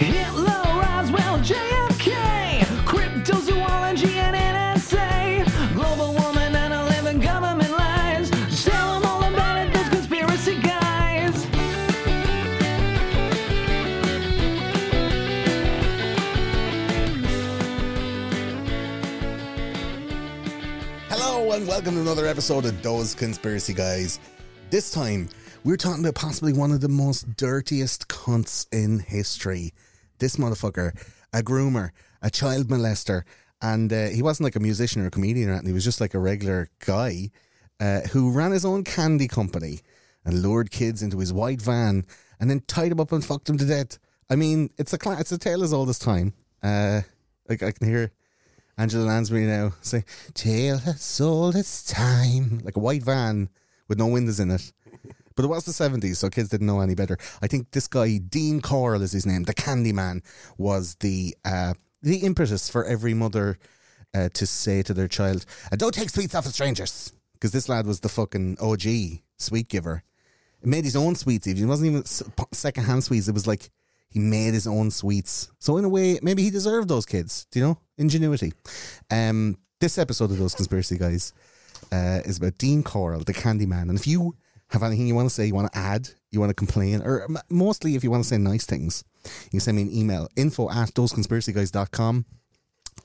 Hitler, Roswell, JFK, cryptozoology and NSA, global warming and 11 government lies. Tell 'em all about it, those conspiracy guys. Hello and welcome to another episode of Those Conspiracy Guys. This time, we're talking about possibly one of the most dirtiest cunts in history. This motherfucker, a groomer, a child molester, and uh, he wasn't like a musician or a comedian or anything. He was just like a regular guy uh, who ran his own candy company and lured kids into his white van and then tied them up and fucked them to death. I mean, it's a cla- it's a tale as old as time. Uh, like I can hear Angela Lansbury now say, Tale as old as time. Like a white van with no windows in it. But it was the 70s, so kids didn't know any better. I think this guy, Dean Corll is his name, the Candyman, was the uh, the impetus for every mother uh, to say to their child, "Uh, Don't take sweets off of strangers. Because this lad was the fucking OG sweet giver. He made his own sweets, even. It wasn't even second hand sweets. It was like he made his own sweets. So in a way, maybe he deserved those kids. Do you know? Ingenuity. Um, this episode of those conspiracy guys uh, is about Dean Corll, the Candyman. And if you have anything you want to say, you want to add, you want to complain, or mostly if you want to say nice things, you can send me an email info at thoseconspiracyguys.com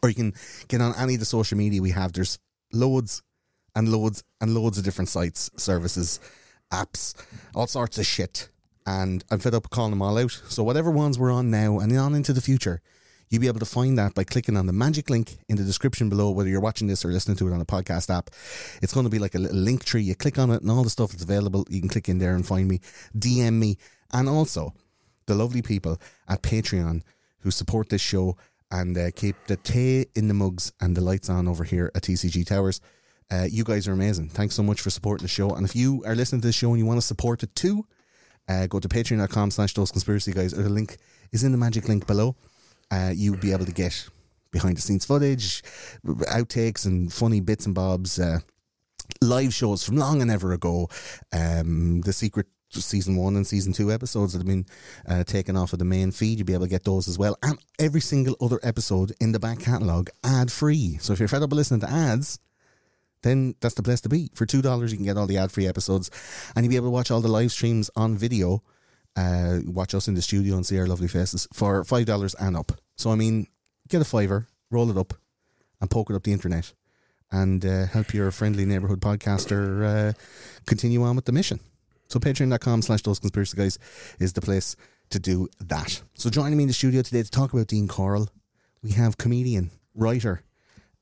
or you can get on any of the social media we have. There's loads and loads and loads of different sites, services, apps, all sorts of shit. And I'm fed up calling them all out. So whatever ones we're on now and on into the future, you'll be able to find that by clicking on the magic link in the description below, whether you're watching this or listening to it on a podcast app. It's going to be like a little link tree. You click on it and all the stuff that's available, you can click in there and find me, DM me, and also the lovely people at Patreon who support this show and uh, keep the tea in the mugs and the lights on over here at TCG Towers. Uh, you guys are amazing. Thanks so much for supporting the show. And if you are listening to this show and you want to support it too, uh, go to patreon.com slash those conspiracy guys or the link is in the magic link below. Uh, you'll be able to get behind the scenes footage, outtakes and funny bits and bobs, uh, live shows from long and ever ago, um, the secret season one and season two episodes that have been uh, taken off of the main feed. You'll be able to get those as well, and every single other episode in the back catalogue ad free. So if you're fed up with listening to ads, then that's the place to be. For two dollars, you can get all the ad free episodes, and you'll be able to watch all the live streams on video. Uh, watch us in the studio and see our lovely faces for five dollars and up. So I mean, get a fiver, roll it up, and poke it up the internet, and uh, help your friendly neighborhood podcaster uh, continue on with the mission. So patreon.com slash those conspiracy guys is the place to do that. So joining me in the studio today to talk about Dean Corll, we have comedian, writer,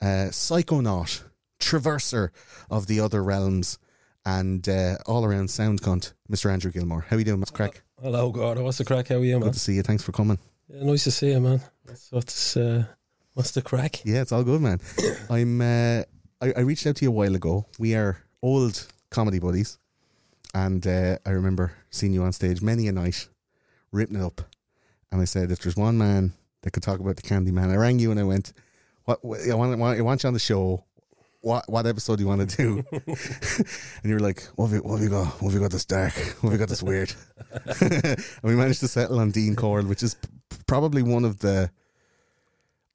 uh, psychonaut, traverser of the other realms, and uh, all around sound cunt, Mr. Andrew Gilmore. How are you doing, Mr. Crack? Hello, God. What's the crack? How are you, man? Good to see you. Thanks for coming. Yeah, nice to see you, man. What's what's, uh, what's the crack? Yeah, it's all good, man. I'm. Uh, I, I reached out to you a while ago. We are old comedy buddies, and uh, I remember seeing you on stage many a night, ripping it up. And I said, if there's one man that could talk about the Candy Man, I rang you and I went, "What? what I want, I want you on the show. What what episode do you want to do?" and you were like, "What have you, what have you got? What have you got this dark? What have you got this weird?" and we managed to settle on Dean Corll, which is p- probably one of the.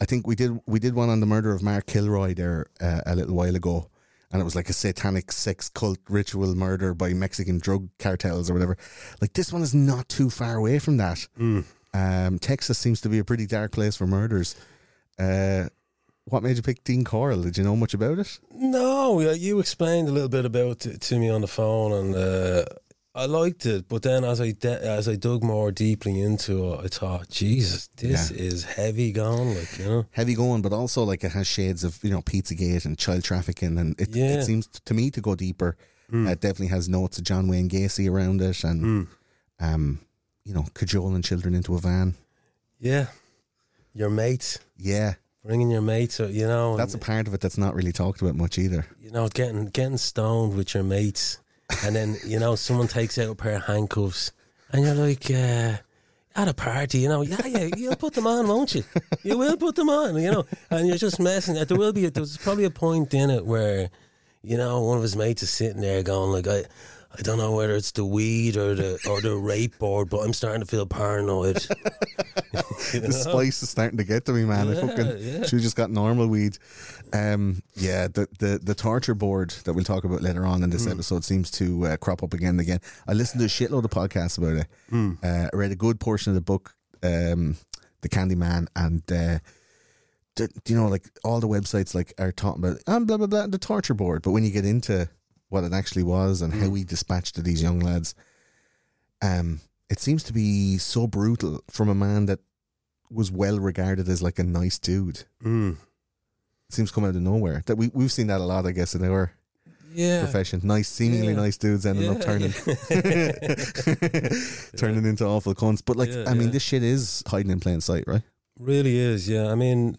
I think we did we did one on the murder of Mark Kilroy there uh, a little while ago, and it was like a satanic sex cult ritual murder by Mexican drug cartels or whatever. Like this one is not too far away from that. Um, Texas seems to be a pretty dark place for murders. Uh, what made you pick Dean Corll? Did you know much about it? No, you explained a little bit about it to me on the phone, and uh, I liked it. But then, as I de- as I dug more deeply into it, I thought, Jesus, this Yeah. is heavy going. Like you know, Heavy going, but also like it has shades of you know Pizzagate and child trafficking, and it, Yeah. it seems to me to go deeper. Uh, it definitely has notes of John Wayne Gacy around it, and um, you know, cajoling children into a van. yeah, your mate. Yeah, bringing your mates, you know, that's a part of it that's not really talked about much either. you know, getting getting stoned with your mates, and then you know someone takes out a pair of handcuffs, and you're like. Uh, at a party, you know, yeah, yeah, you'll put them on, won't you? You will put them on, you know, and you're just messing. There will be, there's probably a point in it where, you know, one of his mates is sitting there going like, I, I don't know whether it's the weed or the or the rape board, but I'm starting to feel paranoid. You the spice is starting to get to me, man. I fucking yeah. she just got normal weed. Um, yeah, the, the the torture board that we'll talk about later on in this episode seems to uh, crop up again and again. I listened to a shitload of podcasts about it. Hmm. Uh, I read a good portion of the book, um, The Candyman, and uh, you know, like all the websites like are talking about and blah blah blah the torture board, but when you get into what it actually was and Hmm. how he dispatched to these young lads, um, it seems to be so brutal from a man that was well regarded as like a nice dude. Mm. It seems to come out of nowhere. That we we've seen that a lot, I guess, in our Yeah. profession. Nice, seemingly Yeah. nice dudes ending up Yeah, turning turning into awful cons. But like, I mean, this shit is hiding in plain sight, right? Really is, yeah. I mean,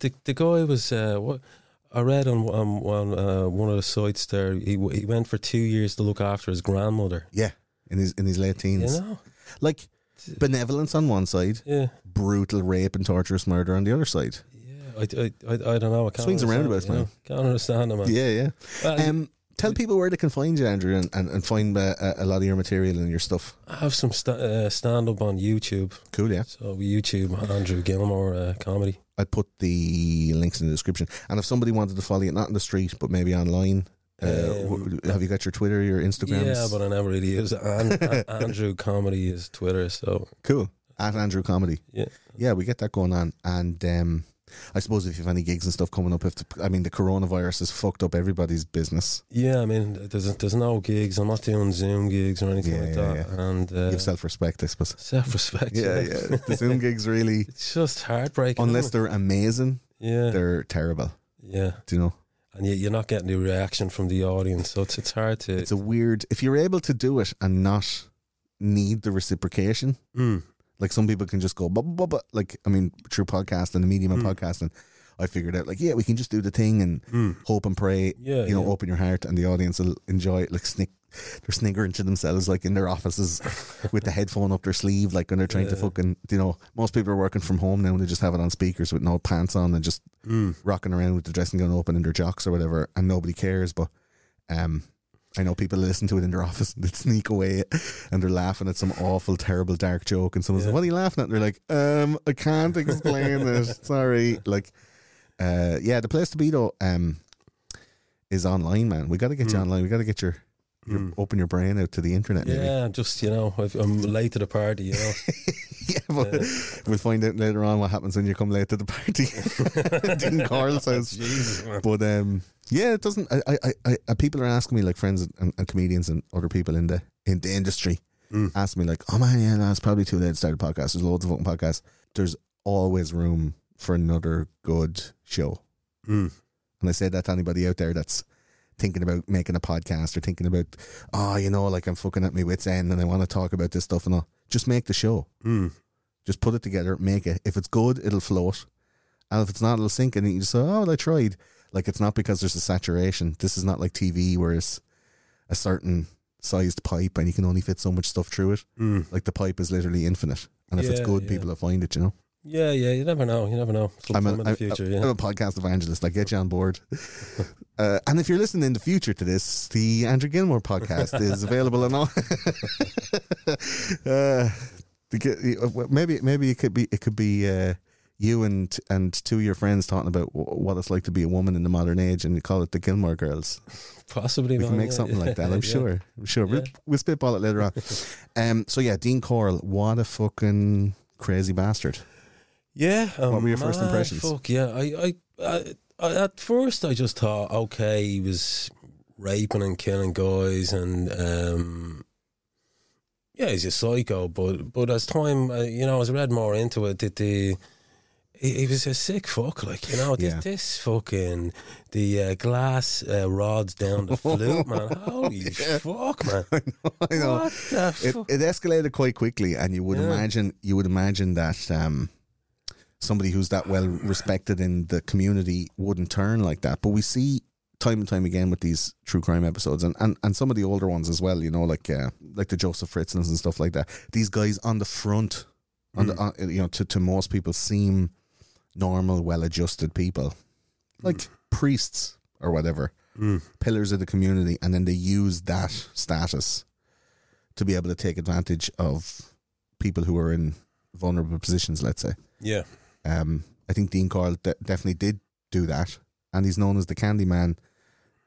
the the guy was uh, what I read on on, on uh, one of the sites there. He he went for two years to look after his grandmother. Yeah, in his in his late teens. You know, Like benevolence on one side, yeah, brutal rape and torturous murder on the other side. yeah. I, I, I, I don't know. I can't Swings understand, roundabouts, man. Can't understand man. Yeah, yeah. Well, Um, tell people where they can find you, Andrew, and, and, and find uh, a, a lot of your material and your stuff. I have some sta uh, stand up on YouTube. Cool, yeah. So YouTube Andrew Gilmore uh, comedy. I'd put the links in the description. And if somebody wanted to follow you, not in the street, but maybe online, uh, Um, have you got your Twitter, your Instagram? Yeah, but I never really use it. An- An- Andrew comedy is Twitter. So cool. At Andrew Comedy. yeah, Yeah, we get that going on. And um, I suppose if you have any gigs and stuff coming up, if the, I mean, the coronavirus has fucked up everybody's business. yeah. I mean, there's there's no gigs. I'm not doing Zoom gigs or anything Yeah, like yeah, that. And you uh, have self respect, I suppose. self respect. Yeah, yeah. The Zoom gigs really, It's just heartbreaking. unless they're amazing, yeah, they're terrible. yeah, Do you know? and you, you're not getting the reaction from the audience, so it's it's hard to. It's a weird. If you're able to do it and not need the reciprocation, Mm, like some people can just go, blah, blah, blah, blah. like I mean, true podcast and the medium of Mm. podcasting, I figured out like, yeah, we can just do the thing and mm. hope and pray. Yeah, you know, yeah. open your heart and the audience will enjoy it. Like snick, they're sniggering to themselves like in their offices with the headphone up their sleeve, like when they're trying to fucking, you know, most people are working from home now and they just have it on speakers with no pants on and just Mm. rocking around with the dressing gown open in their jocks or whatever, and nobody cares. But um, I know people listen to it in their office and they sneak away and they're laughing at some awful, terrible, dark joke. And someone's Yeah. like, "What are you laughing at?" And they're like, "Um, I can't explain it. Sorry." Like, uh, yeah, the place to be though, um, is online, man. We got to get you Mm. online. We got to get your, your Mm. open your brain out to the internet. Maybe. Yeah, just you know, I'm late to the party. You know, yeah, but we'll find out later on what happens when you come late to the party. Dean Corll's house. Jesus, man. But um, yeah, it doesn't. I, I, I, I, people are asking me, like friends and, and comedians and other people in the in the industry, Mm. ask me like, "Oh man, yeah, no, it's probably too late to start a podcast. There's loads of fucking podcasts. There's always room for another good show." Mm. And I say that to anybody out there that's thinking about making a podcast or thinking about, oh, you know, like I'm fucking at my wits end and I want to talk about this stuff and all. Just make the show. Mm. Just put it together, make it. If it's good, it'll float. And if it's not, it'll sink. And you just say, oh, well, I tried. Like, it's not because there's a saturation. This is not like TV where it's a certain sized pipe and you can only fit so much stuff through it. Mm. Like, the pipe is literally infinite. And if it's good, yeah. people will find it, you know? Yeah, yeah. You never know. You never know. I'm, a, in the I'm- future. I'm a podcast evangelist. I get you on board. uh, and if you're listening in the future to this, the Andrew Gilmore podcast is available on all. uh, uh, maybe maybe it could be it could be uh, you and and two of your friends talking about wh- what it's like to be a woman in the modern age, and you call it the Gilmore Girls. Possibly. We can make yeah, something yeah. like that. I'm Yeah. sure. I'm sure. We'll, we'll spitball it later on. um. So yeah, Dean Corll, what a fucking crazy bastard. Yeah. What were your first impressions? Fuck yeah. I, I, I, I, at first I just thought, okay, he was raping and killing guys, and um, yeah, he's a psycho. But but as time, uh, you know, as I read more into it, that the he, he was a sick fuck, like you know, this, Yeah. this fucking the uh, glass uh, rods down the flute, man. Holy fuck, man! I know. What the it, fuck? it escalated quite quickly, and you would Yeah. imagine you would imagine that um, somebody who's that well respected in the community wouldn't turn like that. But we see time and time again with these true crime episodes, and, and, and some of the older ones as well. You know, like uh, like the Joseph Fritzlens and stuff like that. These guys on the front, on the on, you know, to to most people seem normal, well adjusted people, like priests or whatever. pillars of the community, and then they use that status to be able to take advantage of people who are in vulnerable positions. Let's say. Yeah. Um, I think Dean Coyle de- definitely did do that, and he's known as the Candy Man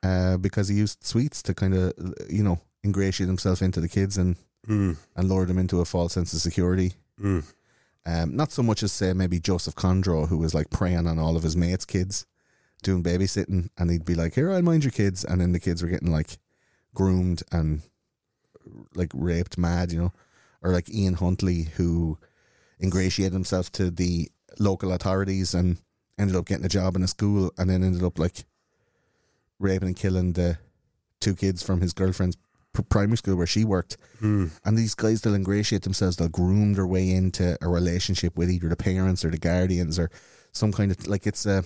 uh, because he used sweets to kind of, you know, ingratiate himself into the kids and Mm. and lure them into a false sense of security. Mm. Um, not so much as say maybe Joseph Kondro, who was like preying on all of his mates' kids, doing babysitting, and he'd be like, "Here, I'll mind your kids," and then the kids were getting like groomed and like raped mad, you know, or like Ian Huntley, who ingratiated himself to the local authorities and ended up getting a job in a school, and then ended up like raping and killing the two kids from his girlfriend's primary school where she worked. Mm. And these guys, they'll ingratiate themselves, they'll groom their way into a relationship with either the parents or the guardians or some kind of like it's a.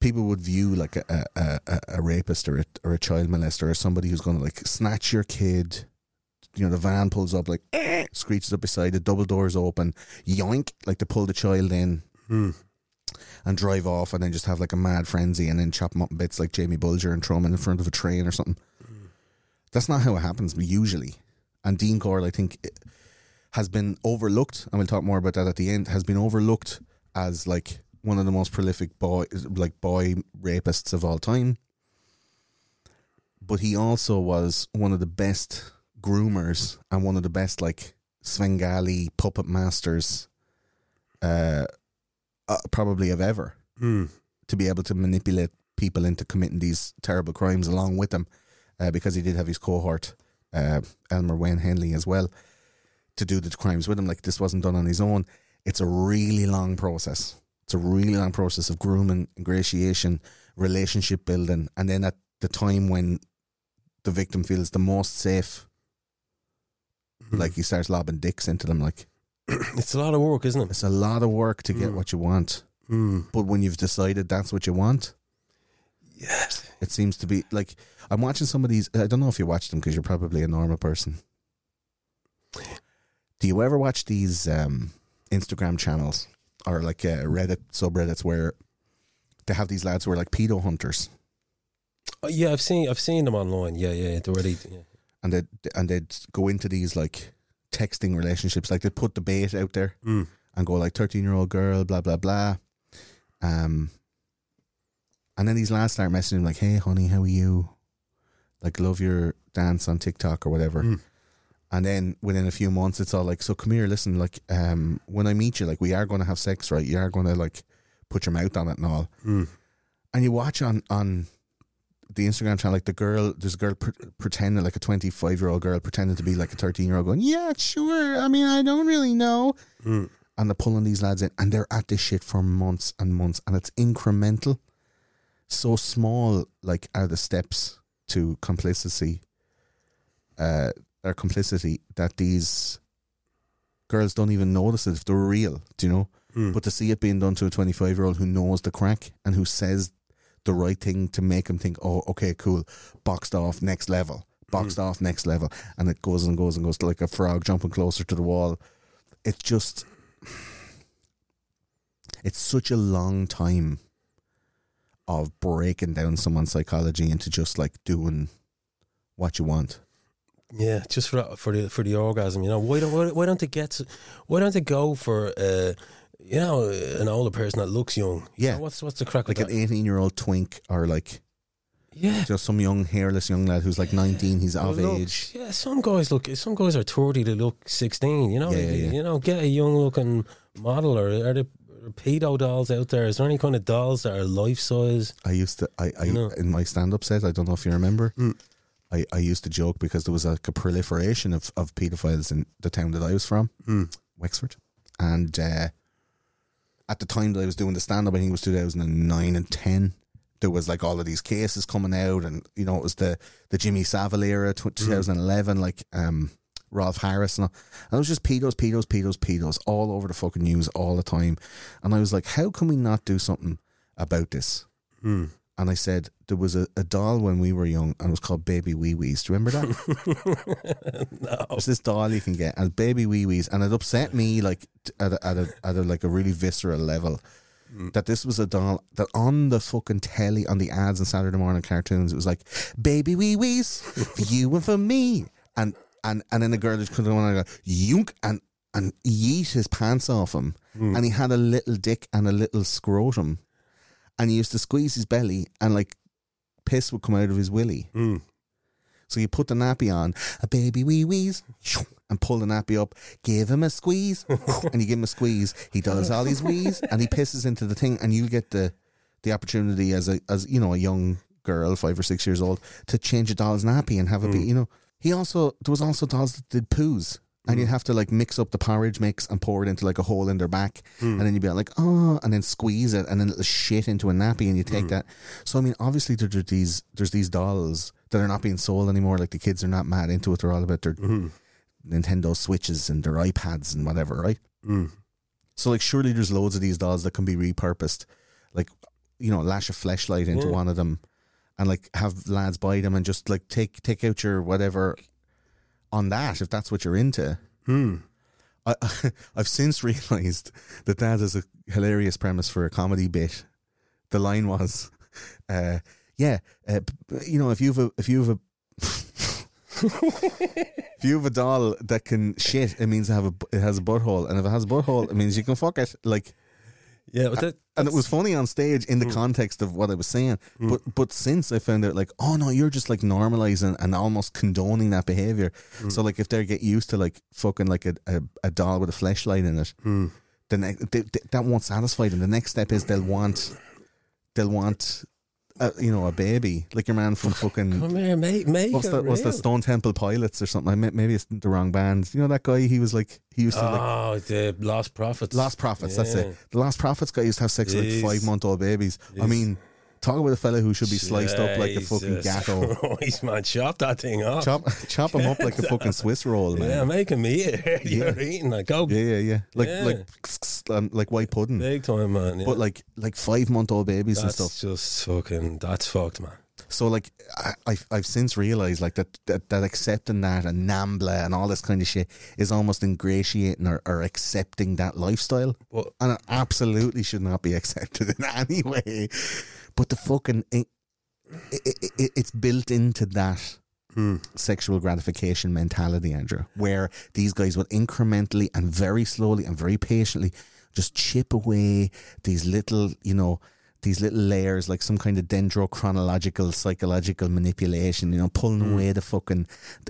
People would view like a a, a, a rapist or a, or a child molester or somebody who's going to like snatch your kid. You know, the van pulls up like eh, screeches up beside the double doors open, yoink, like to pull the child in Mm. and drive off and then just have like a mad frenzy and then chop them up in bits like Jamie Bulger and throw them in front of a train or something. That's not how it happens usually. And Dean Coyle, I think, has been overlooked, and we'll talk more about that at the end, has been overlooked as like one of the most prolific boy like boy rapists of all time. But he also was one of the best groomers and one of the best like Svengali puppet masters uh, uh probably of ever Mm. to be able to manipulate people into committing these terrible crimes along with him, uh, because he did have his cohort, uh, Elmer Wayne Henley, as well, to do the crimes with him. Like this wasn't done on his own. It's a really long process. It's a really long process of grooming, ingratiation, relationship building, and then at the time when the victim feels the most safe, like he starts lobbing dicks into them. Like It's a lot of work, isn't it? it's a lot of work to get Mm. what you want. Mm. But when you've decided that's what you want, Yes. It seems to be like I'm watching some of these. I don't know if you watch them because you're probably a normal person. Do you ever watch these um, Instagram channels or like uh, Reddit subreddits where they have these lads who are like pedo hunters Oh, yeah, I've seen I've seen them online. Yeah, yeah, they're already. Yeah. and they and they'd go into these like texting relationships, like they put the bait out there Mm. and go like thirteen year old girl, blah blah blah. Um, and then these lads start messaging him like, "Hey, honey, how are you? Like, love your dance on TikTok or whatever." Mm. And then within a few months, it's all like, "So come here, listen. Like, um, when I meet you, like, we are going to have sex, right? You are going to like put your mouth on it and all." Mm. And you watch on on the Instagram channel, like the girl, there's a girl pre- pretending, like a 25 year old girl pretending to be like a 13 year old, going, "Yeah, sure. I mean, I don't really know." Mm. and they're pulling these lads in and they're at this shit for months and months and it's incremental so small like are the steps to complicity uh or complicity that these girls don't even notice it if they're real do you know? Mm. but to see it being done to a 25 year old who knows the crack and who says the right thing to make him think oh okay cool boxed off next level boxed off next level and it goes and goes and goes like a frog jumping closer to the wall. It's just it's such a long time of breaking down someone's psychology into just like doing what you want. Yeah, just for for the for the orgasm, you know. Why don't why, why don't they get why don't they go for uh you know an older person that looks young? You Yeah. know, what's what's the crack Like an 18 year old twink or like Yeah. just some young hairless young lad who's like 19, he's of Well, age. Yeah, some guys look. Some guys are thirty. They look sixteen. You know. Yeah, yeah, yeah. You know, get a young looking model or are there pedo dolls out there? Is there any kind of dolls that are life size? I used to, I, I You know. in my stand up set, I don't know if you remember, Mm. I, I used to joke because there was like a proliferation of, of paedophiles in the town that I was from, Mm. Wexford. And uh, at the time that I was doing the stand up, I think it was 2009 and 10, there was like all of these cases coming out. And, you know, it was the, the Jimmy Savile era, tw 2011, like um, Rolf Harris. And, all. and it was just pedos, pedos, pedos, pedos all over the fucking news all the time. And I was like, how can we not do something about this? Mm. And I said, there was a, a doll when we were young and it was called Baby Wee Wees. Do you remember that? no. There's this doll you can get and Baby Wee Wees. And it upset me like at a, at a, at a like a really visceral level that this was a doll that on the fucking telly on the ads and Saturday morning cartoons it was like baby wee wees for you and for me and and and then the girl just go on and go yunk and and yeet his pants off him and he had a little dick and a little scrotum and he used to squeeze his belly and like piss would come out of his willy. Mm. So you put the nappy on, a baby wee wees, and pull the nappy up, give him a squeeze, and you give him a squeeze. He does all these wheeze, and he pisses into the thing, and you get the the opportunity as a as you know a young girl, five or six years old, to change a doll's nappy and have a bit. You know, he also there was also dolls that did poos. And you'd mm. have to like mix up the porridge mix and pour it into like a hole in their back, mm. and then you'd be like, oh, and then squeeze it, and then it'll shit into a nappy, and you take mm. that. So I mean, obviously there- there's these there's these dolls that are not being sold anymore. Like the kids are not mad into it; they're all about their mm-hmm. Nintendo Switches and their iPads and whatever, right? Mm. So like, surely there's loads of these dolls that can be repurposed, like you know, lash a flashlight into Yeah. one of them, and like have lads buy them and just like take take out your whatever on that if that's what you're into. Hmm. I, I've since realised that that is a hilarious premise for a comedy bit. The line was, uh, "Yeah, uh, you know, if you've a if you've a if you have a doll that can shit, it means it have a it has a butthole, and if it has a butthole, it means you can fuck it." Like, Yeah, but that, and it was funny on stage in the mm. context of what I was saying. Mm. But but since I found out, like, oh no, you're just like normalizing and almost condoning that behavior. Mm. So like, if they get used to like fucking like a, a, a doll with a fleshlight in it, the ne- they, they, that won't satisfy them. The next step is they'll want they'll want. A, you know, a baby like your man from fucking come here, make make what's the what's the. Stone Temple Pilots or something? I may- Maybe it's the wrong band. You know that guy? He was like he used to like Oh, the Lost Prophets. Lost Prophets. That's it. The Lost Prophets guy used to have sex with like five month old babies. I mean, talk about a fella who should be sliced up like a fucking Jesus gatto. Christ, man, chop that thing up. chop chop him up like a fucking Swiss roll, man. Yeah, make him eat it. You're eating like go Yeah, yeah, yeah. Like Yeah. like um, like white pudding. big time, man. Yeah. But like like five month old babies that's and stuff. just fucking. That's fucked, man. So like I, I've I've since realised like that, that that accepting that and Nambla and all this kind of shit is almost ingratiating or, or accepting that lifestyle. And it absolutely should not be accepted in any way. But the fucking it, it, it, it's built into that hmm. sexual gratification mentality, Andrew, where these guys would incrementally and very slowly and very patiently just chip away these little, you know. These little layers, like some kind of dendrochronological psychological manipulation, you know, pulling hmm. away the fucking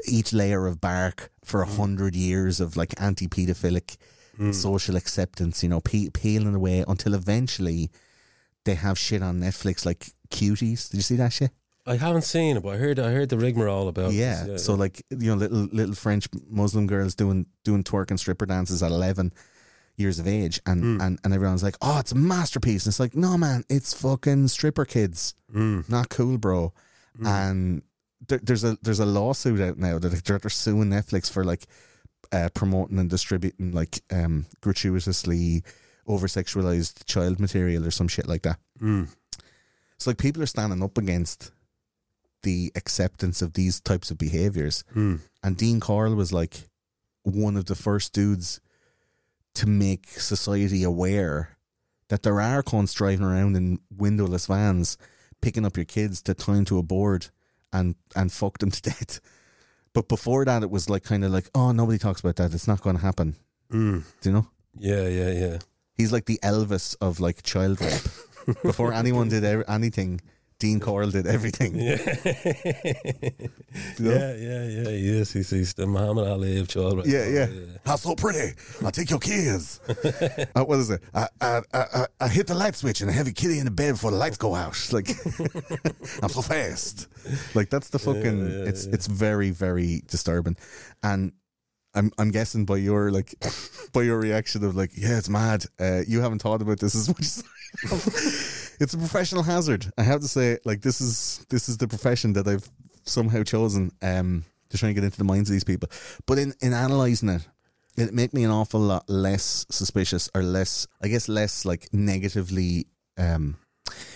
each layer of bark for a hmm. hundred years of like anti-pedophilic social acceptance, you know, pe- peeling away until eventually they have shit on Netflix like cuties. Did you see that shit? I haven't seen it, but I heard. I heard the rigmarole about. yeah. this, So like you know, little little French Muslim girls doing doing twerk and stripper dances at eleven years of age, and and and everyone's like, oh, it's a masterpiece. And it's like, no, man, it's fucking stripper kids. Not cool, bro. And there, there's a there's a lawsuit out now that they're, they're suing Netflix for like uh, promoting and distributing like um, gratuitously over sexualized child material or some shit like that. Hmm. So like people are standing up against the acceptance of these types of behaviors. Hmm. And Dean Corll was like one of the first dudes to make society aware that there are cons driving around in windowless vans, picking up your kids to tie them to a board and and fuck them to death. But before that, it was like kind of like, oh, nobody talks about that. It's not going to happen. Hmm. Do you know? Yeah, yeah, yeah. He's like the Elvis of like child rape. Before anyone did ev- anything, Dean Corll did everything. Yeah. yeah, yeah, yeah. Yes, he's, he's the Muhammad Ali of child rape. Yeah, yeah. How so pretty? I'll take your kids. uh, what is it? I, I, I, I- I hit the light switch and I have your kitty in the bed before the lights go out. Like, I'm so fast. Like, that's the fucking. yeah, it's yeah. it's very very disturbing, and I'm I'm guessing by your like by your reaction of like, yeah, it's mad. Uh, you haven't thought about this as much. as it's a professional hazard. I have to say, like, this is this is the profession that I've somehow chosen. Um, to try and get into the minds of these people, but in in analyzing it, it make me an awful lot less suspicious or less, I guess, less like negatively. Um,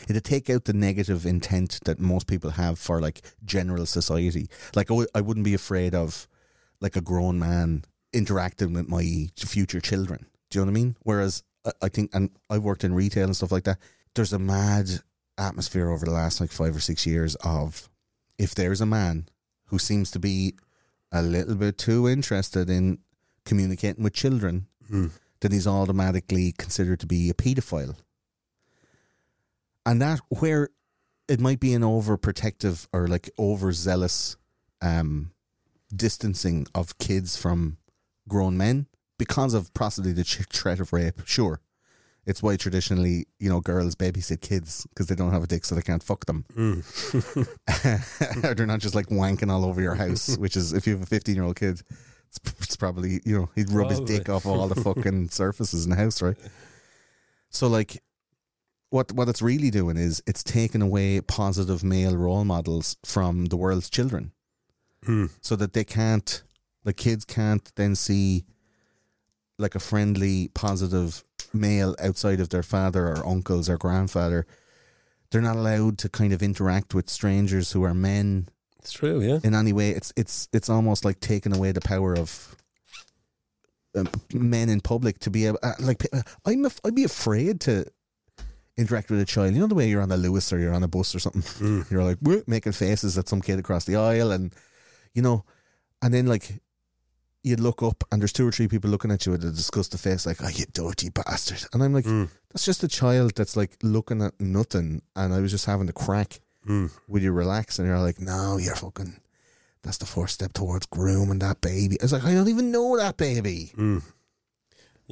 it'd take out the negative intent that most people have for like general society. Like I wouldn't be afraid of like a grown man interacting with my future children. Do you know what I mean? Whereas I- think, and I've worked in retail and stuff like that. There's a mad atmosphere over the last like five or six years of if there's a man who seems to be a little bit too interested in communicating with children, Mm. then he's automatically considered to be a paedophile. And that where it might be an overprotective or like overzealous um, distancing of kids from grown men because of possibly the threat of rape. Sure, it's why traditionally you know girls babysit kids because they don't have a dick, so they can't fuck them. Mm. They're not just like wanking all over your house. Which is if you have a fifteen-year-old kid, it's, it's probably you know he'd rub his dick off all the fucking surfaces in the house, right? So like. What what it's really doing is it's taking away positive male role models from the world's children Mm. so that they can't the kids can't then see like a friendly positive male outside of their father or uncles or grandfather they're not allowed to kind of interact with strangers who are men It's true, yeah. in any way it's it's it's almost like taking away the power of um, men in public to be able uh, like uh, I'm af- I'd be afraid to interact with a child you know the way you're on a Luas or you're on a bus or something Mm. you're like making faces at some kid across the aisle and you know and then like you'd look up and there's two or three people looking at you with a disgusted face like oh you dirty bastard and I'm like Mm. that's just a child that's like looking at nothing and I was just having a crack Mm. will you relax and you're like no you're fucking that's the first step towards grooming that baby I was like I don't even know that baby Mm.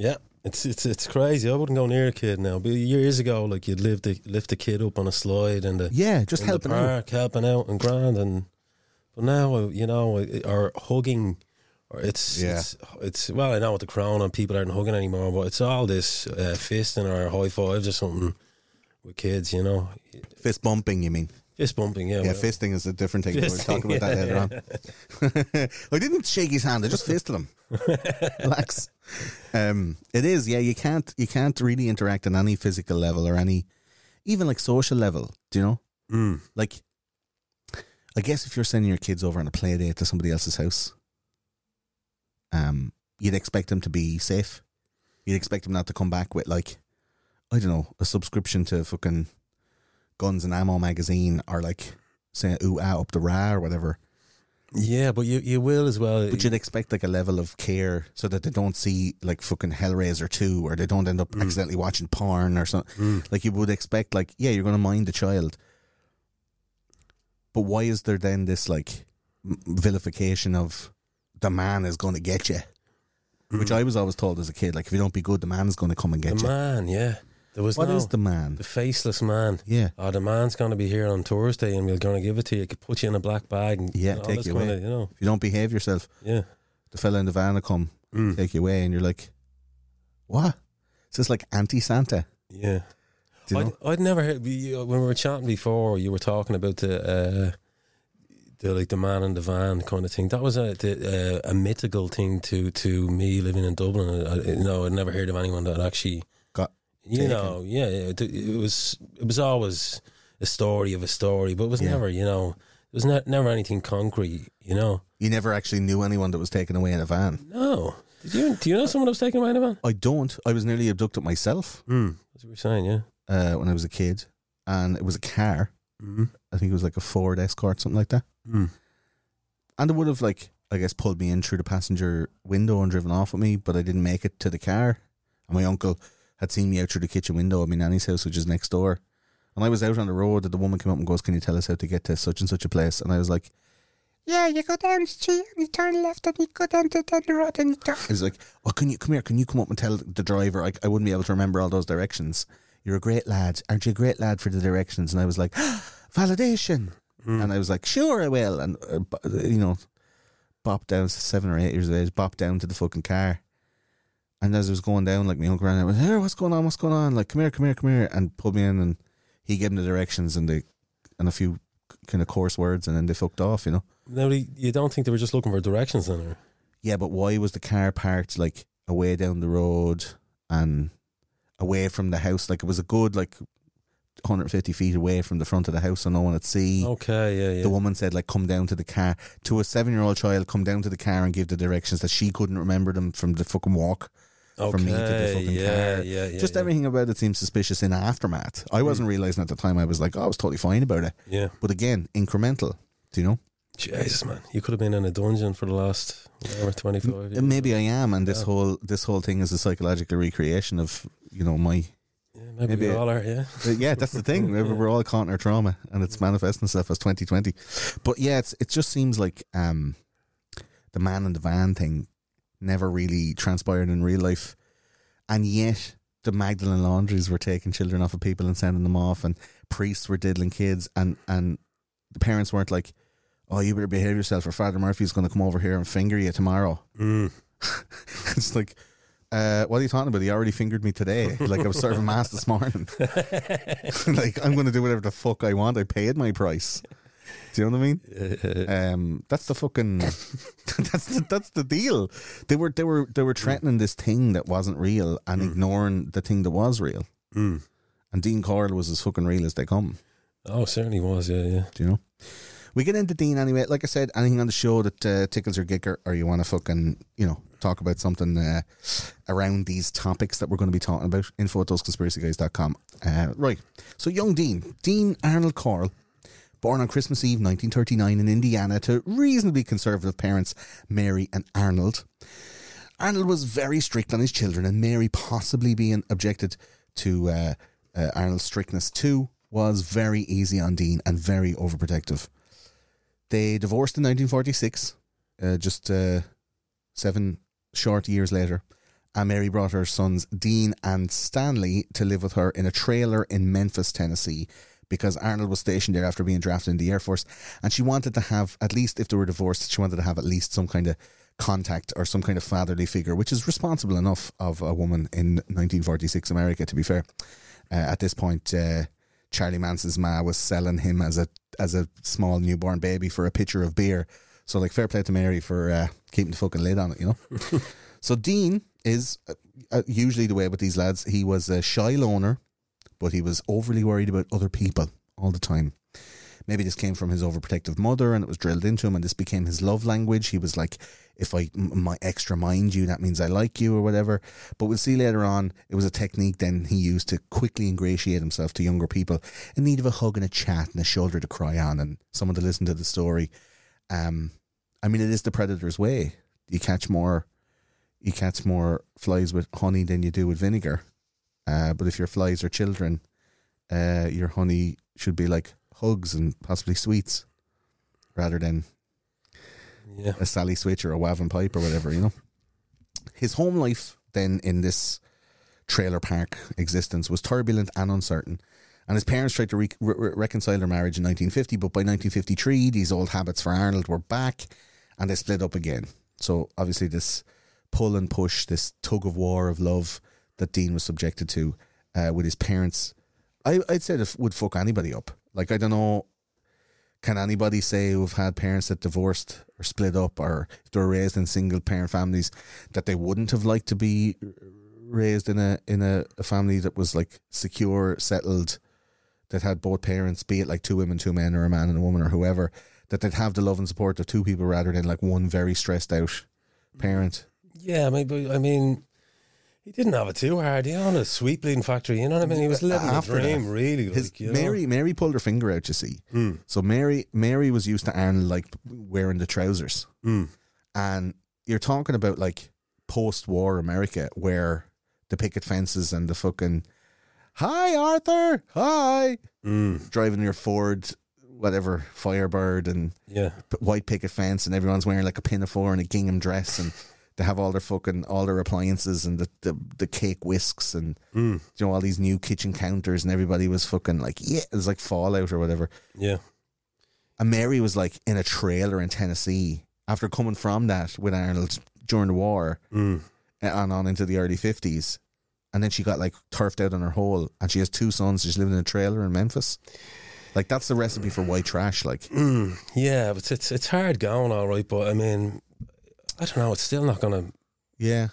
Yeah, it's it's it's crazy. I wouldn't go near a kid now. But years ago, like you'd lift the lift the kid up on a slide and the yeah just helping out park, helping out and grand. And but now, uh, you know, or hugging, or it's Yeah. it's, it's well, I know with the crown and people aren't hugging anymore, but it's all this uh, fisting or high fives or something with kids. You know, fist bumping you mean fist bumping. Yeah, yeah fisting is a different thing we'll talk about that yeah. later on I didn't shake his hand I just fisted him relax um it is yeah you can't you can't really interact on any physical level or any even like social level do you know Mm. like I guess if you're sending your kids over on a play date to somebody else's house, um, you'd expect them to be safe. You'd expect them not to come back with like, I don't know, a subscription to fucking Guns and Ammo magazine or like saying ooh ah up the ra or whatever. Yeah, but you you will as well. But you'd expect like a level of care so that they don't see like fucking Hellraiser two or they don't end up accidentally watching porn or something. Mm. Like you would expect, like, yeah, you're going to mind the child. But why is there then this like vilification of the man is going to get you? Which I was always told as a kid, like if you don't be good, the man is going to come and the get you. man, yeah, there was What no, is the man? the faceless man. Yeah, Oh, the man's going to be here on Thursday, and we're going to give it to you. Could put you in a black bag, and Yeah, you know, take you away. You know, if you don't behave yourself, yeah. the fella in the van will come Mm. take you away, and you're like, what? Is this like anti Santa? Yeah, you know? I'd, I'd never heard when we were chatting before. You were talking about the uh, the like the man in the van kind of thing. That was a the, uh, a mythical thing to to me living in Dublin. I, you know, I'd never heard of anyone that actually Got You taken. know, yeah, it, it was it was always a story of a story, but it was Yeah. never, you know, it was ne- never anything concrete. You know, You never actually knew anyone that was taken away in a van. no. Did you? Do you know someone that was taken away in a van? I don't. I was nearly abducted myself Mm. That's what you were saying, yeah. Uh, when I was a kid, and it was a car. Mm. I think it was like a Ford Escort, something like that. Mm. And it would have like I guess pulled me in through the passenger window and driven off with me, but I didn't make it to the car. And my uncle had seen me out through the kitchen window at my nanny's house, which is next door. And I was out on the road, and the woman came up and goes, "Can you tell us how to get to such and such a place?" And I was like, Yeah, you go down the street and you turn left and you go down to down the road and you turn. Was like, "Oh, can you come here? Can you come up and tell the driver? I, I wouldn't be able to remember all those directions. You're a great lad, aren't you? A great lad for the directions." And I was like, "Validation." Mm. And I was like, "Sure, I will." And uh, you know, bopped down seven or eight years of age, bopped down to the fucking car. And as I was going down, like my uncle ran out, went, "Here, what's going on? What's going on?" Like, "Come here, come here, come here," and pulled me in, and he gave him the directions and the and a few kind of coarse words, and then they fucked off. You know. Now, you you don't think they were just looking for directions then? Or? Yeah, but why was the car parked like away down the road and away from the house? Like it was a good like 150 feet away from the front of the house, so no one would see. Okay, yeah, yeah. The woman said, like, come down to the car. To a seven year old child, come down to the car and give the directions that she couldn't remember them from the fucking walk from me to the Okay, fucking yeah, car. yeah, yeah, Just yeah. everything about it seems suspicious in aftermath. I wasn't hmm. realizing at the time. I was like, oh, I was totally fine about it. Yeah. But again, incremental. Do you know? Jesus, man. You could have been in a dungeon for the last whatever, 25 years. Maybe I am, and this Yeah. whole this whole thing is a psychological recreation of you know my. Yeah, maybe, maybe we all are, yeah. Yeah, that's the thing. Maybe We're all caught in our trauma, and it's manifesting itself as 2020. But yeah, it's it just seems like um, the man in the van thing never really transpired in real life, and yet the Magdalene laundries were taking children off of people and sending them off, and priests were diddling kids, and and the parents weren't like, "Oh, you better behave yourself, or Father Murphy's going to come over here and finger you tomorrow." Mm. it's like. Uh, what are you talking about? He already fingered me today. Like I was serving mass this morning. like I'm going to do whatever the fuck I want. I paid my price. Do you know what I mean? Um, that's the fucking. that's the that's the deal. They were they were they were threatening this thing that wasn't real and ignoring the thing that was real. Mm. And Dean Coyle was as fucking real as they come. Oh, certainly was, yeah, yeah. Do you know? We get into Dean anyway. Like I said, anything on the show that uh, tickles your gicker, or you want to fucking you know talk about something uh, around these topics that we're going to be talking about. Info at thoseconspiracyguys.com. Uh, right. So young Dean, Dean Arnold Corll, born on Christmas Eve 1939 in Indiana to reasonably conservative parents Mary and Arnold. Arnold was very strict on his children, and Mary, possibly being objected to uh, uh, Arnold's strictness too, was very easy on Dean and very overprotective. They divorced in 1946, uh, just uh, seven short years later. And Mary brought her sons Dean and Stanley to live with her in a trailer in Memphis, Tennessee, because Arnold was stationed there after being drafted in the Air Force. And she wanted to have, at least if they were divorced, she wanted to have at least some kind of contact or some kind of fatherly figure, which is responsible enough of a woman in 1946 America, to be fair. Uh, at this point, uh, Charlie Manson's ma was selling him as a as a small newborn baby for a pitcher of beer. So, like, fair play to Mary for uh, keeping the fucking lid on it, you know. so Dean is uh, uh, usually the way with these lads. He was a shy loner, but he was overly worried about other people all the time. Maybe this came from his overprotective mother, and it was drilled into him, and this became his love language. He was like, "If I m- my extra mind you, that means I like you, or whatever." But we'll see later on, it was a technique then he used to quickly ingratiate himself to younger people in need of a hug and a chat and a shoulder to cry on, and someone to listen to the story. Um, I mean, it is the predator's way. You catch more, you catch more flies with honey than you do with vinegar. Uh, but if your flies are children, uh, your honey should be like hugs and possibly sweets, rather than Yeah. a Sally Switch or a Wavin Pipe or whatever, you know. His home life then in this trailer park existence was turbulent and uncertain. And his parents tried to re- re- reconcile their marriage in 1950, but by 1953, these old habits for Arnold were back and they split up again. So obviously, this pull and push, this tug of war of love that Dean was subjected to uh, with his parents, I, I'd say that would fuck anybody up. Like, I don't know can anybody say who've had parents that divorced or split up or if they were raised in single parent families that they wouldn't have liked to be raised in a in a, a family that was like secure, settled, that had both parents, be it like two women, two men, or a man and a woman, or whoever, that they'd have the love and support of two people rather than like one very stressed out parent. Yeah, maybe, I mean, he didn't have it too hard. He owned a sweet bleeding factory, you know what I mean? He was living After the dream, that, really. His like, Mary Mary pulled her finger out, you see. Hmm. So Mary Mary was used to Arnold like wearing the trousers. Know? And you're talking about like post war America where the picket fences and the fucking Hi Arthur, hi Mm. driving your Ford whatever Firebird and Yeah. white picket fence and everyone's wearing like a pinafore and a gingham dress and they have all their fucking all their appliances and the, the, the cake whisks and Mm. you know all these new kitchen counters and everybody was fucking like yeah it was like Fallout or whatever Yeah. and Mary was like in a trailer in Tennessee after coming from that with Arnold during the war Mm. and on into the early 50s. And then she got like turfed out on her hole and she has two sons She's living in a trailer in Memphis. Like that's the recipe for white trash. Like, Mm. Yeah, but it's it's hard going, all right. But I mean, I don't know. It's still not going to. yeah.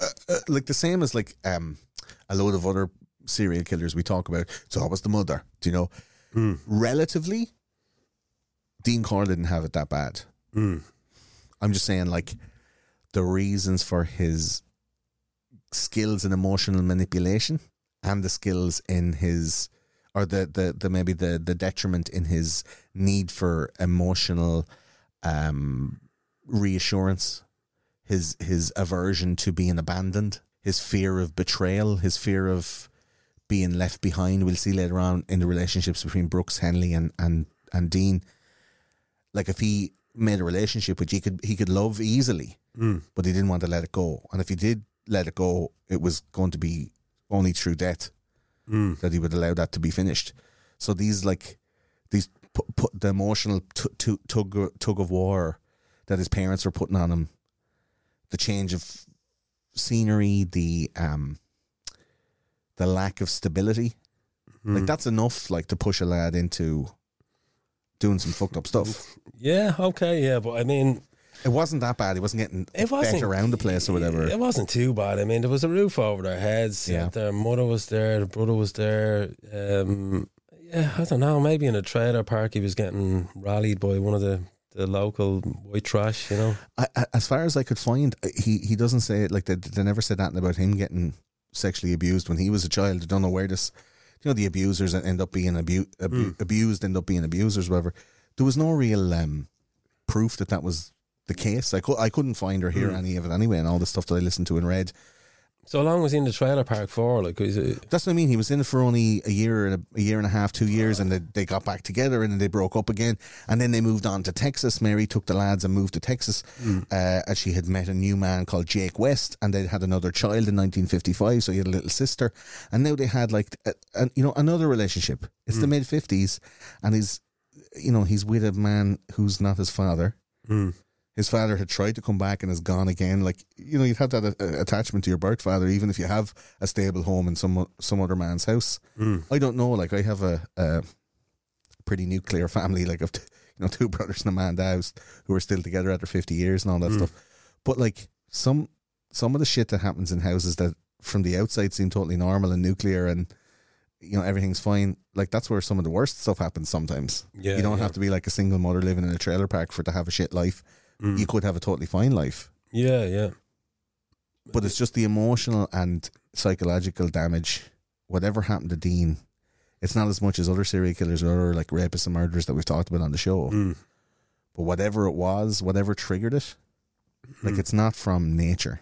Uh, uh, like the same as like um, a load of other serial killers we talk about. So It's always the mother, do you know? Mm. Relatively, Dean Coyle didn't have it that bad. Mm. I'm just saying, like, the reasons for his skills in emotional manipulation and the skills in his or the the, the maybe the the detriment in his need for emotional um reassurance his his aversion to being abandoned his fear of betrayal his fear of being left behind. We'll see later on in the relationships between Brooks Henley and and and Dean. Like if he made a relationship which he could he could love easily but he didn't want to let it go. And if he did let it go it was going to be only through death that he would allow that to be finished. So these like these pu- pu- the emotional t- t- tug tug of war that his parents were putting on him the change of scenery the um the lack of stability like that's enough like to push a lad into doing some fucked up stuff. Yeah, okay, yeah, but I mean, it wasn't that bad he wasn't getting it wasn't around the place or whatever It wasn't too bad. I mean, there was a roof over their heads. Yeah. Their mother was there. The brother was there. Um, yeah, I don't know. Maybe in a trailer park, he was getting rallied by one of the, the local white trash. You know. I, as far as I could find, he he doesn't say it like they, they never said that about him getting sexually abused when he was a child. I don't know where this, you know, the abusers end up being abu- abu- abused, end up being abusers, whatever. There was no real um, proof that that was the case. I, cou- I couldn't find or hear hmm. any of it anyway, and all the stuff that I listened to and read. So long was he in the trailer park for? Like, was it, That's what I mean. He was in it for only a year and a, a year and a half, two years, and they, they got back together and then they broke up again. And then they moved on to Texas. Mary took the lads and moved to Texas. Hmm. Uh, and she had met a new man called Jake West, and they had another child in 1955. So he had a little sister, and now they had like, a, a, you know, another relationship. It's the hmm. mid 50s, and he's, you know, he's with a man who's not his father. His father had tried to come back and is gone again. Like you know, you'd have that uh, attachment to your birth father, even if you have a stable home in some some other man's house. I don't know. Like I have a, a pretty nuclear family, like of t- you know two brothers and a man house who are still together after fifty years and all that stuff. But like some some of the shit that happens in houses that from the outside seem totally normal and nuclear and you know everything's fine. Like that's where some of the worst stuff happens sometimes. Yeah, you don't yeah. have to be like a single mother living in a trailer park for to have a shit life. You could have a totally fine life, yeah, yeah. but it's just the emotional and psychological damage. Whatever happened to Dean, it's not as much as other serial killers or other like rapists and murderers that we've talked about on the show. Mm. But whatever it was, whatever triggered it, like it's not from nature.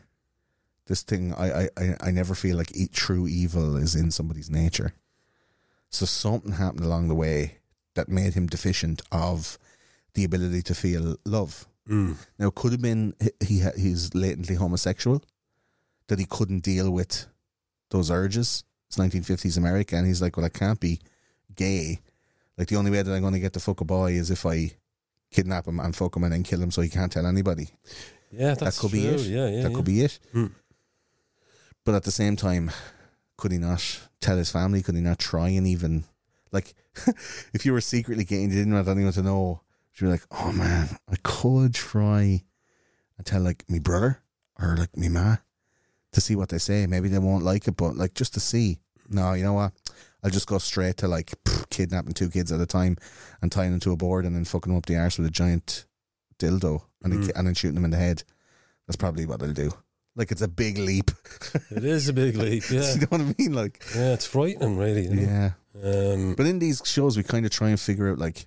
This thing, I, I, I, I never feel like true evil is in somebody's nature. So something happened along the way that made him deficient of the ability to feel love. Mm. Now, it could have been he- he he's latently homosexual, that he couldn't deal with those urges. It's 1950s America, and he's like, "Well, I can't be gay. Like the only way that I'm going to get to fuck a boy is if I kidnap him and fuck him and then kill him, so he can't tell anybody." Yeah, that's that could true. be it. Yeah, yeah. that yeah. could be it. Mm. But at the same time, could he not tell his family? Could he not try and even like, if you were secretly gay and you didn't want anyone to know, you'd be like, "Oh man, I could try and tell like me brother or like me ma to see what they say. Maybe they won't like it, but like just to see. No, you know what? I'll just go straight to like pff, kidnapping two kids at a time and tying them to a board and then fucking them up the arse with a giant dildo and, then, and then shooting them in the head. That's probably what I'll do. Like it's a big leap. It is a big leap. Yeah, you know what I mean? Like yeah. It's frightening, really. Yeah. Um, But in these shows, we kind of try and figure out like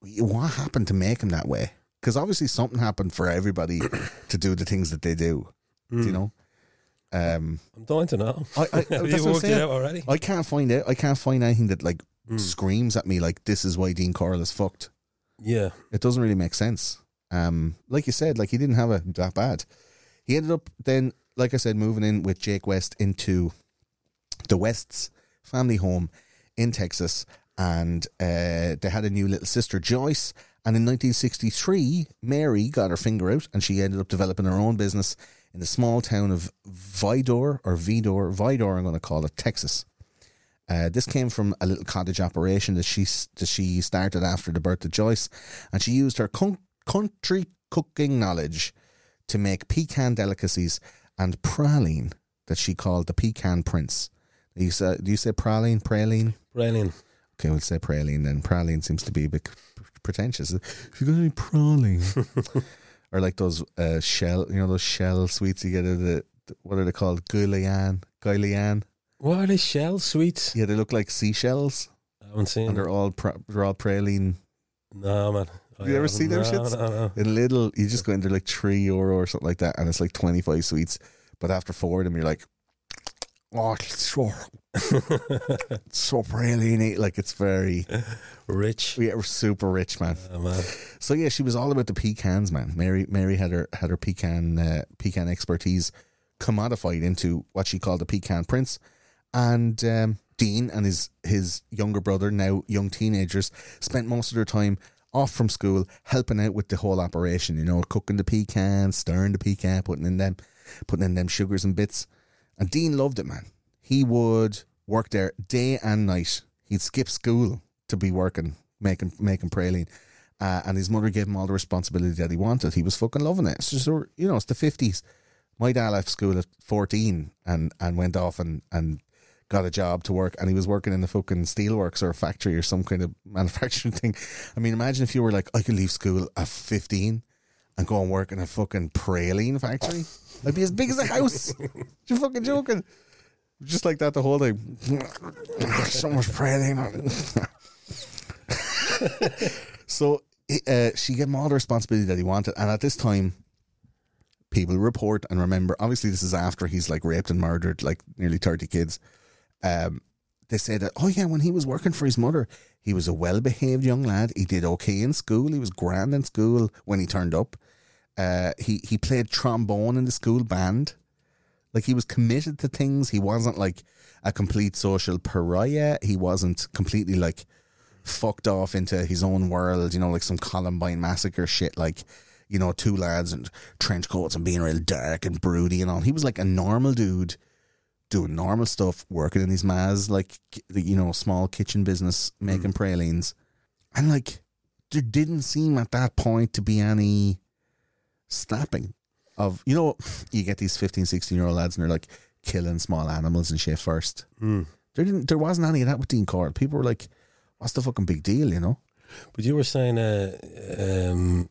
what happened to make him that way. Because obviously something happened for everybody to do the things that they do. Hmm. You know. Um, I'm dying to know. I, I, you worked it out already? I can't find it. I can't find anything that like Hmm. screams at me like this is why Dean Corll is fucked. Yeah. It doesn't really make sense. Um, like you said, like he didn't have it that bad. He ended up then, like I said, moving in with Jake West into the West's family home in Texas, and uh, they had a new little sister, Joyce. And in 1963, Mary got her finger out, and she ended up developing her own business in the small town of Vidor or Vidor, Vidor, I'm going to call it, Texas. Uh, this came from a little cottage operation that she that she started after the birth of Joyce, and she used her con- country cooking knowledge to make pecan delicacies and praline that she called the pecan prince. Do you say, do you say praline, praline? Brilliant. Okay, we'll say praline then. Praline seems to be a bit pretentious. If you got any praline, or like those uh, shell, you know, those shell sweets you get at the what are they called? Guylian, Guylian. What are they? Shell sweets? Yeah, they look like seashells, I haven't seen. and they're all pra- they're all praline. No, man. I You ever haven't. see them no, shits? No, no. In little, you just go in there like three euro or something like that, and it's like twenty five sweets. But after four of them, you're like, oh, it's so it's so praline. Like it's very Rich. yeah, we're super rich, man. Oh, man. So yeah, she was all about the pecans, man. Mary Mary had her had her pecan uh, pecan expertise commodified into what she called the pecan prince, and um, Dean and his his younger brother, now young teenagers, spent most of their time off from school helping out with the whole operation. You know, cooking the pecans, stirring the pecan, putting in them, putting in them sugars and bits. And Dean loved it, man. He would work there day and night. He'd skip school to be working, making making praline. Uh, and his mother gave him all the responsibility that he wanted. He was fucking loving it. It's just, you know, it's the fifties. My dad left school at fourteen and, and went off and, and got a job to work, and he was working in the fucking steelworks or a factory or some kind of manufacturing thing. I mean, imagine if you were like, I could leave school at fifteen and go and work in a fucking praline factory. I'd be as big as a house. You're fucking joking. Just like that the whole time. so much praline. so uh, she gave him all the responsibility that he wanted, and at this time, people report and remember. Obviously, this is after he's like raped and murdered like nearly thirty kids. Um, they say that oh yeah, when he was working for his mother, he was a well-behaved young lad. He did okay in school. He was grand in school when he turned up. Uh, he he played trombone in the school band. Like he was committed to things. He wasn't like a complete social pariah. He wasn't completely like fucked off into his own world, you know, like some Columbine massacre shit, like, you know, two lads and trench coats and being real dark and broody and all. He was like a normal dude doing normal stuff, working in his ma's, like, you know, small kitchen business, making pralines. And like, there didn't seem at that point to be any snapping of, you know, you get these 15, 16 year old lads and they're like killing small animals and shit first. Hmm. There didn't, there wasn't any of that with Dean Corll. People were like, what's the fucking big deal, you know? But you were saying, uh, um,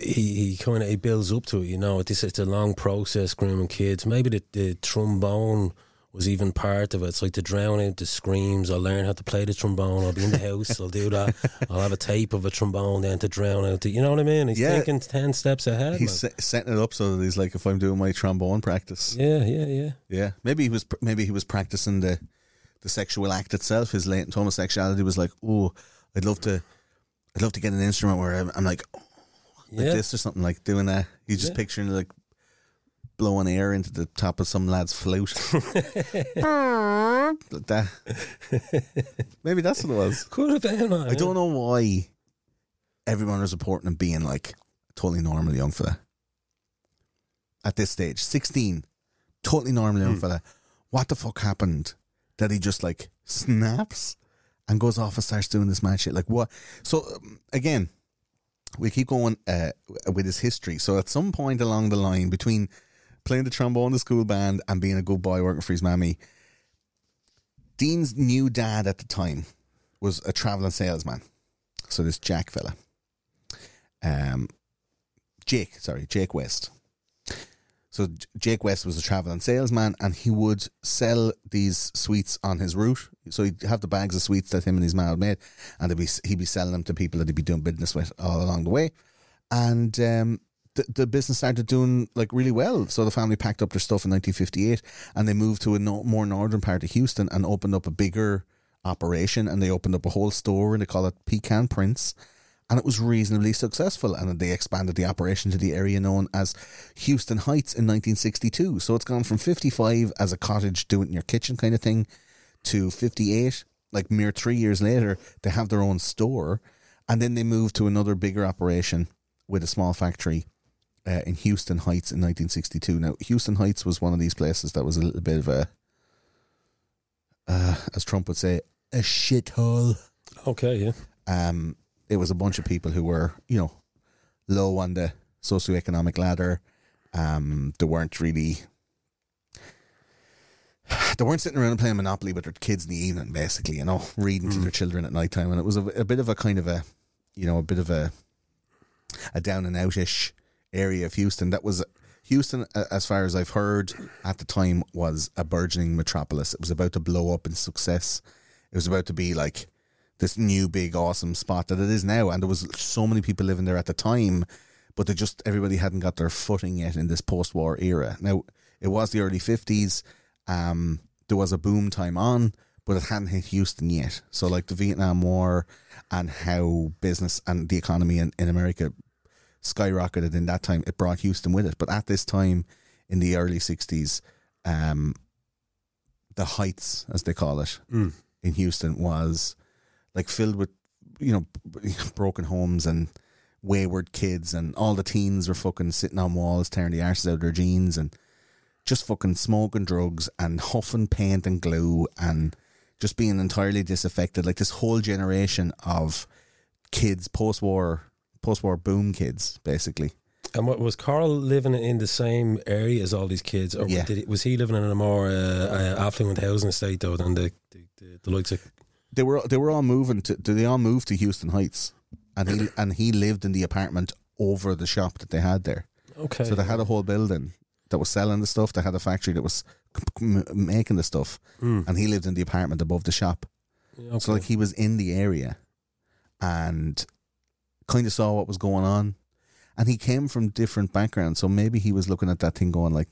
he, he kind of he builds up to it. You know, this it's a long process grooming kids. Maybe the, the trombone was even part of it. It's like to drown out the screams. I'll learn how to play the trombone. I'll be in the house. I'll do that. I'll have a tape of a trombone then to drown out the. You know what I mean? He's Yeah. thinking ten steps ahead. He's se- setting it up so that he's like, if I'm doing my trombone practice, Yeah, yeah, yeah. yeah, maybe he was pr- maybe he was practicing the the sexual act itself. His latent homosexuality was like, oh, I'd love to, I'd love to get an instrument where I'm, I'm like, oh, like Yeah. this or something like doing that. He's just Yeah. picturing like blowing air into the top of some lad's flute, like that. maybe that's what it was. Could have been. I don't know why everyone was reporting him being like totally normal young fella. At this stage, 16, totally normal young fella. What the fuck happened that he just like snaps and goes off and starts doing this mad shit? Like what? So um, again, we keep going uh, with his history. So at some point along the line between playing the trombone in the school band and being a good boy working for his mammy, Dean's new dad at the time was a traveling salesman. So this Jack fella, um, Jake, sorry, Jake West. So Jake West was a traveling salesman, and he would sell these sweets on his route. So he'd have the bags of sweets that him and his man had made, and be, he'd be selling them to people that he'd be doing business with all along the way. And um, the, the business started doing like really well. So the family packed up their stuff in 1958, and they moved to a no, more northern part of Houston and opened up a bigger operation. And they opened up a whole store, and they call it Pecan Prince and it was reasonably successful. And they expanded the operation to the area known as Houston Heights in 1962. So it's gone from 55 as a cottage, do it in your kitchen kind of thing, to 58. Like mere three years later, they have their own store, and then they moved to another bigger operation with a small factory uh, in Houston Heights in 1962. Now, Houston Heights was one of these places that was a little bit of a, uh, as Trump would say, a shithole Okay, yeah. um, it was a bunch of people who were, you know, low on the socioeconomic ladder. Um, they weren't really, they weren't sitting around playing Monopoly with their kids in the evening, basically, you know, reading to their children at night time. And it was a, a bit of a kind of a, you know, a bit of a, a down and outish area of Houston. That was Houston, as far as I've heard, at the time was a burgeoning metropolis. It was about to blow up in success. It was about to be like this new big awesome spot that it is now, and there was so many people living there at the time, but they just everybody hadn't got their footing yet in this post-war era. Now it was the early fifties. Um, there was a boom time on, but it hadn't hit Houston yet. So like the Vietnam War and how business and the economy in, in America skyrocketed in that time, it brought Houston with it. But at this time in the early sixties, um, the heights, as they call it, Mm. in Houston was like filled with you know broken homes and wayward kids and all the teens were fucking sitting on walls tearing the arses out of their jeans and just fucking smoking drugs and huffing paint and glue and just being entirely disaffected like this whole generation of kids post-war post-war boom kids basically And what was Corll living in the same area as all these kids, or Yeah. did he, was he living in a more uh, uh, affluent housing estate though than the the, the, the likes of? they were they were all moving to they all moved to Houston Heights and he and he lived in the apartment over the shop that they had there Okay, So they had a whole building that was selling the stuff. They had a factory that was making the stuff, Mm. and he lived in the apartment above the shop. Yeah, So like he was in the area, and kind of saw what was going on, and he came from different backgrounds. So maybe he was looking at that thing, going like,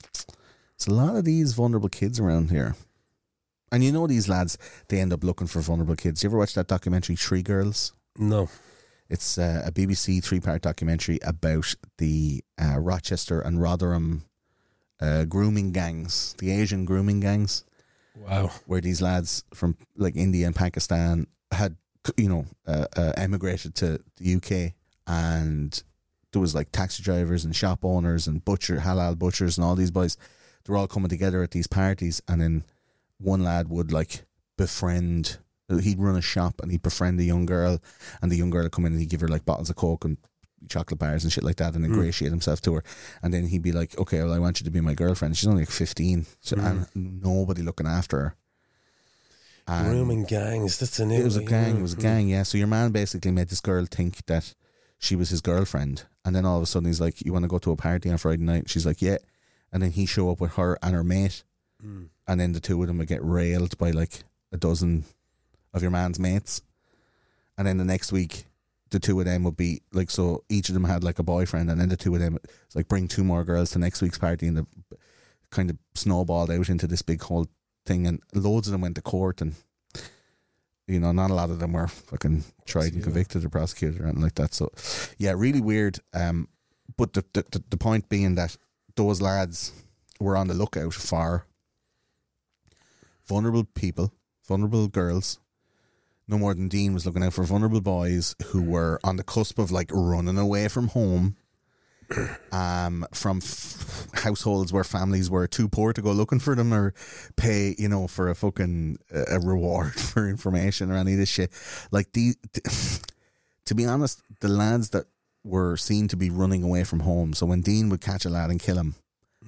"It's a lot of these vulnerable kids around here." And you know these lads, they end up looking for vulnerable kids. You ever watch that documentary Three Girls? no, It's uh, a BBC three part documentary about the uh, Rochester and Rotherham uh, grooming gangs, the Asian grooming gangs, wow, where these lads from like India and Pakistan had, you know, uh, uh, emigrated to the UK and there was like taxi drivers and shop owners and butcher, halal butchers and all these boys. They're all coming together at these parties and then one lad would like befriend he'd run a shop and he'd befriend a young girl and the young girl would come in and he'd give her like bottles of coke and chocolate bars and shit like that and ingratiate himself to her. And then he'd be like okay well I want you to be my girlfriend. She's only like 15 so, and nobody looking after her And grooming gangs. That's a new. it was a gang it was a gang yeah so your man basically made this girl think that she was his girlfriend and then all of a sudden he's like you want to go to a party on Friday night she's like yeah and then he show up with her and her mate Mm. and then the two of them would get railed by like a dozen of your man's mates. And then the next week, the two of them would be like, so each of them had like a boyfriend, and then the two of them, it's like bring two more girls to next week's party, and the kind of snowballed out into this big whole thing, and loads of them went to court, and you know, not a lot of them were fucking tried and convicted or prosecuted or anything like that. So, yeah, really weird. Um, but the the, the, the point being that those lads were on the lookout for vulnerable people, vulnerable girls. No more than Dean was looking out for vulnerable boys who were on the cusp of like running away from home, um, from f- households where families were too poor to go looking for them or pay, you know, for a fucking uh, a reward for information or any of this shit. Like the, to be honest, the lads that were seen to be running away from home. So when Dean would catch a lad and kill him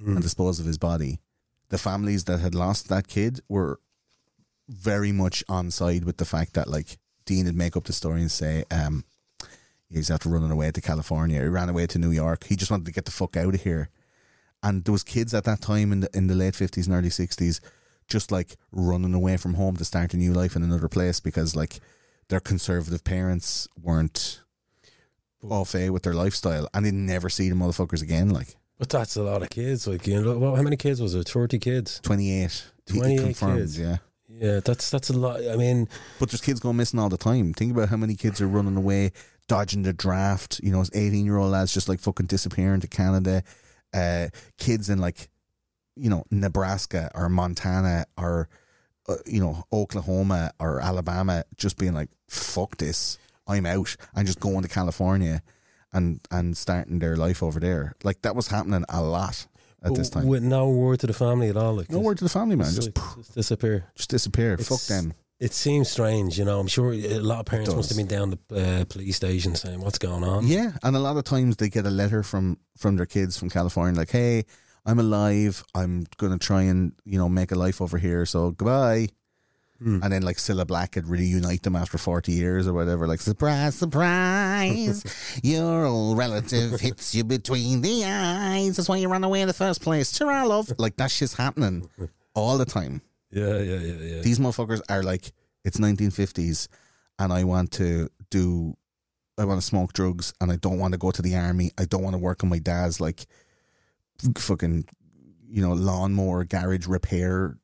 and dispose of his body, the families that had lost that kid were very much on side with the fact that like Dean would make up the story and say, um, he's after running away to California. He ran away to New York. He just wanted to get the fuck out of here. And there was kids at that time in the in the late fifties and early sixties, just like running away from home to start a new life in another place because like their conservative parents weren't au fait with their lifestyle and they never see the motherfuckers again. Like But that's a lot of kids. Like you know, well, how many kids was it? Thirty kids. twenty eight. 28 kids. yeah. Yeah, that's that's a lot. I mean, But there's kids going missing all the time. Think about how many kids are running away, dodging the draft. You know, 18 year old lads just like fucking disappearing to Canada. Uh, kids in like, you know, Nebraska or Montana or, uh, you know, Oklahoma or Alabama just being like, fuck this. I'm out. I'm just going to California and, and starting their life over there. Like that was happening a lot at this time. with no word to the family at all. Like No word to the family, man. Just, like, just disappear. just disappear. It's- Fuck them. It seems strange, you know. I'm sure a lot of parents must have been down the uh, police station saying, "What's going on?" Yeah, and a lot of times they get a letter from from their kids from California, like, "Hey, I'm alive. I'm gonna try and you know make a life over here. So goodbye." And then like Cilla Black had reunite them after 40 years or whatever. Like, surprise, surprise, your old relative hits you between the eyes. That's why you ran away in the first place. Tara, love. Like, that shit's happening all the time. Yeah, yeah, yeah, yeah. These motherfuckers are like, it's 1950s and I want to do, I want to smoke drugs and I don't want to go to the army. I don't want to work on my dad's like fucking, you know, lawnmower garage repair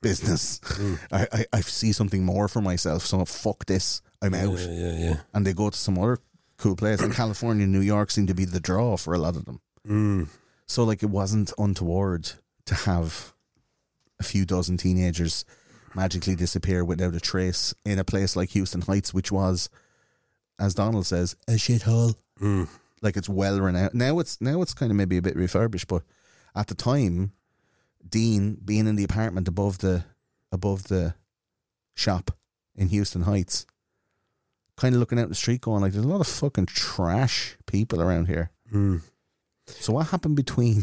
business. I, I, I see something more for myself. So fuck this. I'm out. yeah, yeah, yeah. And they go to some other cool place. And California and New York seem to be the draw for a lot of them. Mm. So like it wasn't untoward to have a few dozen teenagers magically disappear without a trace in a place like Houston Heights, which was, as Donald says, a shithole. Mm. Like it's well renowned. Now it's now it's kind of maybe a bit refurbished, but at the time, Dean being in the apartment above the above the shop in Houston Heights, kind of looking out the street, going like, "There's a lot of fucking trash people around here." Mm. So what happened between,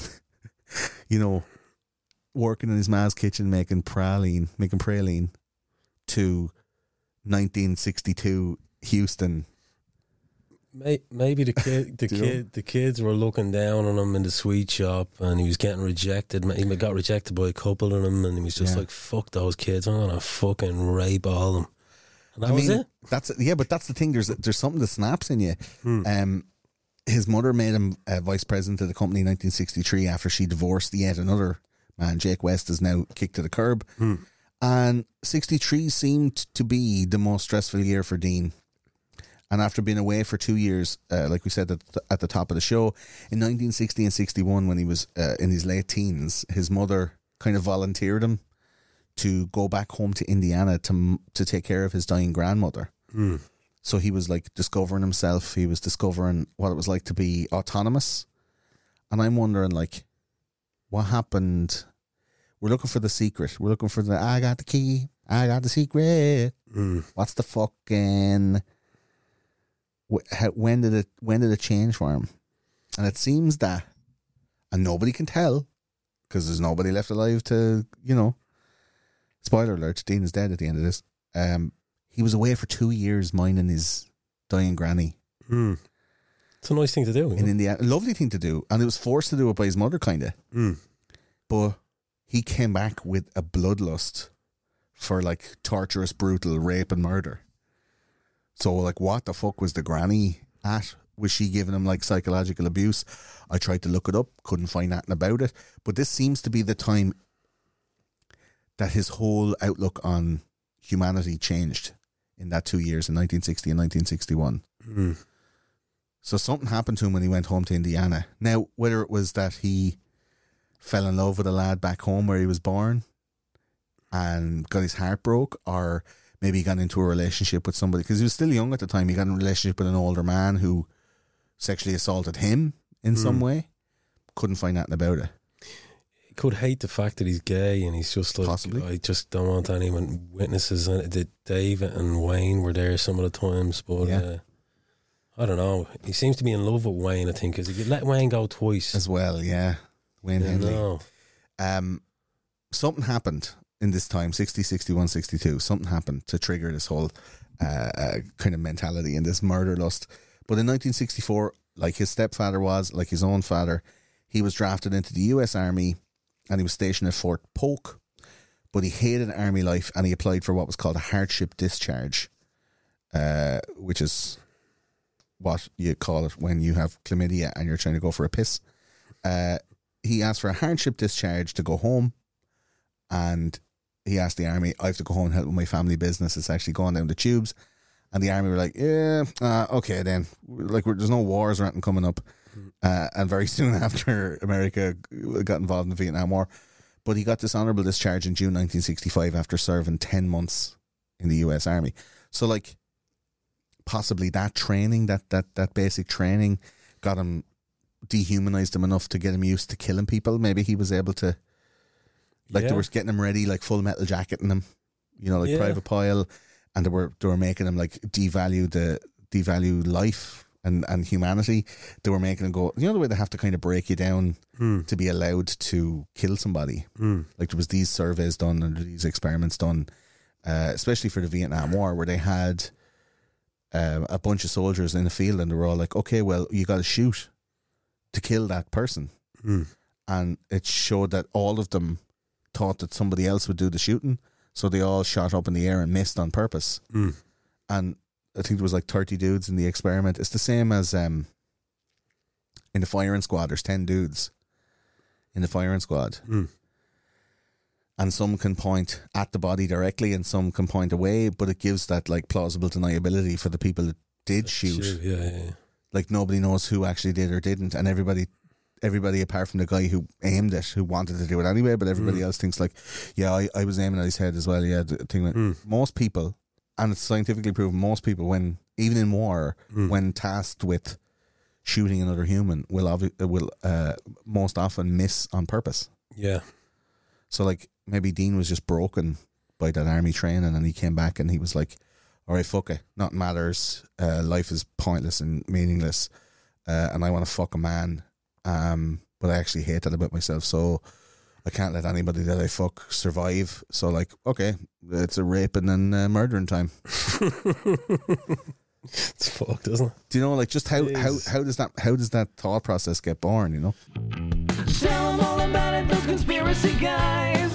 you know, working in his ma's kitchen making praline, making praline, to 1962 Houston? Maybe the kid, the Do you know? kid, the kids were looking down on him in the sweet shop, and he was getting rejected. He got rejected by a couple of them, and he was just Yeah. like, "Fuck those kids! I'm gonna fucking rape all of them." And that I was mean, it. that's yeah, but that's the thing. There's there's something that snaps in you. Hmm. Um, his mother made him uh, vice president of the company in 1963 after she divorced yet another man. Jake West is now kicked to the curb, Hmm. and 63 seemed to be the most stressful year for Dean. And after being away for two years, uh, like we said at the, at the top of the show, in 1960 and 61, when he was uh, in his late teens, his mother kind of volunteered him to go back home to Indiana to to take care of his dying grandmother. Mm. So he was like discovering himself. He was discovering what it was like to be autonomous. And I'm wondering, like, what happened? We're looking for the secret. We're looking for the I got the key. I got the secret. Mm. What's the fucking? When did it? When did it change for him? And it seems that, and nobody can tell, because there's nobody left alive to, you know. Spoiler alert: Dean is dead at the end of this. Um, he was away for two years minding his dying granny Mm. It's a nice thing to do. you in know? Indiana. Lovely thing to do, and he was forced to do it by his mother, kind of. Mm. But he came back with a bloodlust for like torturous, brutal rape and murder. So, like, what the fuck was the granny at? Was she giving him like psychological abuse? I tried to look it up, couldn't find nothing about it. But this seems to be the time that his whole outlook on humanity changed in that two years in 1960 and 1961. Mm. So something happened to him when he went home to Indiana. Now, whether it was that he fell in love with a lad back home where he was born and got his heart broke, or maybe he got into a relationship with somebody because he was still young at the time. He got in a relationship with an older man who sexually assaulted him in some way. Couldn't find nothing about it. He could hate the fact that he's gay, and he's just like, Possibly. I just don't want anyone witnesses. Dave and Wayne were there some of the times, but Yeah. uh, I don't know. He seems to be in love with Wayne. I think because he let Wayne go twice. As well, yeah. Wayne you Henley. know. um, something happened in this time 60 61 62 something happened to trigger this whole uh, uh, kind of mentality and this murder lust but in 1964 like his stepfather was like his own father he was drafted into the US Army and he was stationed at Fort Polk but he hated army life and he applied for what was called a hardship discharge uh, which is what you call it when you have chlamydia and you're trying to go for a piss uh, he asked for a hardship discharge to go home and he asked the army, I have to go home and help with my family business. It's actually going down the tubes. And the army were like, yeah, uh, okay then. Like, we're, there's no wars or anything coming up. Uh, and very soon after, America got involved in the Vietnam War. But he got this honorable discharge in June 1965 after serving 10 months in the US Army. So, like, possibly that training, that, that, that basic training, got him dehumanized him enough to get him used to killing people. Maybe he was able to like Yeah. they were getting him ready, like full metal jacketing him, you know, like Yeah. Private Pyle, and they were they were making him like devalue the devalue life and and humanity. They were making him go. You know the way they have to kind of break you down Hmm. to be allowed to kill somebody. Hmm. Like there was these surveys done and these experiments done, uh, especially for the Vietnam War, where they had um, a bunch of soldiers in the field and they were all like, okay, well, you got to shoot to kill that person. And it showed that all of them thought that somebody else would do the shooting. So they all shot up in the air and missed on purpose. And I think there was like 30 dudes in the experiment. It's the same as um, in the firing squad, there's 10 dudes in the firing squad. And some can point at the body directly and some can point away, but it gives that like plausible deniability for the people that did shoot. Shoot, yeah, yeah, yeah. Like nobody knows who actually did or didn't, and everybody, everybody apart from the guy who aimed it, who wanted to do it anyway, but everybody mm. else thinks like, yeah, I, I was aiming at his head as well. Yeah, the thing like mm. most people, and it's scientifically proven, most people when even in war, mm. when tasked with shooting another human, will obvi- will uh, most often miss on purpose. Yeah. So like maybe Dean was just broken by that army training and then he came back and he was like, All right, fuck it. Nothing matters. Uh, life is pointless and meaningless. Uh, and I want to fuck a man. Um, but I actually hate that about myself. So I can't let anybody that I fuck survive. So like, okay, it's a raping and uh, murdering time. It's fucked, isn't it? Do you know like just how, how how does that how does that thought process get born, you know? Tell 'em all about it, those conspiracy guys.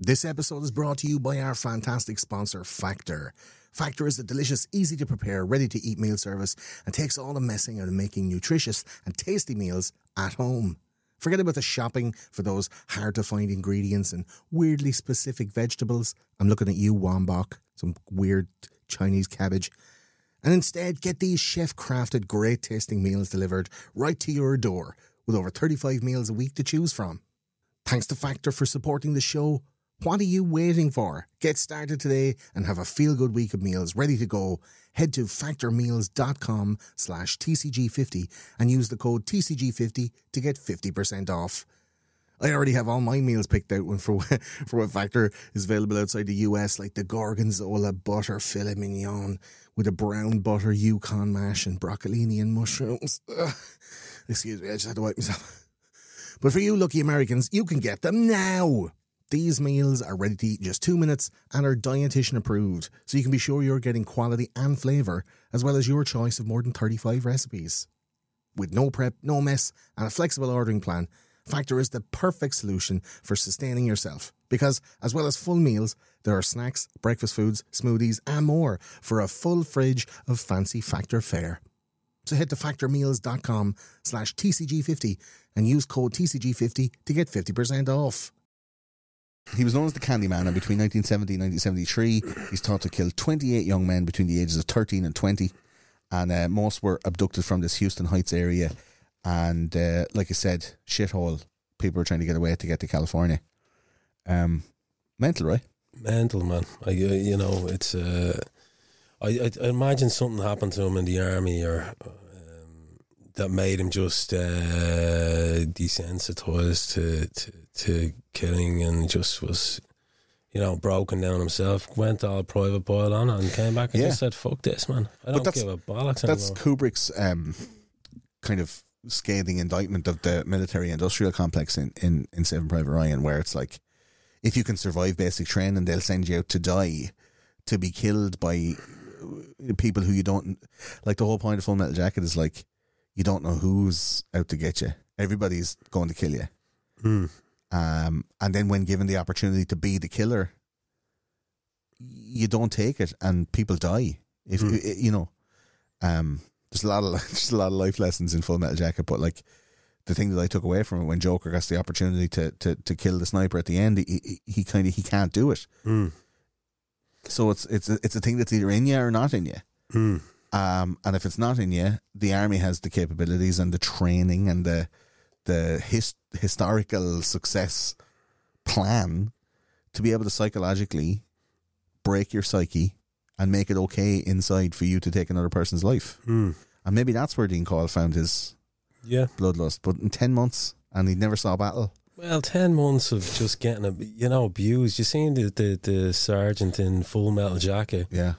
This episode is brought to you by our fantastic sponsor, Factor. Factor is a delicious, easy to prepare, ready to eat meal service and takes all the messing out of making nutritious and tasty meals at home. Forget about the shopping for those hard to find ingredients and weirdly specific vegetables. I'm looking at you, wombok, some weird Chinese cabbage. And instead, get these chef crafted, great tasting meals delivered right to your door with over 35 meals a week to choose from. Thanks to Factor for supporting the show. What are you waiting for? Get started today and have a feel good week of meals ready to go. Head to factormeals.com slash TCG50 and use the code TCG50 to get 50% off. I already have all my meals picked out when for for what Factor is available outside the US, like the Gorgonzola butter filet mignon with a brown butter Yukon mash and broccolini and mushrooms. Ugh. Excuse me, I just had to wipe myself. But for you lucky Americans, you can get them now. These meals are ready to eat in just two minutes and are dietitian approved, so you can be sure you're getting quality and flavour, as well as your choice of more than 35 recipes. With no prep, no mess, and a flexible ordering plan, Factor is the perfect solution for sustaining yourself. Because, as well as full meals, there are snacks, breakfast foods, smoothies, and more for a full fridge of fancy Factor fare. So head to factormeals.com slash TCG50 and use code TCG50 to get 50% off. He was known as the Candyman, and between 1970 and 1973, he's thought to kill 28 young men between the ages of 13 and 20. And uh, most were abducted from this Houston Heights area. And uh, like I said, shithole. People were trying to get away to get to California. Um, mental, right? Mental, man. I, you know, it's. Uh, I, I, I imagine something happened to him in the army, or that made him just uh, desensitized to, to to killing, and just was, you know, broken down himself. Went all Private Pyle on it, and came back and Yeah. just said, "Fuck this, man. I don't that's- give a bollocks That's anymore." Kubrick's um, kind of scathing indictment of the military industrial complex in, in, in Saving Private Ryan, where it's like, if you can survive basic training, they'll send you out to die, to be killed by people who you don't like. The whole point of Full Metal Jacket is like, you don't know who's out to get you. Everybody's going to kill you. Hmm. Um, and then when given the opportunity to be the killer, you don't take it, and people die. If Hmm. you know, um, there's a lot of there's a lot of life lessons in Full Metal Jacket, but like the thing that I took away from it when Joker gets the opportunity to to, to kill the sniper at the end, he he, he kind of he can't do it. Hmm. So it's it's a, it's a thing that's either in you or not in you. Hmm. Um, and if it's not in you, the army has the capabilities and the training and the the his, historical success plan to be able to psychologically break your psyche and make it okay inside for you to take another person's life. Hmm. And maybe that's where Dean Corll found his Yeah. bloodlust. But in ten months, and he never saw a battle. Well, ten months of just getting a, you know abused. You seen the, the the sergeant in Full Metal Jacket? Yeah,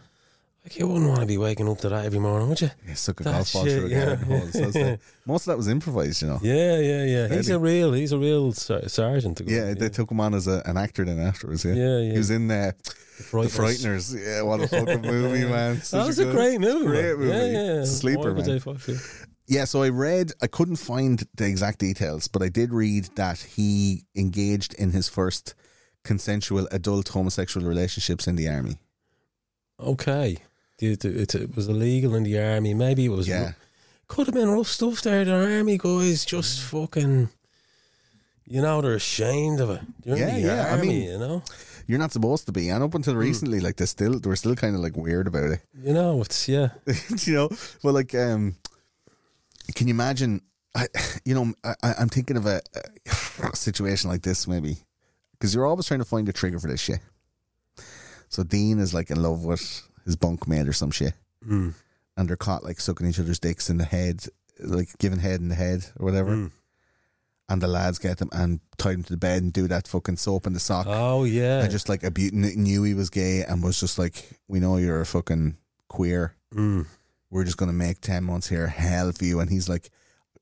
Like you wouldn't want to be waking up to that every morning, would you? Yeah, suck a That golf ball shit, through a yeah. garden hose. That's the- most of that was improvised, you know. Yeah, yeah, yeah. He's a real, he's a real ser- sergeant. to go Yeah, they took him on as a, an actor then afterwards. Yeah, Yeah, yeah. He was in uh, The Frighteners. Yeah, what a fucking movie, man. Such That was a good- great movie. Great man. movie. Yeah, yeah. It's a sleeper, Michael man. J. Fox, yeah. Yeah, so I read, I couldn't find the exact details, but I did read that he engaged in his first consensual adult homosexual relationships in the army. Okay. It, it, it was illegal in the army. Maybe it was. Yeah. Could have been rough stuff there. The army guys just fucking. You know, they're ashamed of it. You're Yeah, in the yeah, I mean- you know? You're not supposed to be, and up until recently, like they still they were still kind of like weird about it. You know, it's, yeah. you know, well, like, um, can you imagine? I, you know, I, I- I'm thinking of a, a situation like this maybe because you're always trying to find a trigger for this shit. So Dean is like in love with his bunkmate or some shit, Mm. and they're caught like sucking each other's dicks in the head, like giving head in the head or whatever. Mm. And the lads get them and tie them to the bed and do that fucking soap in the sock. Oh, yeah. And just like a beauty knew he was gay and was just like, we know you're a fucking queer. Mm. We're just going to make 10 months here hell for you. And he's like,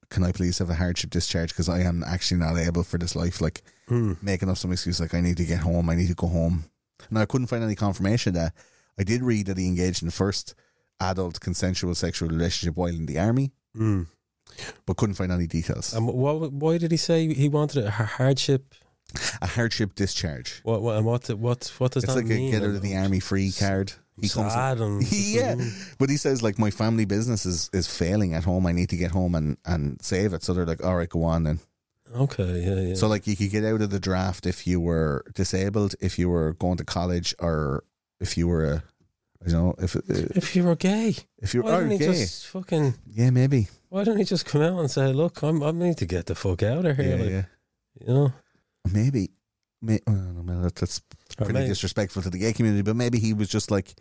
can I please have a hardship discharge? Because I am actually not able for this life. Like, Mm. making up some excuse like, I need to get home. I need to go home. Now, I couldn't find any confirmation that. I did read that he engaged in the first adult consensual sexual relationship while in the army, Mm. but couldn't find any details. And what, why did he say he wanted a hardship? a hardship discharge. What, what, and what, what, what does It's that like mean? It's like a get out of the army free card. He comes Sad and yeah, but he says like my family business is is failing at home. I need to get home and and save it. So they're like, all right, go on then. Okay, yeah, yeah. So like you could get out of the draft if you were disabled, if you were going to college, or if you were a, you know, if uh, if you were gay, if you're why oh, gay, just fucking? yeah, maybe, Why don't he just come out and say, "Look, I'm, I need to get the fuck out of yeah, here"? like, yeah, You know, maybe. May, well, no, man, that- that's pretty maybe- disrespectful to the gay community. But maybe he was just like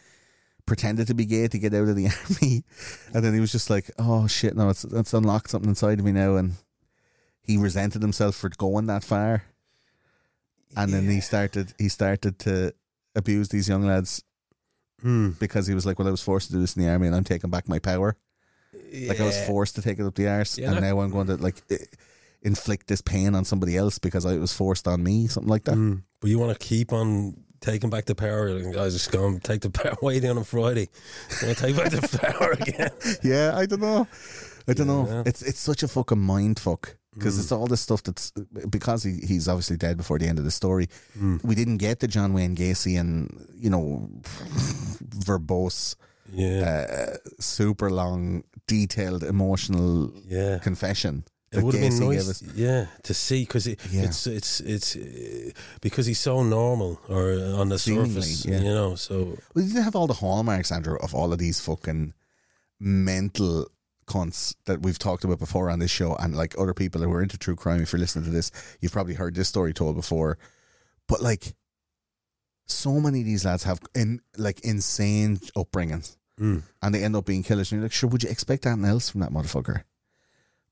pretended to be gay to get out of the army, and then he was just like, "Oh shit, no, it's it's unlocked something inside of me now," and he resented himself for going that far, and then he started he started to abuse these young lads Mm. because he was like, "Well, I was forced to do this in the army, and I'm taking back my power. Like I was forced to take it up the arse, Yeah, and now I'm going to like." inflict this pain on somebody else because I was forced on me, something like that. Mm. But you want to keep on taking back the power. And guys, just go and take the power way down on Friday. Want to take back the power again? Yeah, I don't know. I don't know. Yeah. It's it's such a fucking mind fuck because Mm. it's all this stuff that's because he, he's obviously dead before the end of the story. Mm. We didn't get the John Wayne Gacy and you know verbose, Yeah, uh, super long, detailed, emotional yeah. confession. It that would have been Gacy gave nice, us. yeah, to see because it, Yeah. it's it's it's uh, because he's so normal or uh, on the Seemingly, surface, yeah. you know. So We didn't have all the hallmarks, Andrew, of all of these fucking mental cunts that we've talked about before on this show, and like other people who are into true crime. If you're listening to this, you've probably heard this story told before. But like, so many of these lads have in like insane upbringings, mm, and they end up being killers. And you're like, sure, would you expect anything else from that motherfucker?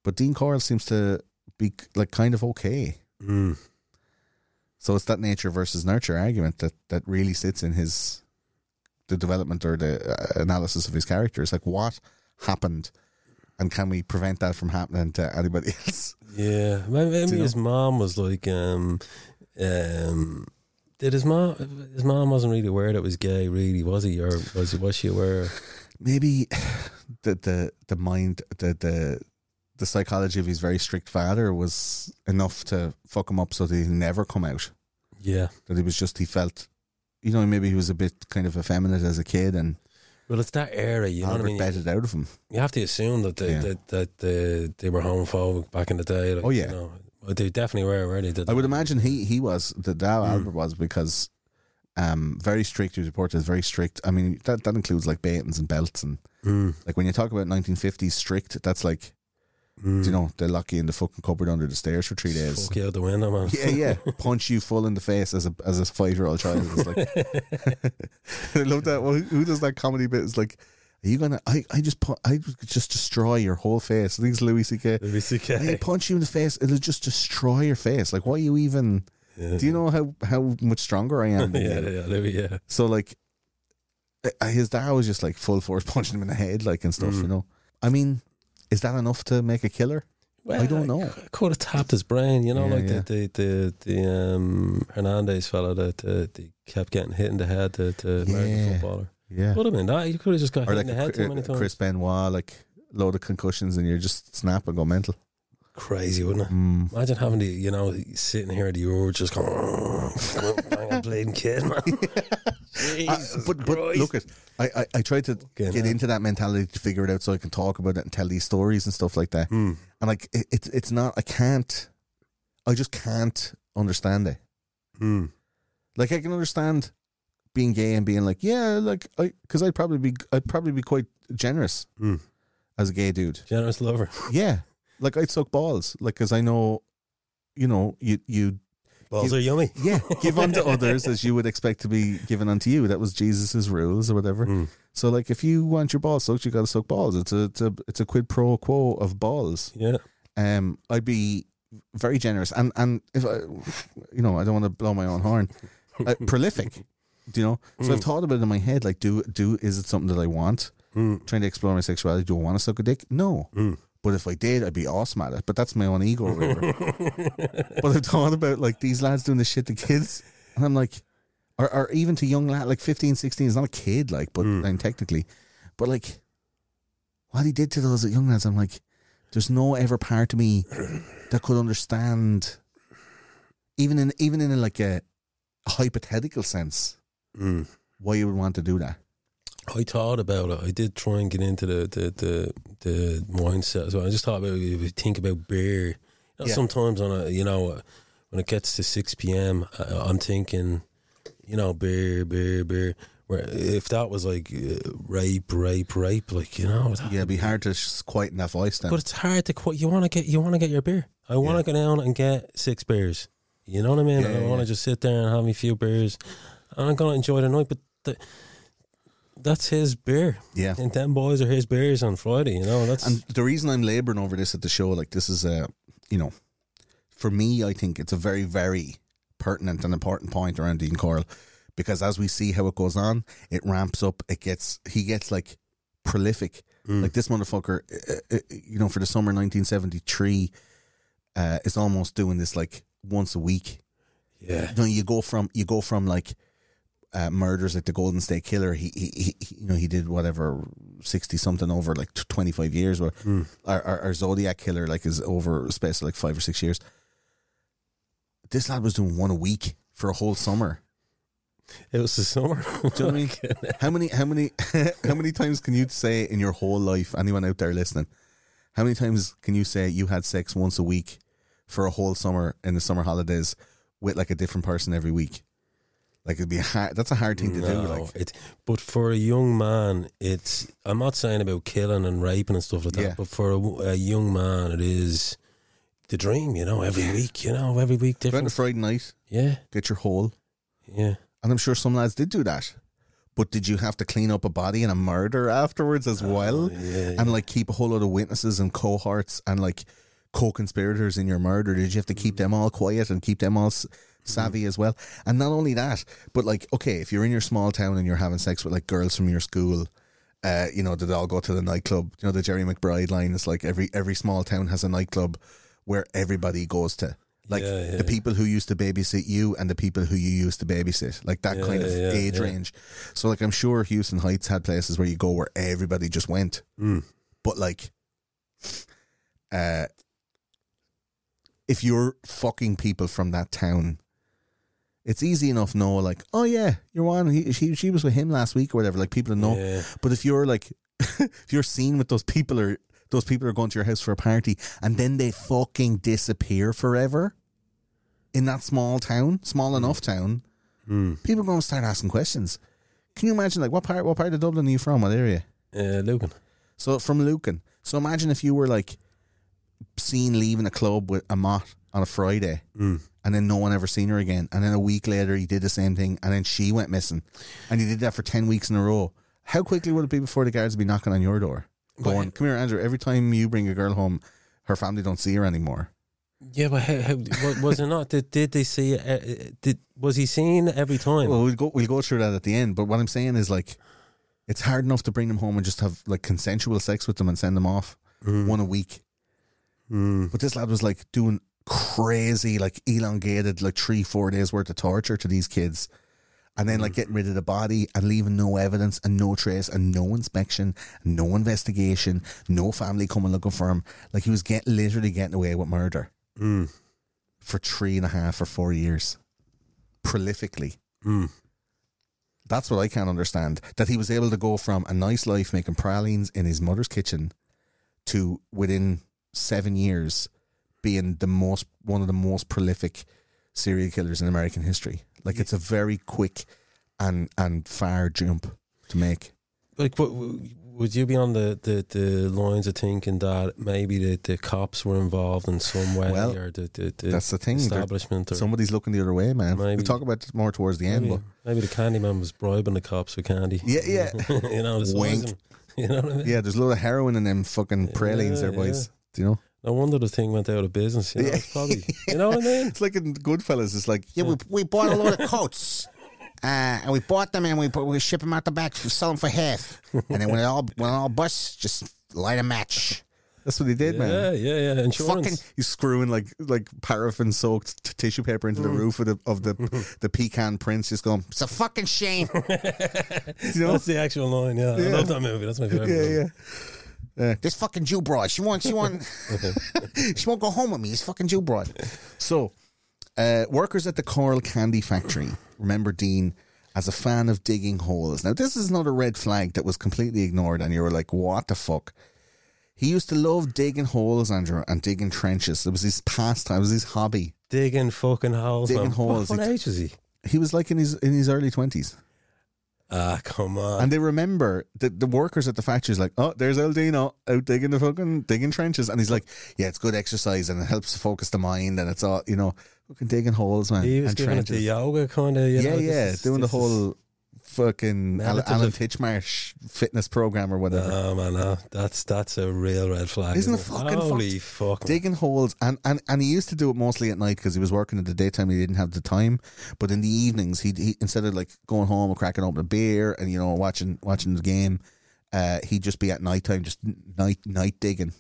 But Dean Coyle seems to be like kind of okay. mm, So it's that nature versus nurture argument that that really sits in his the development or the uh, analysis of his character. It's like what happened, and can we prevent that from happening to anybody else? yeah. Maybe, his mom was like, um, um, did his mom? His mom wasn't really aware that was gay, really, was he, or was he? Was she aware? Maybe the the the mind the the the psychology of his very strict father was enough to fuck him up so that he never come out. Yeah. That he was just he felt, you know, maybe he was a bit kind of effeminate as a kid and Well, it's that era, you know Albert what I mean. out of him. You have to assume that they, Yeah. that, that they, they were homophobic back in the day. Like, Oh, yeah. you know. They definitely were. Were they? Did I would imagine he he was that Dow Mm. Albert was because um very strict. He was reported as very strict. I mean that that includes like batons and belts and Mm, like when you talk about 1950s strict, that's like mm. you know they lock you in the fucking cupboard under the stairs for three days. Fuck you out the window, man. Yeah, yeah, punch you full in the face as a as a five year old child. It's like I love that. Well, who, does that comedy bit? It's like. Are you gonna? I, I just pu- I just destroy your whole face. I think it's Louis C.K. Louis C.K.. I punch you in the face. It'll just destroy your face. Like, why are you even? Yeah. Do you know how how much stronger I am? yeah, you? yeah, Louis, yeah. So like, his dad was just like full force punching him in the head, like and Mm. stuff. You know, I mean, is that enough to make a killer? I don't know. I could have tapped his brain, you know, Yeah, like yeah. the the the, the um, Hernandez fellow that uh, kept getting hit in the head, the, the American footballer. Yeah, Could have been that. You could have just got or hit like in the head a, too many a times. Chris Benoit, like load of concussions, and you're just snap and go mental. Crazy, wouldn't it? Mm. Imagine having to, you know, sitting here at the urge, just going, bang a bleeding kid, man. Uh, Jesus but but look at I, I I tried to Fucking get hell. into that mentality to figure it out so I can talk about it and tell these stories and stuff like that. Hmm. And like it, it's it's not I can't I just can't understand it. Hmm. Like I can understand being gay and being like yeah like I because I'd probably be I'd probably be quite generous Hmm. as a gay dude. Generous lover. Yeah, like I'd suck balls like because I know you know you you Balls You- are yummy. yeah give unto others as you would expect to be given unto you. That was Jesus's rules or whatever. Hmm. So like if you want your balls sucked, you got to suck balls. It's a it's a it's a quid pro quo of balls. Yeah. Um, I'd be very generous and and if I, you know, I don't want to blow my own horn. Uh, prolific, do you know? So I've thought about it in my head. Like, do do is it something that I want? Hmm. Trying to explore my sexuality. Do I want to suck a dick? No. Hmm. But if I did, I'd be awesome at it. But that's my own ego, or whatever. but I've thought about like these lads doing this shit to kids, and I'm like, or, or even to young lad like 15, 16 is not a kid, like, but Mm. I'm technically, but like, what he did to those young lads, I'm like, there's no ever part of me that could understand, even in even in a, like a, hypothetical sense, Hmm. why you would want to do that. I thought about it. I did try and get into the the the, the mindset as well. I just thought about if you think about beer. You know, Yeah. Sometimes on a you know when it gets to six p.m., I'm thinking, you know, beer, beer, beer. Where if that was like uh, rape, rape, rape, like you know, Yeah, it'd be hard to quieten that voice then. But it's hard to quit. You want to get you want to get your beer. I want to Yeah. go down and get six beers. You know what I mean? Yeah, I want to just sit there and have me few beers. And I'm gonna enjoy the night. But the, that's his beer. yeah. And them boys are his beers on Friday. You know that's And the reason I'm labouring over this at the show, like this is a, you know, for me, I think it's a very, very pertinent and important point around Dean Corll, because as we see how it goes on, it ramps up. It gets he gets like prolific. Mm. Like this motherfucker, uh, uh, you know, for the summer 1973, uh, is almost doing this like once a week. yeah. You know, you go from you go from like uh, murders like the Golden State Killer. He, he, he you know, he did whatever sixty something over like twenty five years. Or Mm. our, our, our Zodiac Killer like is over a space of like five or six years. This lad was doing one a week for a whole summer. It was the summer. Do you know what I mean? How many how many how many times can you say in your whole life, anyone out there listening, how many times can you say you had sex once a week for a whole summer in the summer holidays with like a different person every week? Like it'd be hard that's a hard thing to do. Like it, but for a young man, it's. I'm not saying about killing and raping and stuff like that. Yeah. But for a, a young man, it is the dream. You know, every week. You know, every week go out on a different. Friday night, Yeah, get your hole. yeah. And I'm sure some lads did do that. But did you have to clean up a body and a murder afterwards as oh, well? Oh, yeah, And like keep a whole lot of witnesses and cohorts and like co-conspirators in your murder? Did you have to keep them all quiet and keep them all s- savvy as well? And not only that, but like, okay, if you're in your small town and you're having sex with like girls from your school, uh, you know, did they all go to the nightclub? You know, the Jerry McBride line is like every every small town has a nightclub where everybody goes to. Like Yeah, yeah. the people who used to babysit you and the people who you used to babysit, like that Yeah, kind of age range. So, like, I'm sure Houston Heights had places where you go where everybody just went, Mm. but like, uh, if you're fucking people from that town, it's easy enough know like, oh yeah, you're one. He, she she was with him last week or whatever. Like people know. Yeah. But if you're like, if you're seen with those people or those people are going to your house for a party and then they fucking disappear forever in that small town, small enough town, Mm. people are going to start asking questions. Can you imagine like what part what part of Dublin are you from? What area? Uh, Lucan. So from Lucan. So imagine if you were like seen leaving a club with a mott on a Friday Mm. and then no one ever seen her again. And then a week later he did the same thing and then she went missing. And he did that for ten weeks in a row. How quickly would it be before the guards would be knocking on your door? Going, Come here, Andrew, every time you bring a girl home, her family don't see her anymore. Yeah, but how, how, was it not? Did, did they see? Uh, did was he seen every time? Well, we'll go we'll go through that at the end. But what I'm saying is like It's hard enough to bring them home and just have like consensual sex with them and send them off one a week. Mm. But this lad was like doing crazy, like elongated, like three, four days worth of torture to these kids. And then like mm. getting rid of the body and leaving no evidence and no trace and no inspection, no investigation, no family coming looking for him. Like he was get, literally getting away with murder mm. for three and a half or four years. Prolifically. That's what I can't understand. That he was able to go from a nice life making pralines in his mother's kitchen to within seven years being the most one of the most prolific serial killers in American history. Like it's a very quick and and far jump to make. Like, what, would you be on the, the, the lines of thinking that maybe the, the cops were involved in some way, Well, or the, the, the That's the thing. Establishment, or Somebody's looking the other way, man. Maybe. We'll talk about this more towards the end, maybe, but maybe the candy man was bribing the cops with candy. yeah, yeah, you know, Wink. You know what I mean? yeah. There's a lot of heroin in them fucking pralines, there, boys. Do you know? No wonder the thing went out of business. You know, Yeah. probably. You know what I mean? It's like in Goodfellas. It's like Yeah, we, we bought a load of coats. Uh, and we bought them and we put, we ship them out the back, we sell them for half. And then when it all when it all busts, just light a match. that's what he did, man. Yeah, yeah, yeah. Insurance. Fucking- He's screwing like like paraffin soaked t- tissue paper into the Mm. roof of the of the the pecan prince. Just going, It's a fucking shame. you know, That's the actual line. Yeah, I love that movie. That's my favorite. yeah, movie. yeah. This fucking Jew broad. She won't. She won't. she won't go home with me. This fucking Jew broad. So, uh, workers at the Corll Candy Factory remember Dean as a fan of digging holes. Now, this is not a red flag that was completely ignored, and you were like, "What the fuck?" He used to love digging holes, Andrew, and digging trenches. It was his pastime. It was his hobby. Digging fucking holes. Digging man. holes. What, what age was he? He was like in his in his early twenties. Ah, come on. And they remember that the workers at the factory's like, oh, there's Eldino out digging the fucking digging trenches, and he's like, yeah, it's good exercise and it helps to focus the mind, and it's all you know, fucking digging holes, man. he was and giving it the yoga kind of. You yeah, know, yeah, is- doing the whole fucking Al- Meditative. Alan Titchmarsh fitness program or whatever. No man, no. that's that's a real red flag. Isn't it isn't fucking Holy fuck! Digging holes, and, and, and he used to do it mostly at night because he was working in the daytime. He didn't have the time, but in the evenings, he he instead of like going home and cracking open a beer and you know watching watching the game, uh, he'd just be at night time, just night night digging,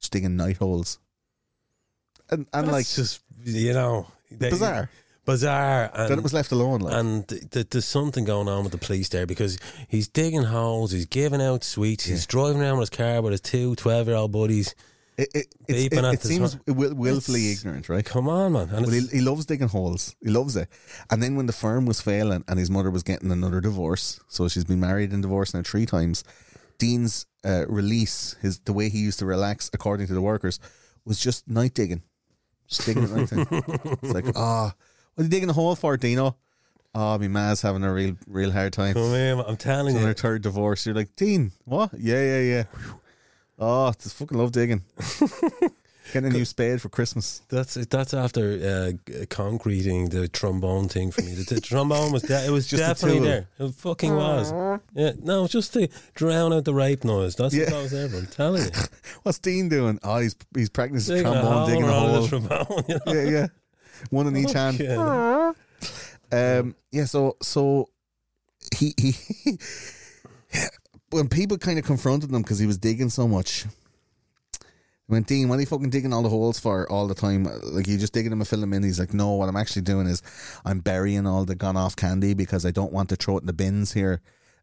just digging night holes, and and That's like just you know they- bizarre bizarre, and that it was left alone. Like and th- th- there's something going on with the police there because he's digging holes, he's giving out sweets, he's driving around with his car with his two 12 year old buddies. it it, it, it seems will, willfully It's- ignorant, right? Come on, man. And Well, he, he loves digging holes. He loves it. And then when the firm was failing and his mother was getting another divorce, so she's been married and divorced now three times. Dean's uh, release, his the way he used to relax, according to the workers, was just night digging, just digging at night time. It's like, ah, what are you digging a hole for, Dino? Oh, my ma's having a real, real hard time. come here. I'm telling It's on you. her third divorce. You're like, Dean, what? Yeah, yeah, yeah. Oh, just fucking love digging. Getting a new spade for Christmas. That's that's after uh, concreting the trombone thing for me. The, the trombone was de- it was Just a definitely tool. there. It fucking was. Yeah, no, just to drown out the rape noise. That's Yeah. what I was there for. I'm telling you. What's Dean doing? Oh, he's he's practicing Digging a trombone, hole digging a around hole. the trombone. You know? yeah, yeah. One in each hand. Yeah. Um, yeah. So, so he he. when people kind of confronted him because he was digging so much, went, Dean, what are you fucking digging all the holes for all the time? Like you just digging them and filling them in. He's like, no, what I'm actually doing is I'm burying all the gone off candy because I don't want to throw it in the bins here,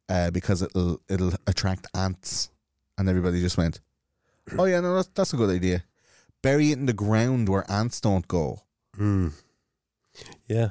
uh, because it'll it'll attract ants. And everybody just went, oh yeah, no, that's that's a good idea. Bury it in the ground where ants don't go. Mm. Yeah.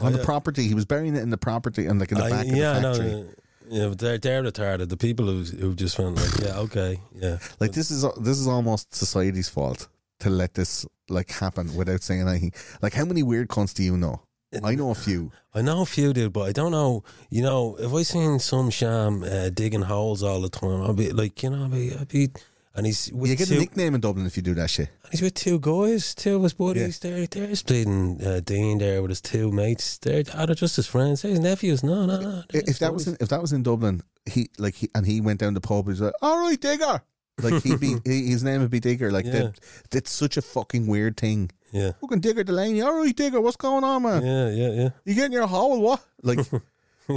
on Uh, the property. He was burying it in the property and like in the I- back yeah, of the factory. Yeah, but they're they're retarded. The people who who just went like, yeah, okay, yeah. Like this is this is almost society's fault to let this like happen without saying anything. Like how many weird cons do you know? I know a few. I know a few, dude, but I don't know. You know, if I seen some sham uh, digging holes all the time, I'd be like, you know, I'd be, I'd be and he's with You get two, a nickname in Dublin if you do that shit. And he's with two guys, two of his buddies. There, there's bleeding uh, Dean there with his two mates. They're, they just his friends? They're his nephews? No, no, no. If his that was in, if that was in Dublin, he like he and he went down the pub. He's like, "All right, Digger." Like he'd be he, his name would be Digger. Like Yeah. that. That's such a fucking weird thing. yeah, Fucking Digger Delaney. All right, Digger. What's going on, man? yeah, yeah, yeah. You getting your hole? What? Like Do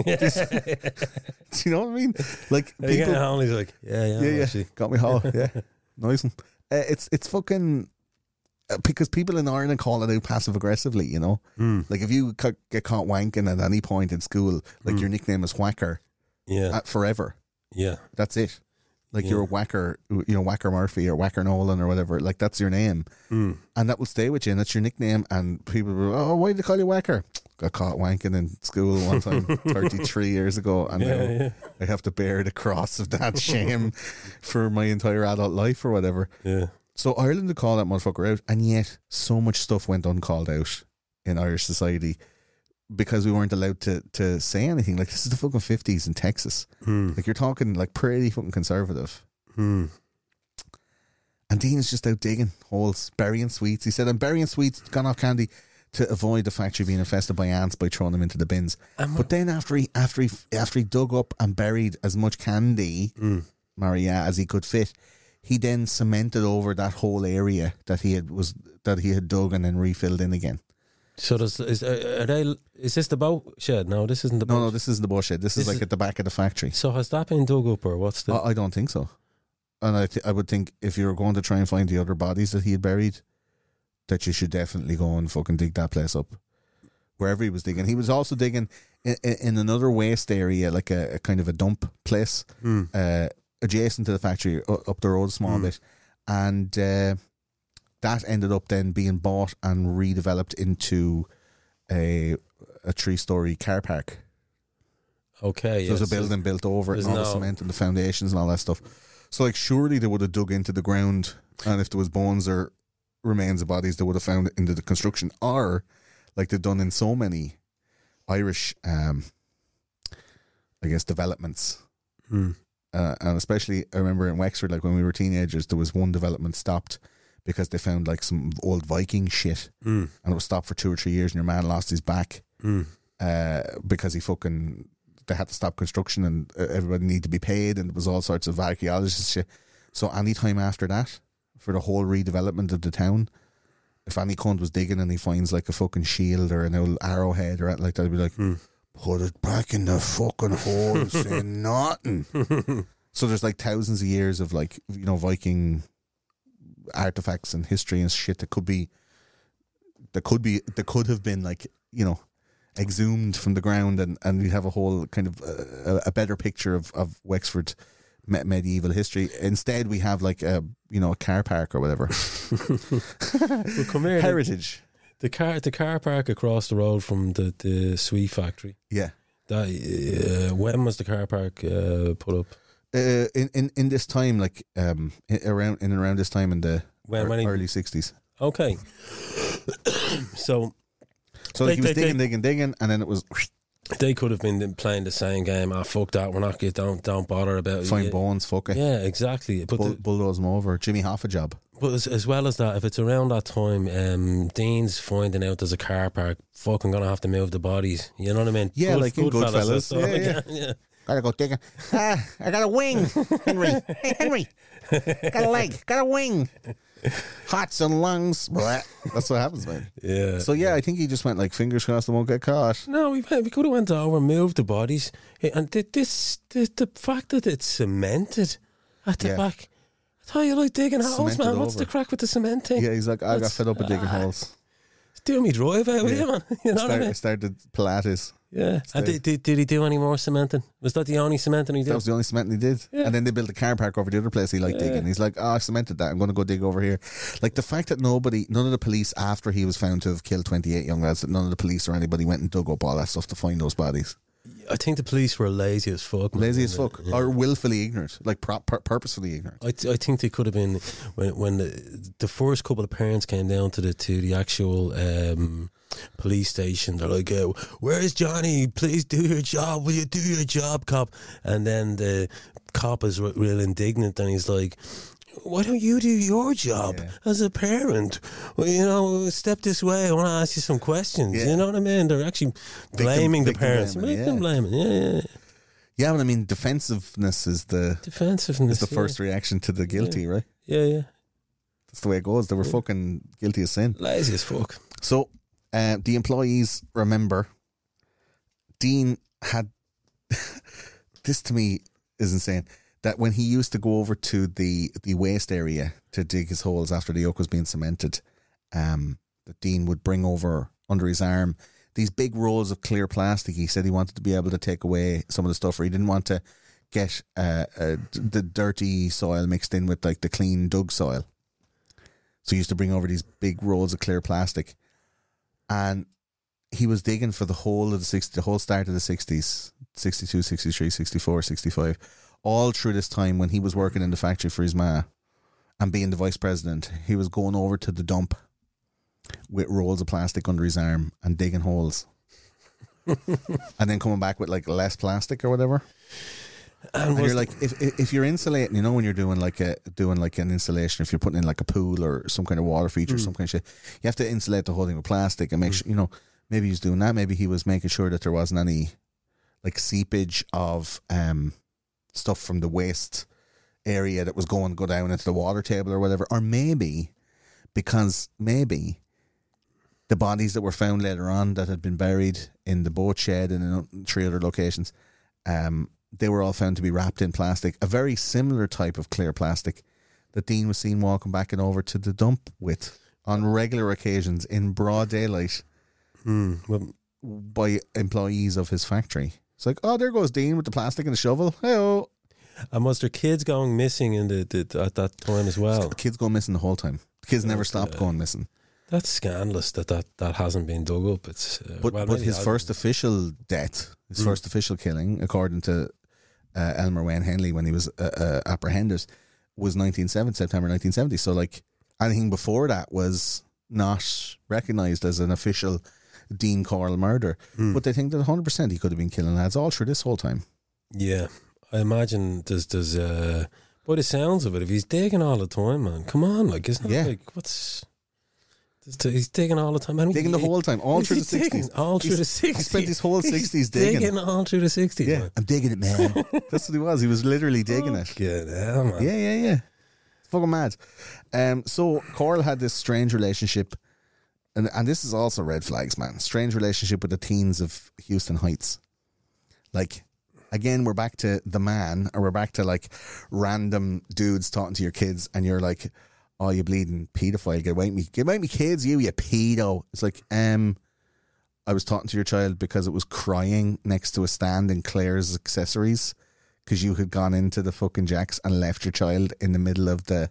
you know what I mean? Like Are people, getting home? He's like, yeah, yeah, yeah, yeah, actually. got me home. Yeah, nice one. Uh, it's it's fucking uh, because people in Ireland call it out passive aggressively. You know, Hmm. like if you ca- get caught wanking at any point in school, like your nickname is Whacker Yeah, uh, forever. yeah, That's it. Like Yeah. you're a whacker, you know, Whacker Murphy or Whacker Nolan or whatever. Like that's your name, Mm. and that will stay with you. And that's your nickname. And people will, oh, why did they call you Whacker? Got caught wanking in school one time, thirty three years ago, and yeah, now yeah, I have to bear the cross of that shame for my entire adult life or whatever. yeah. So Ireland would call that motherfucker out, and yet so much stuff went uncalled out in Irish society because we weren't allowed to to say anything. Like this is the fucking fifties in Texas. Hmm. Like you're talking like pretty fucking conservative. Hmm. And Dean's just out digging holes, burying sweets. He said, I'm burying sweets, gone off candy to avoid the factory being infested by ants by throwing them into the bins. And But then after he after he after he dug up and buried as much candy, Mm. Maria, as he could fit, he then cemented over that whole area that he had was that he had dug and then refilled in again. So does is are are they? Is this the boat shed? No, this isn't the No, boat. no, no, this isn't the bullshit. This, This is like is- at the back of the factory. So has that been dug up or what's the? I, I don't think so. And I th- I would think if you were going to try and find the other bodies that he had buried, that you should definitely go and fucking dig that place up. Wherever he was digging, he was also digging in, in another waste area, like a, a kind of a dump place, Hmm. uh, adjacent to the factory, up the road a small Mm. bit, and uh, that ended up then being bought and redeveloped into a a three story car park. Okay, So there's a building built over it and all the cement and the foundations and all that stuff. So like surely they would have dug into the ground and if there was bones or remains of bodies they would have found it into the construction or like they've done in so many Irish um I guess developments. Hmm. Uh, and especially I remember in Wexford like when we were teenagers there was one development stopped because they found like some old Viking shit Hmm. and it was stopped for two or three years and your man lost his back Hmm. uh, because he fucking they had to stop construction and uh, everybody needed to be paid and there was all sorts of archaeologists shit. So any time after that, for the whole redevelopment of the town, if any cunt was digging and he finds like a fucking shield or an old arrowhead or anything like that, he'd be like, Hmm. put it back in the fucking hole and say nothing. so there's like thousands of years of like, you know, Viking artifacts and history and shit that could be, that could be, that could have been like, you know, exhumed from the ground and, and we have a whole kind of uh, a, better picture of, of Wexford medieval history. Instead, we have like a, you know, a car park or whatever. Well, come here. The, Heritage. the car, the car park across the road from the the sweet factory. Yeah. That uh, when was the car park uh, put up? Uh, in, in, in this time, like um, in, around in and around this time in the When when he, early sixties. okay. so So They- he was they- digging, they- digging, digging, and then it was they could have been playing the same game. Ah, fuck that. We're not. Don't don't bother about it. find yeah, bones, fuck it, yeah, exactly. But Bull, the, bulldoze them over. Jimmy Hoffa job. But as, as well as that, if it's around that time, um, Dean's finding out there's a car park, fucking gonna have to move the bodies. You know what I mean? Yeah, like in Goodfellas. So, Yeah, yeah. yeah. Gotta go digging. Ah, I got a wing, Henry. Hey, Henry. Got a leg. Got a wing. Hearts and lungs. Blah. That's what happens, man. yeah. So yeah, I think he just went like fingers crossed, I won't get caught. No, we we could have went over, moved the bodies, and th- this the, the fact that it's cemented at the Yeah. back. I thought you like digging holes, Cemented man. What's the over. crack with the cement thing? Yeah, he's like, I got That's- fed up with digging ah. holes. Do me drive out with Yeah. you, man. You know what I Start, mean? started Pilates. Yeah. Did, did, did he do any more cementing? Was that the only cementing he did? That was the only cementing he did. Yeah. And then they built a car park over the other place he liked Yeah. digging. He's like, oh, I cemented that. I'm going to go dig over here. Like the fact that nobody, none of the police, after he was found to have killed 28 young lads, that none of the police or anybody went and dug up all that stuff to find those bodies. I think the police were lazy as fuck. man. Lazy as fuck. Yeah. Or willfully ignorant. Like pur- purposefully ignorant. I, th- I think they could have been when when the, the first couple of parents came down to the to the actual um, police station. They're like, uh, "Where's Johnny? Please do your job. Will you do your job, cop?" And then the cop is re- real indignant, and he's like. Why don't you do your job Yeah. as a parent? Well, you know, step this way. I want to ask you some questions. Yeah. You know what I mean? They're actually blaming the parents. blaming, Make them yeah. blaming. Yeah, yeah. yeah. But I mean, defensiveness is the Defensiveness. is the first reaction to the guilty, right? Yeah, yeah. That's the way it goes. They were fucking guilty of sin. Lazy as fuck. So uh, the employees remember Dean had this to me is insane. That when he used to go over to the the waste area to dig his holes after the oak was being cemented, um, that Dean would bring over under his arm these big rolls of clear plastic. He said he wanted to be able to take away some of the stuff, or he didn't want to get uh, uh, the dirty soil mixed in with like the clean dug soil. So he used to bring over these big rolls of clear plastic, and he was digging for the whole of the 60, the whole start of the 60s 62 63 64 65 all through this time when he was working in the factory for his ma and being the vice president he was going over to the dump with rolls of plastic under his arm and digging holes. And then coming back with like less plastic or whatever And and you're like if if you're insulating you know when you're doing like a doing like an installation if you're putting in like a pool or some kind of water feature or some kind of shit you have to insulate the whole thing with plastic and make sure you know maybe he's doing that. Maybe he was making sure that there wasn't any like seepage of um stuff from the waste area that was going to go down into the water table or whatever. Or maybe because maybe the bodies that were found later on that had been buried in the boat shed and in three other locations um, they were all found to be wrapped in plastic, a very similar type of clear plastic that Dean was seen walking back and over to the dump with on regular occasions in broad daylight Hmm, well, by employees of his factory. It's like, oh, there goes Dean with the plastic and the shovel. Hey, and was there kids going missing in the, the at that time as well? the kids go missing the whole time. The kids never stopped going missing. That's scandalous that that, that hasn't been dug up. It's uh, But well, but his first official death, his Mm. first official killing, according to uh, Elmer Wayne Henley when he was uh, uh, apprehended, was 1970, September 1970. So like anything before that was not recognised as an official Dean Corll murder. Mm. But they think that 100% he could have been killing lads all through this whole time. Yeah, I imagine there's there's uh, by the sounds of it, if he's digging all the time, man, come on, like isn't Yeah. it like what's he's digging all the time. I mean, Digging the whole time, all through the 60s. all through He's- the sixties. he spent his whole 60s digging. digging all through the sixties. Yeah, I'm digging it, man. That's what he was. He was literally digging it. Hell, man. Yeah, yeah, yeah. It's fucking mad. Um, so Corll had this strange relationship, and and this is also red flags, man. Strange relationship with the teens of Houston Heights. Like, again, we're back to the man, or we're back to like random dudes talking to your kids, and you're like, "Oh, you bleeding pedophile? Get away from me! Get away from me, kids! You, you pedo!" It's like, um. I was talking to your child because it was crying next to a stand in Claire's accessories because you had gone into the fucking jacks and left your child in the middle of the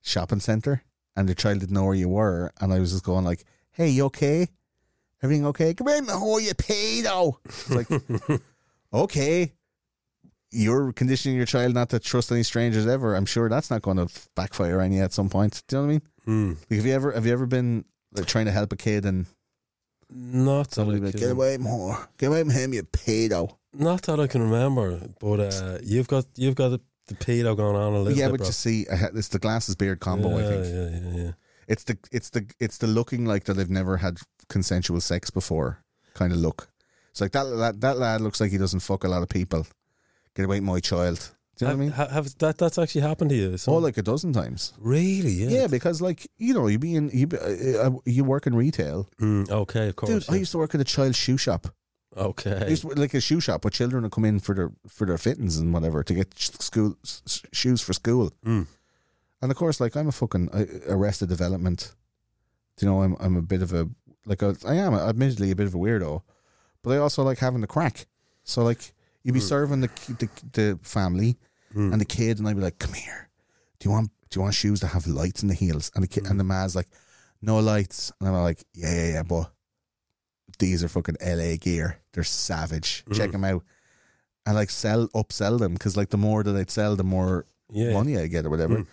shopping center and the child didn't know where you were and I was just going like, Hey, you okay? Everything okay? Come here, oh you pedo. It's like Okay. You're conditioning your child not to trust any strangers ever. I'm sure that's not going to backfire on you at some point. Do you know what I mean? Hmm. Like, have you ever have you ever been like trying to help a kid and Not somebody like, get away her, get away from him, you pedo. not that I can remember, but uh, you've got you've got the, the pedo going on a little bit. yeah, bit. but bro. you see, it's the glasses beard combo. yeah, I think Yeah, yeah, yeah. it's the it's the it's the looking like that they've never had consensual sex before kind of look. It's like that that that lad looks like he doesn't fuck a lot of people. Get away, my child. Do you know what I mean? Have, have that that's actually happened to you? Oh, like a dozen times. really? Yeah. Yeah, because like you know, you be in you be, uh, uh, you work in retail, Mm, okay, of course. dude. I used to work at a child shoe shop. I okay. used to, like a shoe shop where children would come in for their for their fittings and whatever to get school s- shoes for school. Mm. And of course, like I'm a fucking uh, arrested development. Do you know, I'm I'm a bit of a like a, I am admittedly a bit of a weirdo, but I also like having the crack. So like you'd be hmm. serving the the, the family Mm. and the kid, and I'd be like, "Come here, do you want do you want shoes that have lights in the heels?" And the kid and the hmm. man's like, "No lights," and I'm like, "Yeah, yeah, yeah, but these are fucking LA gear. They're savage. Hmm. Check them out." And like sell upsell them because like the more that I'd sell, the more Yeah. money I get or whatever.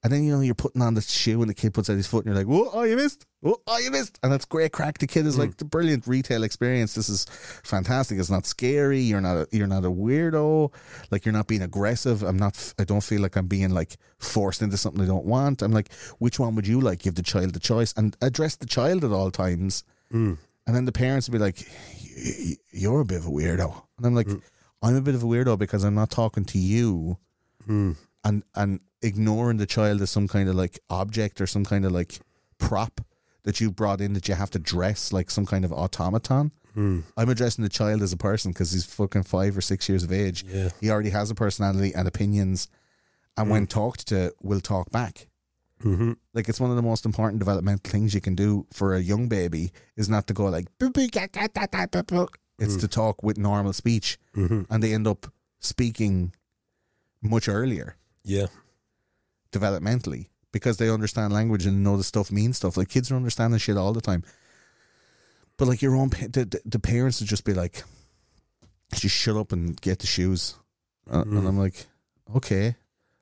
Mm. And then you know you're putting on the shoe and the kid puts out his foot and you're like, "Whoa, oh you missed! Oh, oh you missed!" And that's great crack. The kid is like the brilliant retail experience. This is fantastic. It's not scary. You're not a, you're not a weirdo. Like you're not being aggressive. I'm not. I don't feel like I'm being like forced into something I don't want. I'm like, which one would you like? Give the child the choice and address the child at all times. Mm. And then the parents would be like, "Y- y- "You're a bit of a weirdo," and I'm like, "I'm a bit of a weirdo because I'm not talking to you." Mm. and and ignoring the child as some kind of like object or some kind of like prop that you brought in that you have to dress like some kind of automaton. Hmm. I'm addressing the child as a person because he's fucking five or six years of age. Yeah. He already has a personality and opinions, and when talked to, will talk back. Mm-hmm. Like it's one of the most important developmental things you can do for a young baby is not to go like it's to talk with normal speech, Mm-hmm. and they end up speaking much earlier Yeah. developmentally because they understand language and know the stuff means stuff. Like kids are understanding shit all the time. But like your own, pa- the, the, parents would just be like, just shut up and get the shoes. Uh, And I'm like, okay,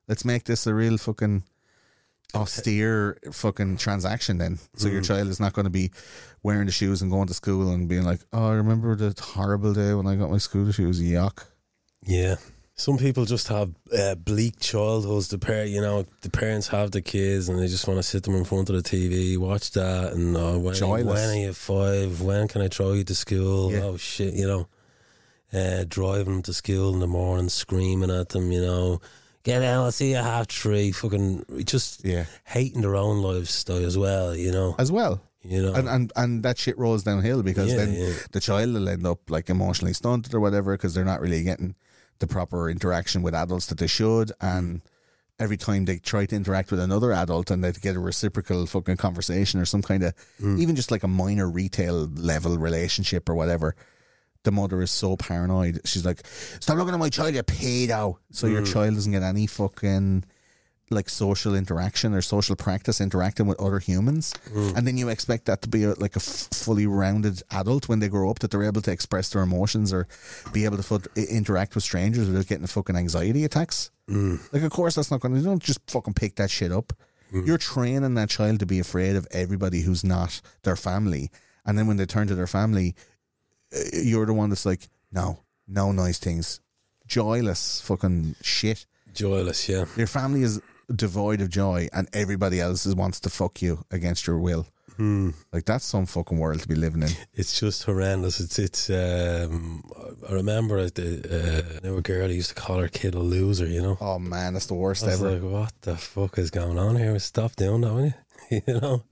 let's make this a real fucking austere fucking transaction then. So your child is not going to be wearing the shoes and going to school and being like, oh, I remember the horrible day when I got my school shoes. Yuck. Yeah. Some people just have uh, bleak childhoods. The par- you know, the parents have the kids and they just want to sit them in front of the TV, watch that, and uh, when, Joyless. when are you five? When can I throw you to school? Yeah. Oh shit, you know, uh, driving them to school in the morning, screaming at them, you know, get out. I'll see you half three. Fucking just Yeah. hating their own lifestyle as well. You know, As well. you know, and, and and that shit rolls downhill because Yeah, then yeah. the child will end up like emotionally stunted or whatever because they're not really getting the proper interaction with adults that they should and every time they try to interact with another adult and they get a reciprocal fucking conversation or some kind of Mm. even just like a minor retail level relationship or whatever the mother is so paranoid she's like stop looking at my child you pedo so Mm. your child doesn't get any fucking like social interaction or social practice interacting with other humans. Mm. And then you expect that to be a, like a f- fully rounded adult when they grow up that they're able to express their emotions or be able to i- interact with strangers without getting fucking anxiety attacks. Mm. Like of course that's not going to you don't just fucking pick that shit up. Mm. You're training that child to be afraid of everybody who's not their family. And then when they turn to their family uh, you're the one that's like no no nice things. Joyless fucking shit. Joyless. Yeah, your family is devoid of joy and everybody else is, wants to fuck you against your will. Like that's some fucking world to be living in. It's just horrendous. It's it's. Um, I remember the uh, there was a girl who used to call her kid a loser. You know, Oh man, that's the worst I ever. like, what the fuck is going on here? Stop doing that, will you? you know,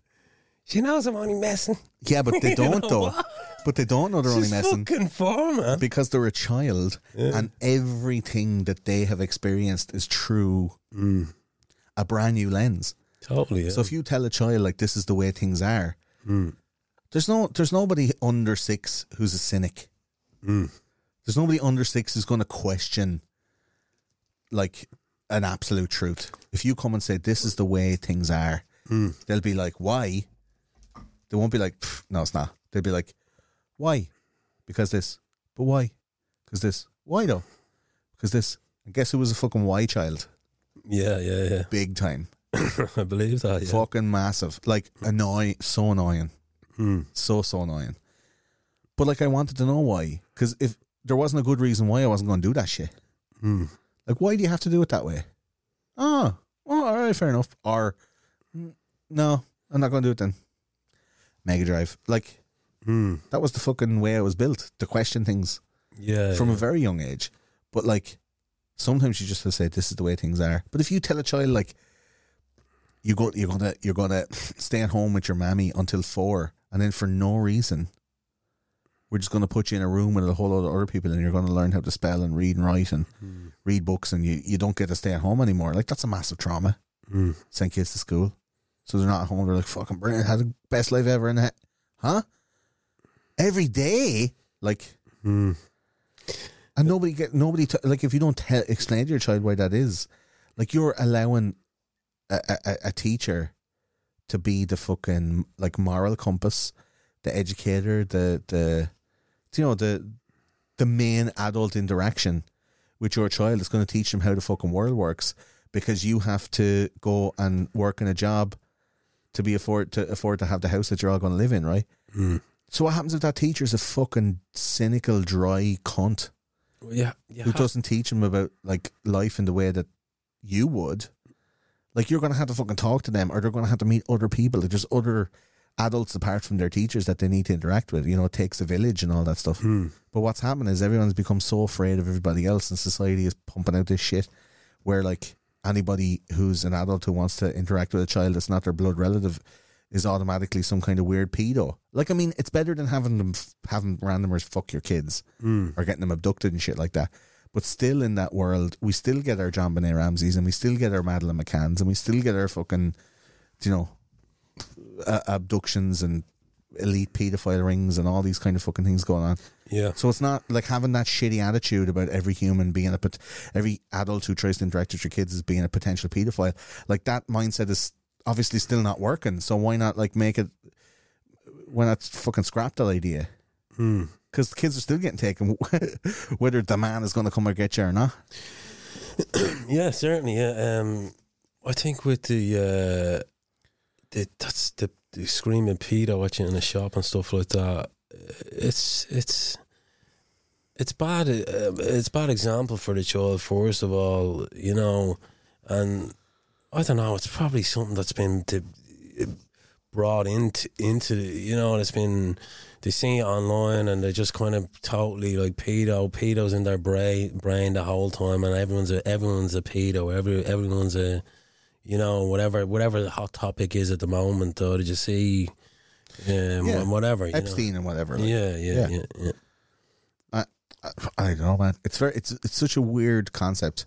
she knows I'm only messing. yeah, but they don't know though. what? But they don't know they're only messing fucking man. because they're a child and everything that they have experienced is through a brand new lens. Totally. Yeah. So if you tell a child like this is the way things are, hmm. there's no there's nobody under six who's a cynic. Hmm. There's nobody under six who's going to question like an absolute truth. If you come and say this is the way things are, hmm. they'll be like, "Why?" They won't be like, "No, it's not." They'll be like, "Why?" Because this. But why? Because this. Why though? Because this. And guess who was a fucking why child? Yeah, yeah, yeah. Big time. I believe that. Yeah. fucking massive. Like annoying, so annoying, hmm. so so annoying. But like, I wanted to know why, because if there wasn't a good reason why I wasn't going to do that shit, hmm. like, why do you have to do it that way? Oh, well, all right, fair enough. Or "Mm, no, I'm not going to do it then. Mega Drive, like hmm. that was the fucking way I was built to question things Yeah. from yeah. a very young age. But like, sometimes you just have to say this is the way things are. But if you tell a child like you go, you're gonna you're gonna stay at home with your mammy until four, and then for no reason, we're just gonna put you in a room with a whole lot of other people, and you're gonna learn how to spell and read and write and hmm. read books, and you you don't get to stay at home anymore. Like that's a massive trauma. Hmm. Send kids to school, so they're not at home. They're like fucking brilliant, had the best life ever in it, huh? Every day, like. Hmm. And nobody get nobody t- like if you don't tell explain to your child why that is, like you're allowing a, a, a teacher to be the fucking like moral compass, the educator, the the you know the the main adult interaction with your child is going to teach them how the fucking world works because you have to go and work in a job to be afford to afford to have the house that you're all going to live in, right? Mm. So what happens if that teacher's a fucking cynical, dry cunt? Yeah. You who doesn't teach them about like life in the way that you would, like you're going to have to fucking talk to them, or they're going to have to meet other people. Like there's other adults apart from their teachers that they need to interact with. You know, it takes a village and all that stuff. Hmm. But what's happened is everyone's become so afraid of everybody else, and society is pumping out this shit where like anybody who's an adult who wants to interact with a child that's not their blood relative is automatically some kind of weird pedo. Like, I mean, it's better than having them f- having randomers fuck your kids or getting them abducted and shit like that. But still, in that world, we still get our JonBenét Ramseys and we still get our Madeleine McCanns and we still get our fucking, you know, uh, abductions and elite paedophile rings and all these kind of fucking things going on. Yeah. So it's not like having that shitty attitude about every human being a every adult who tries to interact with your kids as being a potential pedophile. Like that mindset is obviously still not working. So why not like make it? Why not fucking scrap that idea? Because the kids are still getting taken, whether the man is going to come or get you or not. Yeah, certainly. Yeah. Um, I think with the uh, the that's the, the screaming pedo watching in the shop and stuff like that. It's it's it's bad. Uh, it's bad example for the child. First of all, you know, and I don't know. It's probably something that's been to, brought into into you know. It's been they see it online and they're just kind of totally like pedo, pedos in their brain brain the whole time, and everyone's a everyone's a pedo. Every everyone's a you know whatever whatever the hot topic is at the moment. Though, did you see? Um, Yeah. whatever you know? Epstein and whatever. like. Yeah, yeah, Yeah. yeah, yeah. I, I, I don't know, man. It's very it's it's such a weird concept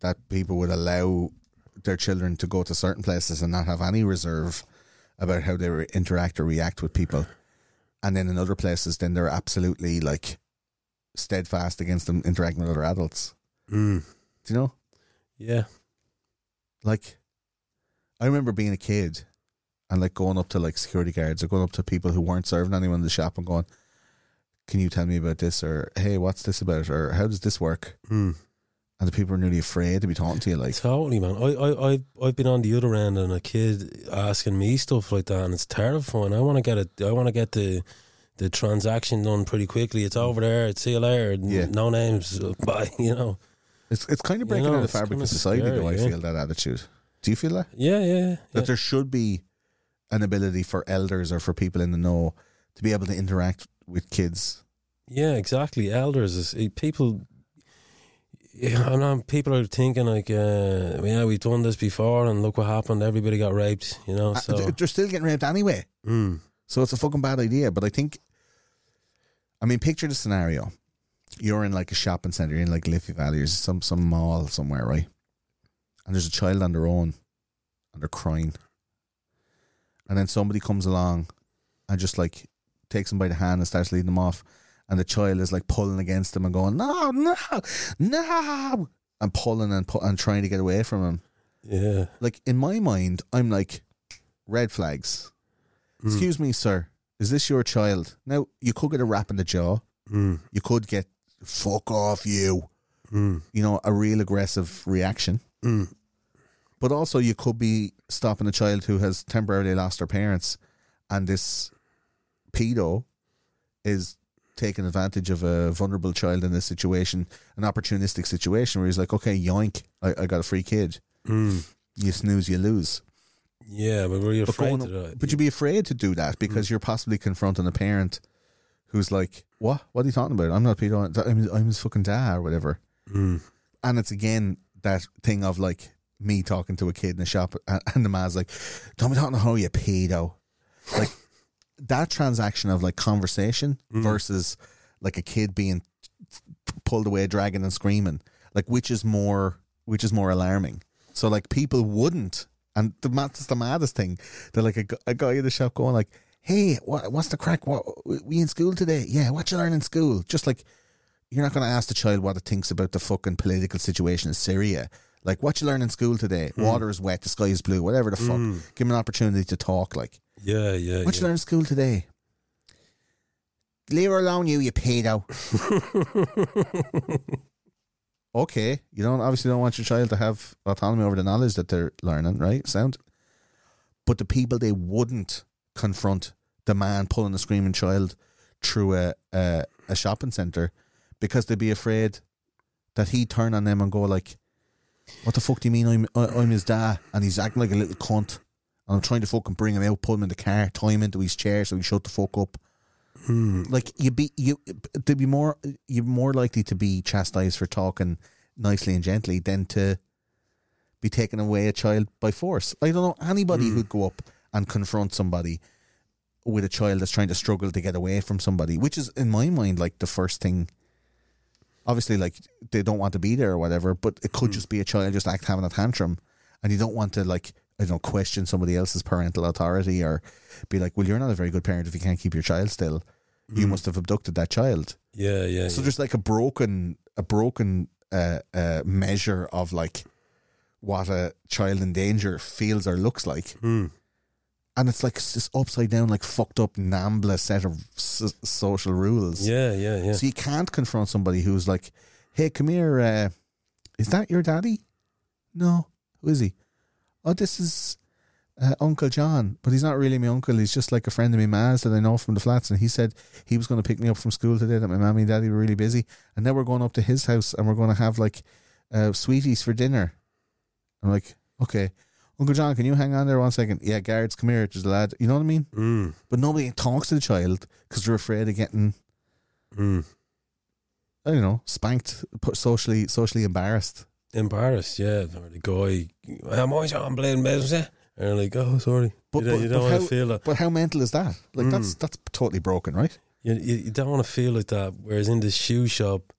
that people would allow their children to go to certain places and not have any reserve about how they re- interact or react with people, and then in other places, then they're absolutely like steadfast against them interacting with other adults. Mm. Do you know? Yeah. Like, I remember being a kid and like going up to like security guards or going up to people who weren't serving anyone in the shop and going, "Can you tell me about this?" or "Hey, what's this about?" or "How does this work?" Mm. And the people are nearly afraid to be talking to you. Like, Totally, man. I, I, I've, I've been on the other end and a kid asking me stuff like that, and it's terrifying. I want to get it. I want to get the the transaction done pretty quickly. It's over there. See you later. Yeah. No names. Bye. You know. it's it's kind of You breaking know, out the fabric kinda society. scary, though I yeah. feel that attitude. Do you feel that Yeah, yeah, yeah. that there should be an ability for elders or for people in the know to be able to interact with kids? Yeah, exactly. Elders is eh, people. Yeah, I know people are thinking like, uh, yeah, we've done this before, and look what happened. Everybody got raped. You know. Uh, So. th- They're still getting raped anyway. Mm. So it's a fucking bad idea. But I think, I mean, picture the scenario: you're in like a shopping center, you're in like Liffey Valley or some some mall somewhere, right? And there's a child on their own, and they're crying, and then somebody comes along, and just like takes them by the hand and starts leading them off, and the child is like pulling against him and going, no, no, no, and pulling and pu- and trying to get away from him. Yeah. Like in my mind, I'm like, red flags. Excuse me, sir. Is this your child? Now you could get a rap in the jaw. Mm. You could get fuck off you. Mm. You know, a real aggressive reaction. Mm. But also, you could be stopping a child who has temporarily lost their parents, and this pedo is taking advantage of a vulnerable child in this situation, an opportunistic situation where he's like, okay, yoink, I, I got a free kid. Mm. You snooze, you lose. Yeah, but were you But, afraid going, but you'd be afraid to do that because you're possibly confronting a parent who's like, "What? What are you talking about? I'm not Peter. I'm, I'm his fucking dad or whatever." Mm. And it's again that thing of like me talking to a kid in the shop, and, and the man's like, "Don't be talking to her, you pedo." Like that transaction of like conversation mm. versus like a kid being pulled away, dragging and screaming. Like which is more, which is more alarming. So like people wouldn't, and the that's the maddest thing. They're like a, a guy in the shop going like, "Hey, what, what's the crack? What we in school today? Yeah, what you learn in school?" Just like you're not going to ask the child what it thinks about the fucking political situation in Syria. Like what you learn in school today? Hmm. Water is wet, the sky is blue, whatever the fuck. Hmm. Give them an opportunity to talk. Like Yeah, yeah, what you learn in school today? Leave her alone, you you pedo. okay, you don't obviously don't want your child to have autonomy over the knowledge that they're learning, right? Sound. But the people they wouldn't confront the man pulling a screaming child through a a, a shopping center because they'd be afraid that he'd turn on them and go like, "What the fuck do you mean I'm I- I'm his dad and he's acting like a little cunt." And I'm trying to fucking bring him out, put him in the car, tie him into his chair so he shut the fuck up. Hmm. Like you be you, to be more you're more likely to be chastised for talking nicely and gently than to be taking away a child by force. I don't know anybody who'd hmm. go up and confront somebody with a child that's trying to struggle to get away from somebody, which is in my mind like the first thing. Obviously, like they don't want to be there or whatever, but it could just be a child just act having a tantrum, and you don't want to like I don't know question somebody else's parental authority or be like, well, you're not a very good parent if you can't keep your child still. You must have abducted that child. Yeah, yeah. So yeah. there's like a broken a broken uh, uh, measure of like what a child in danger feels or looks like, Hmm. And it's like this upside down, like fucked up Nambla set of s- social rules. Yeah, yeah, yeah. So you can't confront somebody who's like, "Hey, come here. Uh, is that your daddy? No. Who is he? Oh, this is uh, Uncle John, but he's not really my uncle. He's just like a friend of my ma's that I know from the flats. And he said he was going to pick me up from school today. That my mommy and daddy were really busy, and then we're going up to his house and we're going to have like uh, sweeties for dinner. I'm like, okay, Uncle John, can you hang on there one second? Yeah, guards, come here. There's a lad. You know what I mean? Mm, But nobody talks to the child because they're afraid of getting mm. I don't know, spanked, put socially socially embarrassed. Embarrassed, yeah. Or the guy, I'm always on playing business. eh?" And they're like, oh, sorry. But- you don't, but- you don't want to feel that. But how mental is that? Like that's that's totally broken, right? You, you, you don't want to feel like that. Whereas in the shoe shop,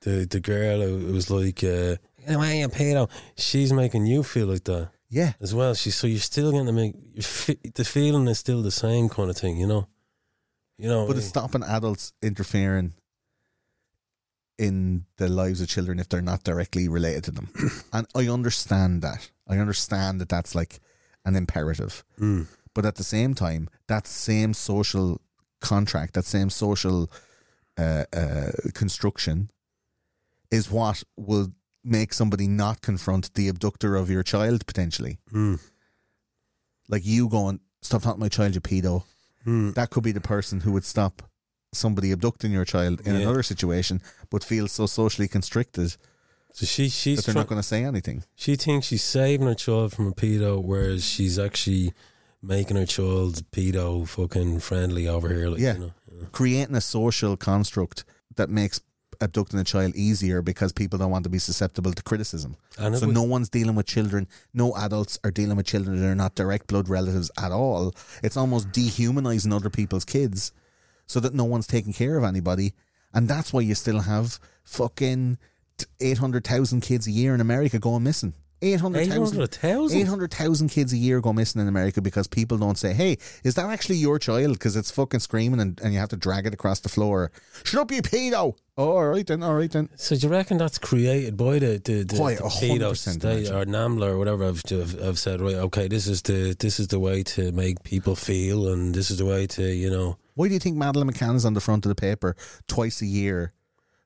the the girl who was like, uh, "Why you pedo?" She's making you feel like that Yeah. as well. She's so you're still going to make the feeling is still the same kind of thing, you know. You know, But it's stopping adults interfering in the lives of children if they're not directly related to them. and I understand that. I understand that that's like an imperative. Mm. But at the same time, that same social contract, that same social uh, uh, construction is what will make somebody not confront the abductor of your child potentially. Mm. Like you going, stop talking to my child, you pedo. Mm. That could be the person who would stop somebody abducting your child in Yeah. another situation, but feels so socially constricted So she she's that they're try- not going to say anything. she thinks she's saving her child from a pedo, whereas she's actually making her child pedo fucking friendly over here. Like, Yeah. you know? Creating a social construct that makes abducting a child easier because people don't want to be susceptible to criticism. So no one's dealing with children. No adults are dealing with children that are not direct blood relatives at all. It's almost dehumanizing other people's kids so that no one's taking care of anybody. And that's why you still have fucking 800,000 kids a year in America going missing. 800,000 800,000? 800,000 kids a year go missing in America because people don't say, hey, is that actually your child? Because it's fucking screaming and, and you have to drag it across the floor. Shut up, you pedo. Oh, all right then, all right then. So do you reckon that's created by the the, the, Quite the a hundred pedo state or NAMBLA or whatever have, have, have said right? Okay, this is the this is the way to make people feel, and this is the way to you know. Why do you think Madeleine McCann is on the front of the paper twice a year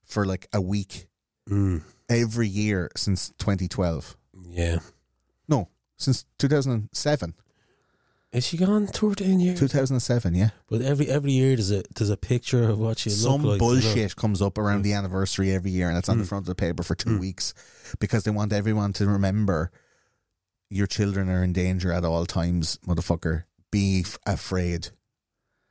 for like a week Mm, every year since 2012? Yeah, No, since 2007. is she gone thirteen years? 2007, yeah. But every every year there's a there's a picture of what she Some like. you know. bullshit comes up around the anniversary every year and it's on the hmm. front of the paper for two hmm. weeks because they want everyone to remember your children are in danger at all times, motherfucker. Be f- afraid.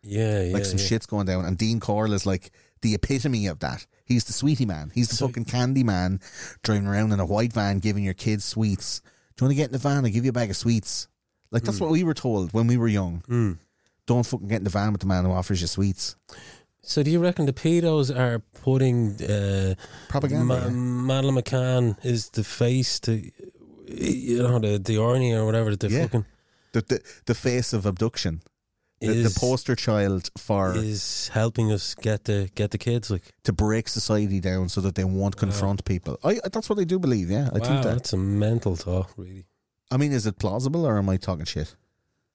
Yeah, yeah, like some yeah. shit's going down. And Dean Corll is like the epitome of that. He's the sweetie man. He's the So- fucking candy man driving around in a white van giving your kids sweets. Do you want to get in the van? I'll give you a bag of sweets. Like that's what we were told when we were young. Mm. Don't fucking get in the van with the man who offers you sweets. So do you reckon the pedos are putting uh, Propaganda. Ma- yeah. Madeleine McCann is the face to you know the the Arnie or whatever the Yeah. fucking the, the the face of abduction. The, the poster child for is helping us get the get the kids like to break society down so that they won't confront people. I that's what I do believe. Yeah, I wow, think that. that's a mental thought really. I mean, is it plausible or am I talking shit?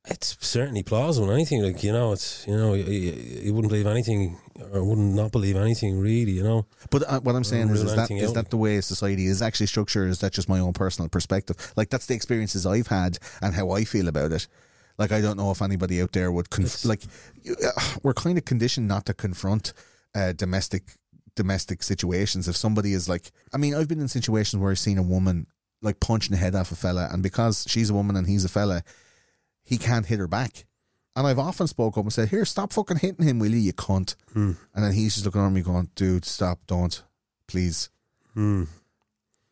It's certainly plausible. Anything like you know, it's you know, you, you wouldn't believe anything or wouldn't not believe anything really. You know, But uh, what I'm saying is, is that is that the way society is actually structured? Is that just my own personal perspective? Like that's the experiences I've had and how I feel about it. Like I don't know if anybody out there would conf- like uh, we're kind of conditioned not to confront uh, domestic domestic situations. If somebody is like, I mean, I've been in situations where I've seen a woman like punching the head off a fella, and because she's a woman and he's a fella, he can't hit her back. And I've often spoke up and said, "Here, stop fucking hitting him, will you, you cunt?" Hmm. And then he's just looking at me, going, "Dude, stop, don't, please." Hmm.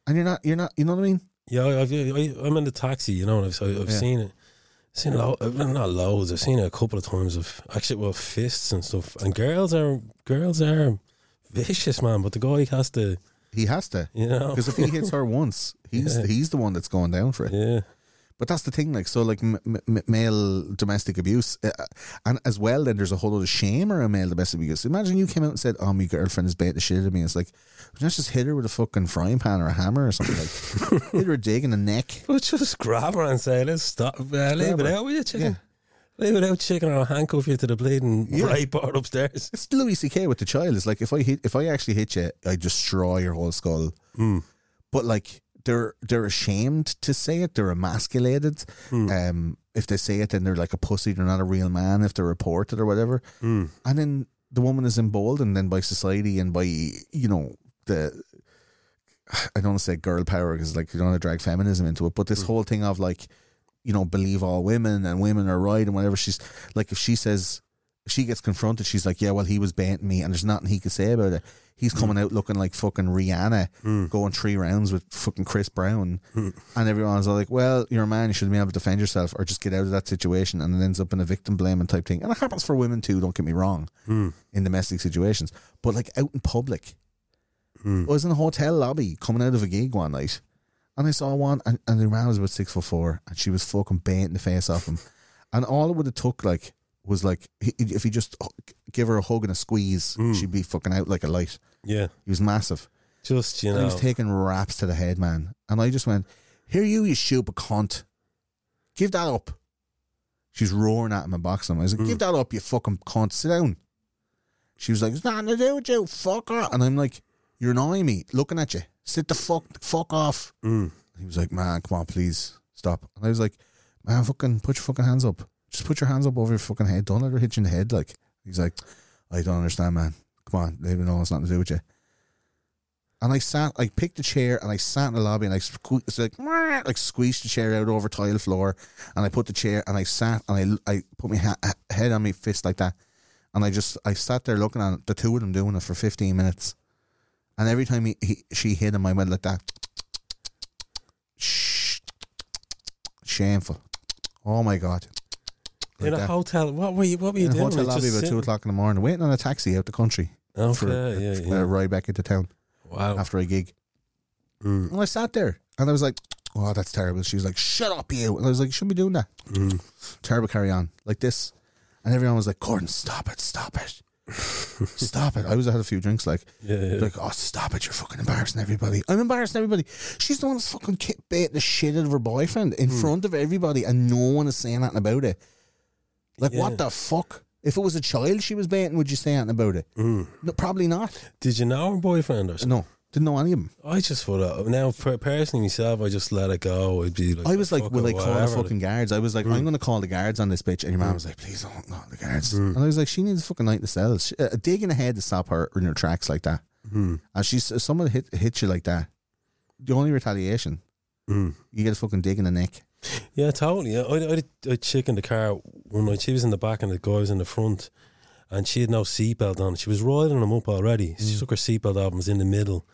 And you're not, you're not, you know what I mean? Yeah, I- I've, I, I'm in the taxi, you know, and I've, I've Yeah. seen it. Seen lo- uh, not loads. I've seen it a couple of times of actually well fists and stuff. And girls are girls are vicious, man. But the guy has to, He has to. you know, Because if he hits her once, he's Yeah. he's the one that's going down for it. yeah, But that's the thing, like so, like m- m- male domestic abuse, uh, and as well, then there's a whole lot of shame around male domestic abuse. Imagine you came out and said, "Oh, my girlfriend is baiting the shit out of me." It's like, let's just hit her with a fucking frying pan or a hammer or something like. hit her a dig in the neck. but just grab her and say, "Let's stop, uh, leave Grab it out with you, chicken." Yeah. Leave it out, chicken, or I'll handcuff you to the bleeding Yeah. right part upstairs. It's Louis C.K. with the child. It's like if I hit, if I actually hit you, I destroy your whole skull. But like they're they're ashamed to say it. They're emasculated. Hmm. Um, if they say it, then they're like a pussy. They're not a real man. If they're reported or whatever, hmm. and then the woman is emboldened then by society and by you know the. I don't want to say girl power because like you don't want to drag feminism into it, but this hmm. whole thing of like, you know, believe all women and women are right and whatever. She's like, if she says, she gets confronted, she's like, yeah, well, he was baiting me and there's nothing he could say about it. He's hmm. coming out looking like fucking Rihanna, hmm. going three rounds with fucking Chris Brown, hmm. and everyone's all like, well, you're a man, you should be able to defend yourself or just get out of that situation, and it ends up in a victim blaming type thing. And it happens for women too. Don't get me wrong, in domestic situations, but like out in public. I was in a hotel lobby coming out of a gig one night, and I saw one, and, and the man was about six foot four, and she was fucking baiting the face off him, and all it would have took like was like he, if he just give her a hug and a squeeze, she'd be fucking out like a light. Yeah, He was massive. just you And he was taking raps to the head, man, and I just went, "Here you, you stupid cunt, give that up." She's roaring at him and boxing him. I was like, "Give that up, you fucking cunt. Sit down." She was like, "It's nothing to do with you, fucker." And I'm like, "You're annoying me. Looking at you. Sit the fuck, fuck off." Mm. He was like, "Man, come on, please stop." And I was like, "Man, fucking put your fucking hands up. Just put your hands up over your fucking head. Don't let her hit you in the head." Like he's like, "I don't understand, man. Come on, they know it's nothing to do with you." And I sat, I picked a chair and I sat in the lobby and I sque- like, like squeezed the chair out over tile floor and I put the chair and I sat and I, I put my ha- head on my fist like that. And I just, I sat there looking at the two of them doing it for 15 minutes. And every time he, he she hit him, I went like that. Shh. Shameful. Oh my God. Like in a that. hotel. What were you? What were you In a doing? hotel Just lobby about two o'clock in the morning, waiting on a taxi out the country Okay, for yeah, a, yeah. a ride back into town wow. after a gig. Mm. And I sat there and I was like, oh, that's terrible. She was like, shut up, you. And I was like, you shouldn't be doing that. Mm. Terrible carry on like this. And everyone was like, Gordon, stop it, stop it. stop it. I was I had a few drinks like, Yeah, yeah. like, oh, stop it. You're fucking embarrassing everybody. I'm embarrassing everybody. She's the one that's fucking ki- baiting the shit out of her boyfriend in front of everybody and no one is saying nothing about it. Like, Yeah. what the fuck? If it was a child she was baiting, would you say anything about it? Mm. No, probably not. Did you know her boyfriend or something? No, didn't know any of them. I just thought uh, now per- personally myself, I just let it go. I'd be like, I was like, will I call the fucking guards? I was like, mm. I'm going to call the guards on this bitch. And your mom mm. was like, please don't call the guards. And I was like, she needs a fucking night in the cells. She- A dig in the head to stop her in her tracks like that. And she's, if someone hit, hit you like that, the only retaliation, you get a fucking dig in the neck. Yeah, totally. Yeah, I, I, chick in the car one night. She was in the back and the guy was in the front, and she had no seatbelt on. She was riding him up already. She took her seatbelt off and was in the middle,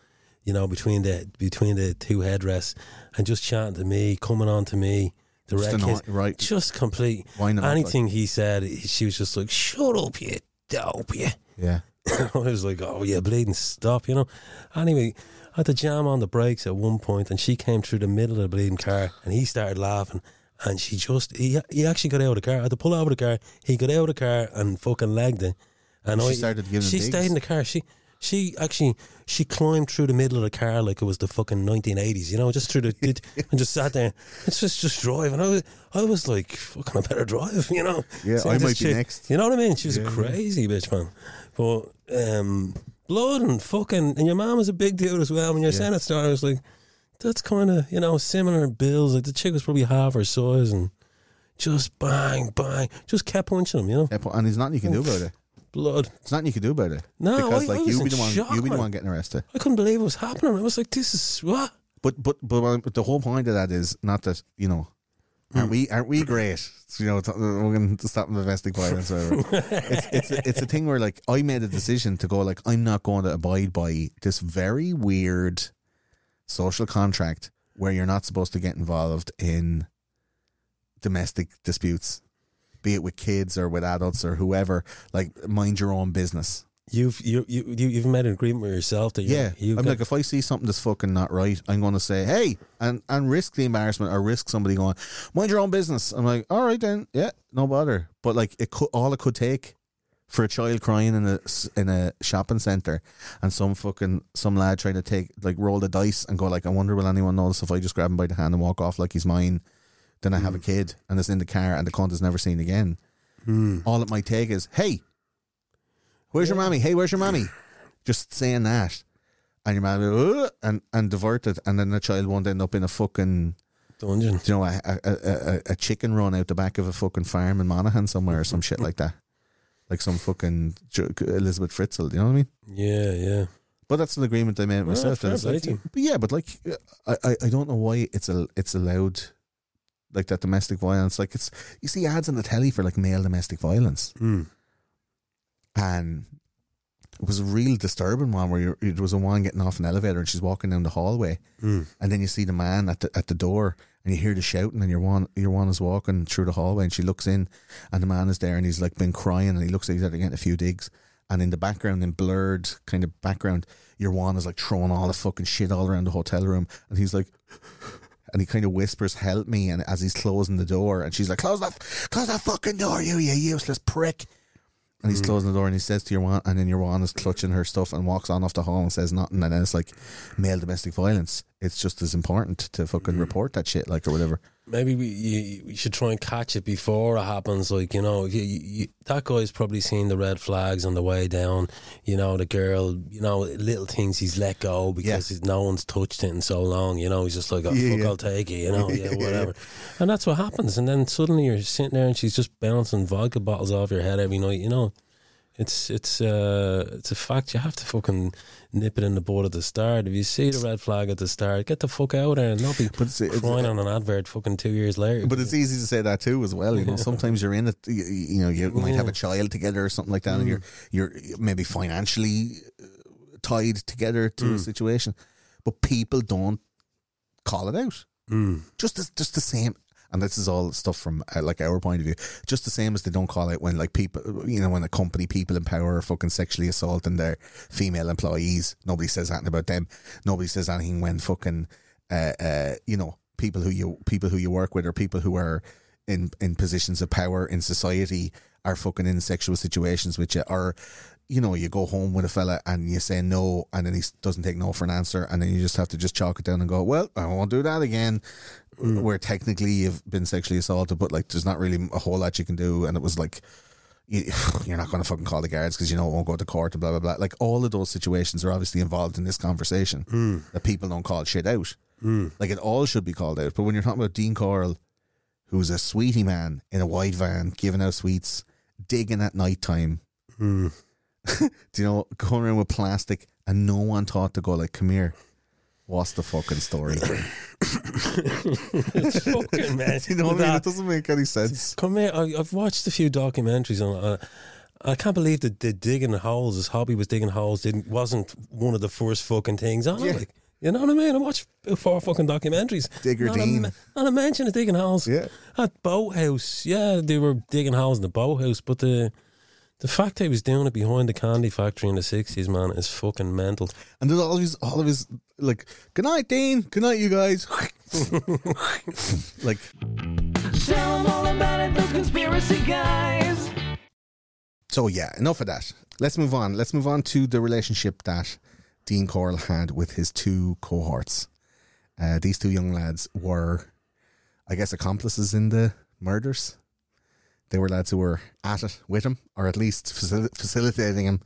you know, between the between the two headrests, and just chatting to me, coming on to me. The Just wreck right. just complete. Up, like- Anything he said, she was just like, "Shut up, you dope, you." Yeah. I was like, oh yeah, bleeding, stop, you know. Anyway, I had to jam on the brakes at one point, and she came through the middle of the bleeding car, and he started laughing, and she just he he actually got out of the car. I had to pull over the car. He got out of the car and fucking legged it, and She I started giving She digs? stayed in the car. She. She actually she climbed through the middle of the car like it was the fucking 1980s, you know, just through the did, and just sat there. It's just just driving. I was I was like, fucking, I better drive, you know. Yeah, So I might be next. You know what I mean? She was a crazy bitch, man. But um, blood and fucking, and your mom was a big dude as well. When you're saying it, started, I was like, that's kind of you know similar bills. Like the chick was probably half her size, and just bang bang, just kept punching him. You know, Yeah, And there's nothing you can do about it. blood. There's nothing you can do about it. No, because I- like was you be the one, you be the one getting arrested. I couldn't believe it was happening. I was like, this is what. But but but the whole point of that is not that you know, aren't hmm. we aren't we great? You know, t- we're going to stop domestic violence. It's it's a, it's a thing where like I made a decision to go like I'm not going to abide by this very weird social contract where you're not supposed to get involved in domestic disputes, be it with kids or with adults or whoever. Like mind your own business. You've you you you- you've made an agreement with yourself that Yeah, you I'm like if I see something that's fucking not right, I'm going to say hey, and and risk the embarrassment or risk somebody going mind your own business. I'm like, all right then, yeah, no bother. But like it could all it could take for a child crying in a in a shopping center and some fucking some lad trying to take like roll the dice and go like, I wonder will anyone notice if I just grab him by the hand and walk off like he's mine. Then I have a hmm. kid and it's in the car and the cunt is never seen again. Hmm. All it might take is, hey, where's your mommy? Hey, where's your mommy? Just saying that. And your mommy "Uh," and and diverted, and then the child won't end up in a fucking dungeon. you know a, a, a, a- chicken run out the back of a fucking farm in Monaghan somewhere or some shit like that, like some fucking Elizabeth Fritzl. You know what I mean? Yeah, yeah. But that's an agreement I made with Well, myself. like- play to you. but yeah, but like I, I, I don't know why it's a it's allowed like that domestic violence. Like it's you see ads on the telly for like male domestic violence, Mm. And it was a real disturbing one where you're, it was a woman getting off an elevator and she's walking down the hallway, Mm. and then you see the man at the at the door and you hear the shouting and your one your one is walking through the hallway and she looks in and the man is there and he's like been crying and he looks like he's after getting a few digs. And in the background in blurred kind of background your one is like throwing all the fucking shit all around the hotel room and he's like and he kind of whispers help me and as he's closing the door and she's like close that close that fucking door you you useless prick and he's mm. closing the door and he says to your one and then your one is clutching her stuff and walks on off the hall and says nothing. And then it's like male domestic violence. It's just as important to fucking mm. report that shit like or whatever Maybe we you, we should try and catch it before it happens. Like you know, you, you, that guy's probably seen the red flags on the way down. You know, the girl. You know, little things he's let go because he's- no one's touched it in so long. You know, he's just like, oh, Yeah, fuck, yeah. I'll take it. You know, yeah, Yeah, yeah. whatever. And that's what happens. And then suddenly you're sitting there and she's just bouncing vodka bottles off your head every night. You know. It's it's uh it's a fact. You have to fucking nip it in the bud at the start. If you see the red flag at the start, get the fuck out there and not be But it's- it's- crying on an advert fucking two years later. But it's easy to say that too, as well. You know, sometimes you're in it. You, you know, you might have a child together or something like that, and you're you're maybe financially uh, tied together to a situation, but people don't call it out. Mm. Just as, just the same. And this is all stuff from uh, like our point of view. Just the same as they don't call it when like people, you know, when a company people in power are fucking sexually assaulting their female employees. Nobody says anything about them. Nobody says anything when fucking, uh, uh, you know, people who you people who you work with or people who are in in positions of power in society are fucking in sexual situations with you or you know you go home with a fella and you say no and then he doesn't take no for an answer and then you just have to just chalk it down and go well I won't do that again Mm. where technically you've been sexually assaulted but like there's not really a whole lot you can do and it was like you, you're not going to fucking call the guards because you know it won't go to court and blah blah blah like all of those situations are obviously involved in this conversation mm. that people don't call shit out mm. like it all should be called out but when you're talking about Dean Corll who's a sweetie man in a white van giving out sweets, digging at night time. Hmm. Do you know, going around with plastic and no one thought to go like, come here. What's the fucking story? it's fucking man. you know what I mean? That- It doesn't make any sense. Come here. I, I've watched a few documentaries on. Uh, I can't believe that the digging holes, his hobby was digging holes, didn't wasn't one of the first fucking things on Yeah. it. Like, you know what I mean? I watched four fucking documentaries. Digger not Dean. A, not a mention of digging holes. Yeah. At Boathouse, yeah, they were digging holes in the boathouse, but the the fact that he was doing it behind the candy factory in the sixties, man, is fucking mental. And there's all of his, all of his like, good night, Dean. Good night, you guys. like, Tell 'em all about it, those conspiracy guys. so yeah, enough of that. Let's move on. Let's move on to the relationship that Dean Corll had with his two cohorts. Uh, these two young lads were, I guess, accomplices in the murders. They were lads who were at it with him, or at least facil- facilitating him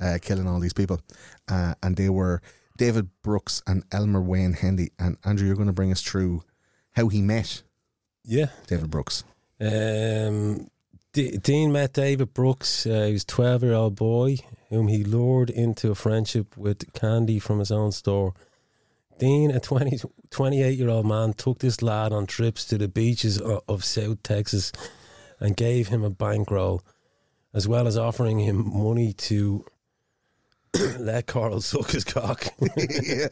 uh, killing all these people. Uh, and they were David Brooks and Elmer Wayne Henley. And Andrew, you're going to bring us through how he met Yeah. David Brooks. Um, D- Dean met David Brooks. Uh, he was a 12 year old boy whom he lured into a friendship with candy from his own store. Dean, a 20, 28 year old man, took this lad on trips to the beaches of, of South Texas and gave him a bankroll, as well as offering him money to let Corll suck his cock. yeah.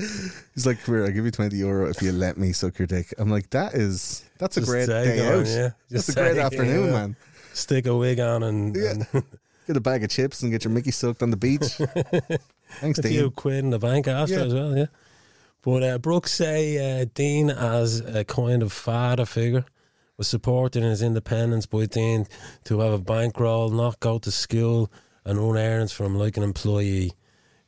He's like, "Here, I'll give you twenty euro if you let me suck your dick." I'm like, "That is that's a Just great take day on, out. yeah. That's a great afternoon, yeah. man. Stick a wig on and, Yeah. and Get a bag of chips and get your Mickey sucked on the beach. Thanks, a Dean. few quid in the bank after Yeah. as well, yeah. But uh, Brooks say uh, Dean as a kind of father figure was supporting his independence by Dean to have a bankroll, not go to school and run errands from like an employee.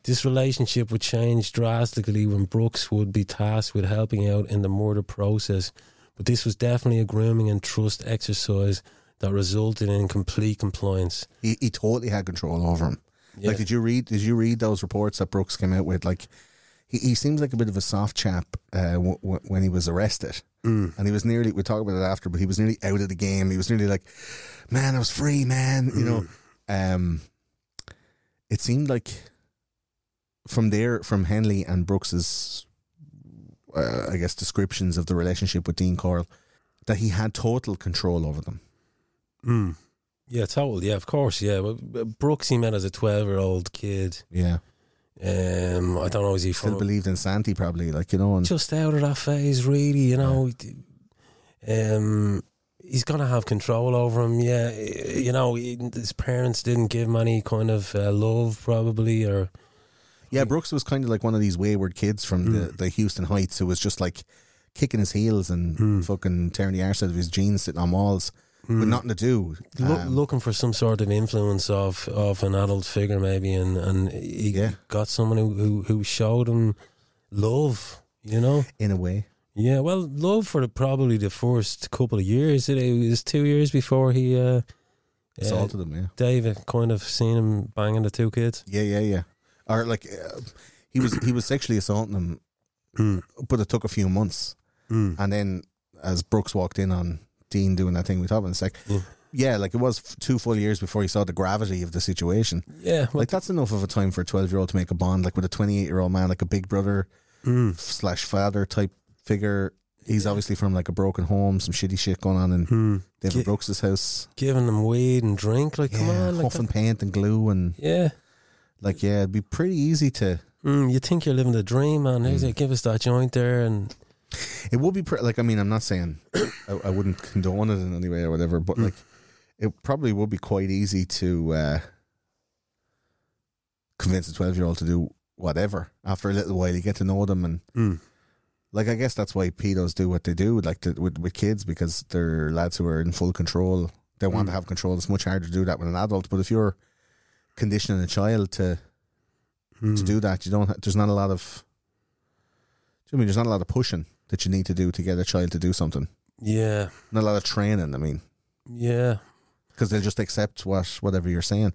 This relationship would change drastically when Brooks would be tasked with helping out in the murder process. But this was definitely a grooming and trust exercise that resulted in complete compliance. He, he totally had control over him. Yeah. Like, did you read? Did you read those reports that Brooks came out with? Like, he, he seems like a bit of a soft chap uh, w- w- when he was arrested, mm. and he was nearly. We will talk about it after, but he was nearly out of the game. He was nearly like, "Man, I was free, man." You know. Um, it seemed like from there, from Henley and Brooks's, uh, I guess, descriptions of the relationship with Dean Corll, that he had total control over them. Mm. Yeah, total. Yeah, of course. Yeah, Brooks he met as a twelve-year-old kid. Yeah. Um, I don't know. Is he Still from believed in Santi, probably, like you know, just out of that phase? Really, you know. Um, he's gonna have control over him. Yeah, you know, his parents didn't give him any kind of uh, love, probably, or yeah. Brooks was kind of like one of these wayward kids from the, Mm. the Houston Heights who was just like kicking his heels and Mm. fucking tearing the arse out of his jeans, sitting on walls with nothing to do. Loo- Um, looking for some sort of influence of of an adult figure, maybe, and and he Yeah. got someone who, who who showed him love. You know. in a way, Yeah, well, love for the, probably the first couple of years. It, it was two years before he, uh, uh, assaulted him. Yeah, David kind of seen him banging the two kids. yeah, yeah, yeah. Or like uh, he was he was sexually assaulting him, Mm. but it took a few months, Mm. and then as Brooks walked in on Dean doing that thing we talked about in a sec, Yeah. yeah, like it was f- two full years before he saw the gravity of the situation. Yeah, well, Like that's enough of a time for a twelve year old to make a bond, like with a twenty eight year old man, like a big brother mm, slash father type figure. He's obviously from like a broken home, some shitty shit going on in mm. David Gi- Brooks's house. giving them weed and drink. Like, come on, like huffing that- paint and glue and yeah. like yeah, it'd be pretty easy to. Mm, you think you're living the dream, man? Mm. it, give us that joint there, and It would be pre- like I mean I'm not saying I, I wouldn't condone it in any way or whatever, but Mm. like it probably would be quite easy to uh, convince a twelve year old to do whatever. After a little while, you get to know them and mm. like I guess that's why pedos do what they do, like to, with with kids, because they're lads who are in full control. They want Mm. to have control. It's much harder to do that with an adult. But if you're conditioning a child to to do that, you don't. There's not a lot of. Do you I mean there's not a lot of pushing that you need to do to get a child to do something? Yeah, Not a lot of training. I mean, yeah. because they'll just accept what whatever you're saying.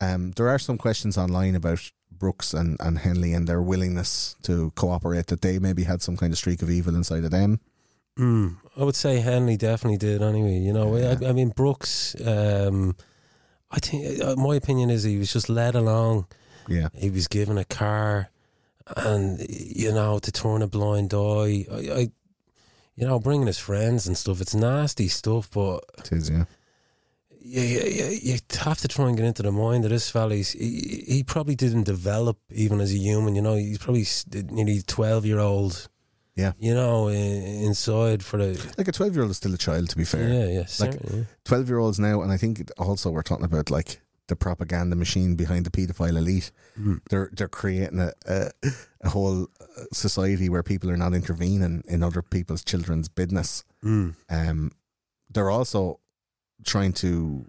Um, there are some questions online about Brooks and, and Henley and their willingness to cooperate. That they maybe had some kind of streak of evil inside of them. Mm. I would say Henley definitely did. Anyway, you know, Yeah. I, I mean Brooks. Um, I think uh, my opinion is he was just led along. Yeah, He was given a car, and you know to turn a blind eye. I, I you know, bringing his friends and stuff. It's nasty stuff, but it is. Yeah. you, you, you have to try and get into the mind of this fella. He's, he, he probably didn't develop even as a human. You know, he's probably nearly twelve year old. Yeah. you know, inside for the Like a twelve year old is still a child. To be fair, yeah, yeah, certainly. twelve year olds now, and I think also we're talking about like the propaganda machine behind the paedophile elite. Mm. They're they're creating a a, a whole uh, society where people are not intervening in other people's children's business. Mm. Um, they're also trying to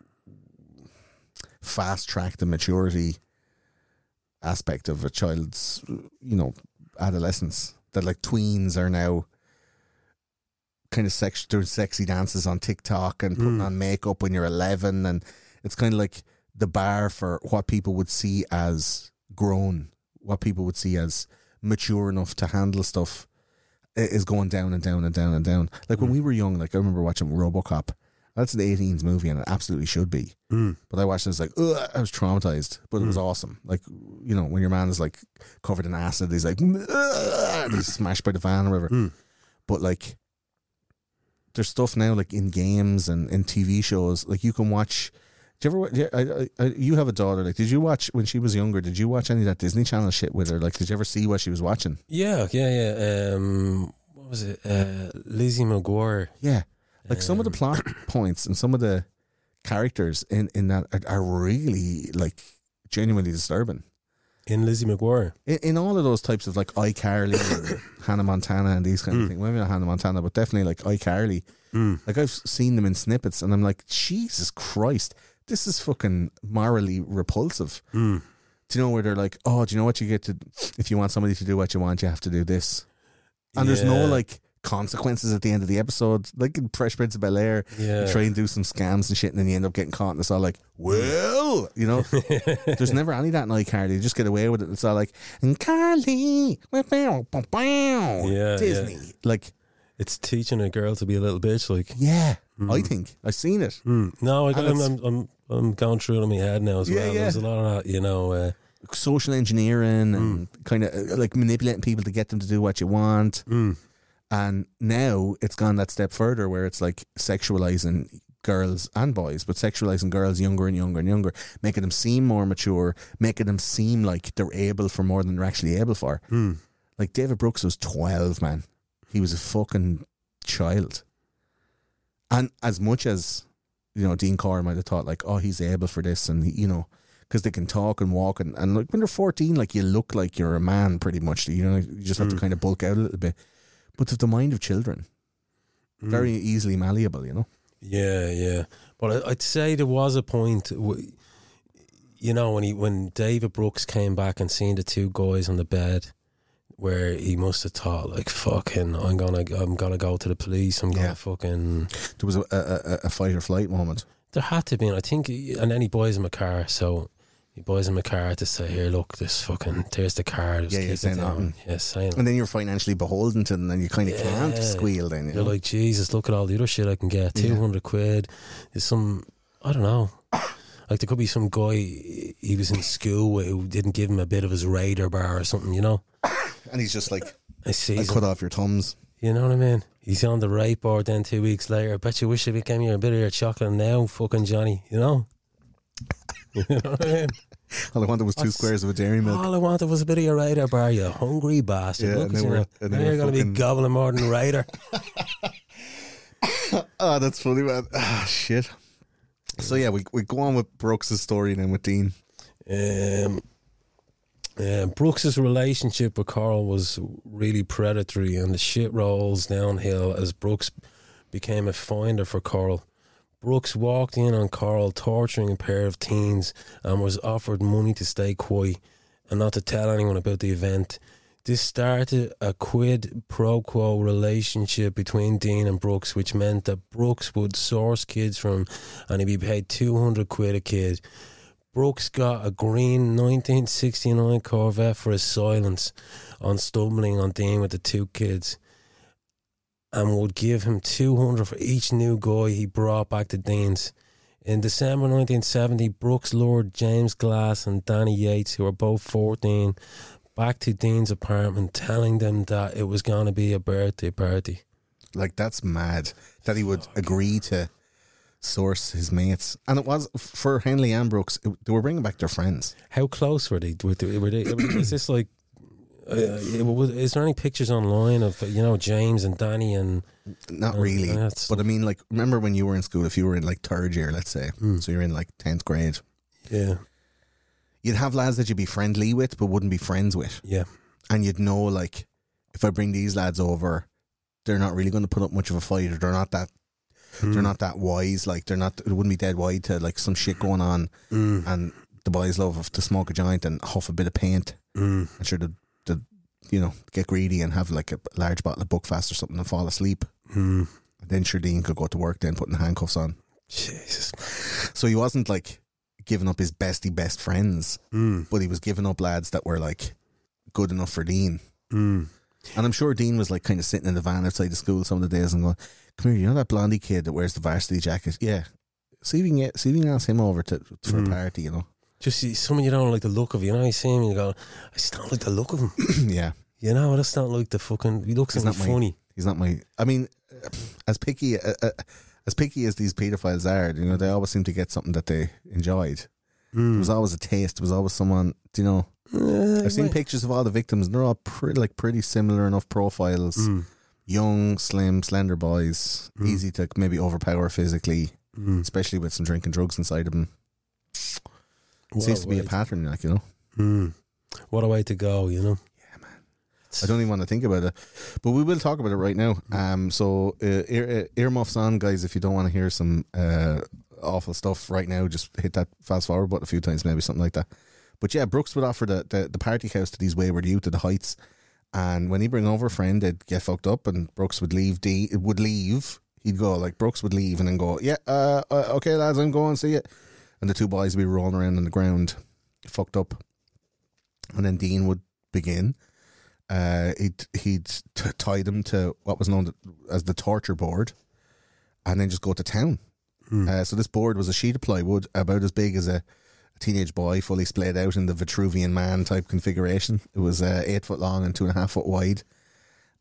fast track the maturity aspect of a child's, you know, adolescence. That like tweens are now kind of sex doing sexy dances on TikTok and putting Mm. on makeup when you're 11, and it's kind of like the bar for what people would see as grown, what people would see as mature enough to handle stuff is going down and down and down and down. Like when Mm. we were young, like I remember watching RoboCop. That's an 18s movie, and it absolutely should be. Mm. But I watched it, was like, Ugh, I was traumatized, but it was awesome. Like, you know, when your man is like covered in acid, he's like, and he's smashed by the van or whatever. Mm. But like, there's stuff now like in games and in TV shows, like you can watch Do you ever? yeah, I, I, you have a daughter. Like, did you watch when she was younger? Did you watch any of that Disney Channel shit with her? Like, did you ever see what she was watching? Yeah, yeah, yeah. Um, what was it? Uh, Lizzie McGuire. Yeah, like some of the Um, plot points and some of the characters in in that are, are really like genuinely disturbing. In Lizzie McGuire. In, in all of those types of like iCarly and Hannah Montana and these kind of Mm. things. Maybe not Hannah Montana, but definitely like iCarly. Mm. Like I've seen them in snippets, and I'm like, Jesus Christ, this is fucking morally repulsive. Mm. Do you know where they're like, oh, do you know what you get to if you want somebody to do what you want, you have to do this, and there's no like consequences at the end of the episode, like in Fresh Prince of Bel Air. Yeah. You try and do some scams and shit, and then you end up getting caught, and it's all like, well, you know. There's never any of that in iCarly. You just get away with it. It's all like, and Carly, bow, bow, bow, bow." Yeah, Disney. Like, It's teaching a girl to be a little bitch. Like, yeah, I think I've seen it. mm. no, I, And I'm, I'm, I'm, I'm going through it in my head now as Yeah, well. yeah. There's a lot of that, you know. Uh, Social engineering and kind of like manipulating people to get them to do what you want. mm. And now it's gone that step further where it's like sexualizing girls and boys, but sexualizing girls younger and younger and younger, making them seem more mature, making them seem like they're able for more than they're actually able for. Mm. Like David Brooks was 12, man. He was a fucking child. And as much as, you know, Dean Corll might have thought, like, oh, he's able for this, and, you know, because they can talk and walk. And, and like when they're 14, like, you look like you're a man pretty much. You know, you just have to Mm. kind of bulk out a little bit. But the mind of children, Mm. very easily malleable, you know? Yeah, yeah. But I'd say there was a point, w- you know, when he when David Brooks came back and seen the two guys on the bed, where he must have thought like, "Fucking, I'm gonna, I'm gonna go to the police. I'm gonna fucking." There was a, a, a- fight or flight moment. There had to be, and I think, and then he buys him a car. So he buys him a car to say, "Here, look, this fucking, there's the car." Yeah, you're saying down." nothing. Yeah, saying. And then you're financially beholden to them, and you kind of can't squeal then. You You're know? like, Jesus, look at all the other shit I can get. Yeah. 200 quid. There's some, I don't know. Like, there could be some guy, he was in school who didn't give him a bit of his radar bar or something, you know? And he's just like, I see. I cut off your thumbs. You know what I mean? He's on the right board then two weeks later. I bet you wish I became your a bit of your chocolate now, fucking Johnny, you know? you know what I mean? All I wanted was two squares of a dairy milk. All I wanted was a bit of your radar bar, you hungry bastard. Yeah, Look and you were, know, and now you're going to be gobbling more than radar. Oh, that's funny, man. Ah, shit. So yeah, we we go on with Brooks' story then with Dean. Um, yeah, Brooks's relationship with Corll was really predatory, and the shit rolls downhill as Brooks became a finder for Corll. Brooks walked in on Corll torturing a pair of teens and was offered money to stay quiet and not to tell anyone about the event. This started a quid pro quo relationship between Dean and Brooks, which meant that Brooks would source kids from and he'd be paid 200 quid a kid. Brooks got a green 1969 Corvette for his silence on stumbling on Dean with the two kids and would give him 200 for each new guy he brought back to Dean's. In December 1970, Brooks lured James Glass and Danny Yates, who were both 14, back to Dean's apartment, telling them that it was going to be a birthday party. Like that's mad that he would agree to source his mates, and it was for Henley and Brooks. It, they were bringing back their friends. How close were they? Were they, were they is this like? Uh, is there any pictures online of you know James and Danny and Not really, but I mean, like, remember when you were in school? If you were in like third year, let's say, Hmm. so you're in like tenth grade, yeah you'd have lads that you'd be friendly with, but wouldn't be friends with, yeah and you'd know like, if I bring these lads over, they're not really going to put up much of a fight, or they're not that Hmm. they're not that wise. Like they're not. It wouldn't be dead wide to like some shit going on, Mm, and the boys love to smoke a joint and huff a bit of paint. mm, I'm sure the the you know get greedy and have like a large bottle of Buckfast or something and fall asleep. mm. And then sure Dean could go to work then putting the handcuffs on. Jesus So he wasn't like giving up his bestie best friends, mm, but he was giving up lads that were like good enough for Dean. mm. And I'm sure Dean was like kind of sitting in the van outside the school some of the days and going, "Come here, you know that blondie kid that wears the varsity jacket? Yeah, see if you can get, see if you can ask him over to for Mm. a party, you know? Just see, some of you don't like the look of you know you see him and you go I just don't like the look of him yeah, you know I just don't like the fucking he looks He's like not my- funny he's not my. I mean, as picky uh, uh, as picky as these paedophiles are, you know, they always seem to get something that they enjoyed. There was always a taste. There was always someone, do you know. Uh, I've seen might- pictures of all the victims, and they're all pretty, like pretty similar enough profiles. Mm. Young, slim, slender boys, Mm. easy to maybe overpower physically, Mm. especially with some drinking drugs inside of them. What Seems to be a pattern, like you know. Mm. What a way to go, you know. Yeah, man. I don't even want to think about it, but we will talk about it right now. Mm. Um, so uh, ear, uh, earmuffs on, guys. If you don't want to hear some uh, awful stuff right now, just hit that fast forward button a few times, maybe something like that. But yeah, Brooks would offer the, the, the party house to these wayward youth at the Heights, and when he bring over a friend, they'd get fucked up, and Brooks would leave. D would leave. He'd go like Brooks would leave, and then go, yeah, uh, uh, okay, lads, I'm going. See it. And the two boys would be rolling around on the ground, fucked up, and then Dean would begin uh, he'd he'd t- tie them to what was known as the torture board, and then just go to town. Uh, so this board was a sheet of plywood about as big as a teenage boy, fully splayed out in the Vitruvian man type configuration. It was uh, eight foot long and two and a half foot wide,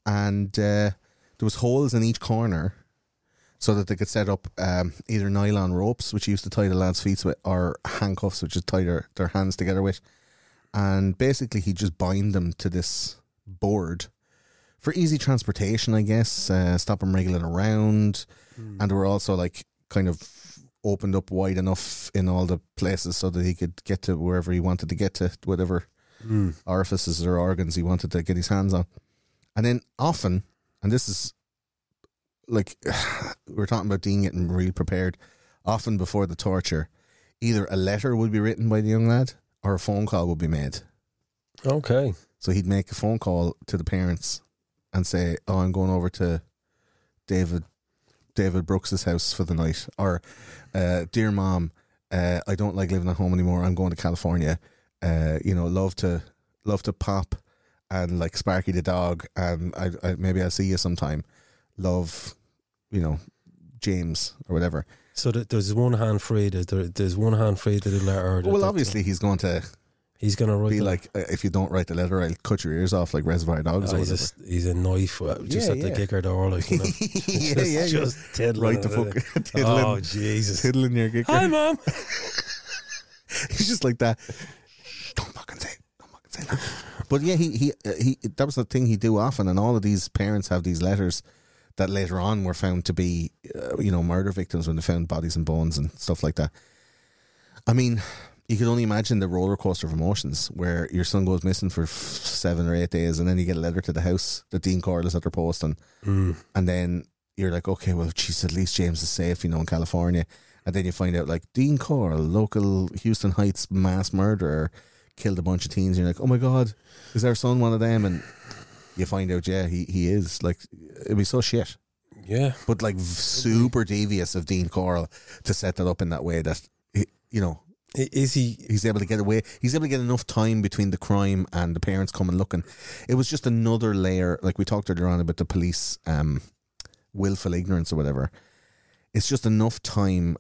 and uh, there was holes in each corner. So that they could set up um, either nylon ropes, which used to tie the lads' feet with, or handcuffs, which is tie their, their hands together with. And basically, he'd just bind them to this board for easy transportation, I guess. Uh, stop him wriggling around, and they were also like kind of opened up wide enough in all the places so that he could get to wherever he wanted to get to, whatever hmm. orifices or organs he wanted to get his hands on. And then often, and this is like we're talking about Dean getting real prepared. Often before the torture, either a letter would be written by the young lad or a phone call would be made. Okay. So he'd make a phone call to the parents and say, "Oh, I'm going over to David David Brooks's house for the night," or uh, "Dear mom, uh, I don't like living at home anymore. I'm going to California. Uh, you know, love to love to pop and like Sparky the dog, and I, I maybe I'll see you sometime. Love, you know, James or whatever." So there's one hand free. There's, there's one hand free to the letter. Well, obviously he's going to he's going to write be the- like, uh, "If you don't write the letter, I'll cut your ears off like Reservoir Dogs." Oh, or he's, a, he's a knife uh, just Yeah, at the yeah. kicker door, like you know. yeah, just, yeah, yeah. just tiddling right the fuck tiddling, Oh Jesus! tiddling your gicker. Hi, mom. He's just like that. Don't fucking say, it. don't fucking say that. But yeah, he he uh, he. That was the thing he do often, and all of these parents have these letters that later on were found to be, uh, you know, murder victims when they found bodies and bones and stuff like that. I mean, you can only imagine the roller coaster of emotions where your son goes missing for f- seven or eight days, and then you get a letter to the house that Dean Corliss at their post, and mm. and then you're like, okay, well, geez, at least James is safe, you know, in California. And then you find out, like, Dean Corll, local Houston Heights mass murderer, killed a bunch of teens. And you're like, oh my God, is our son one of them? And you find out, yeah, he, he is. Like, it'd be so shit. Yeah. But, like, v- super devious of Dean Corll to set that up in that way that, he, you know, Is he? he's able to get away. He's able to get enough time between the crime and the parents coming looking. It was just another layer. Like we talked earlier on about the police um, willful ignorance or whatever. It's just enough time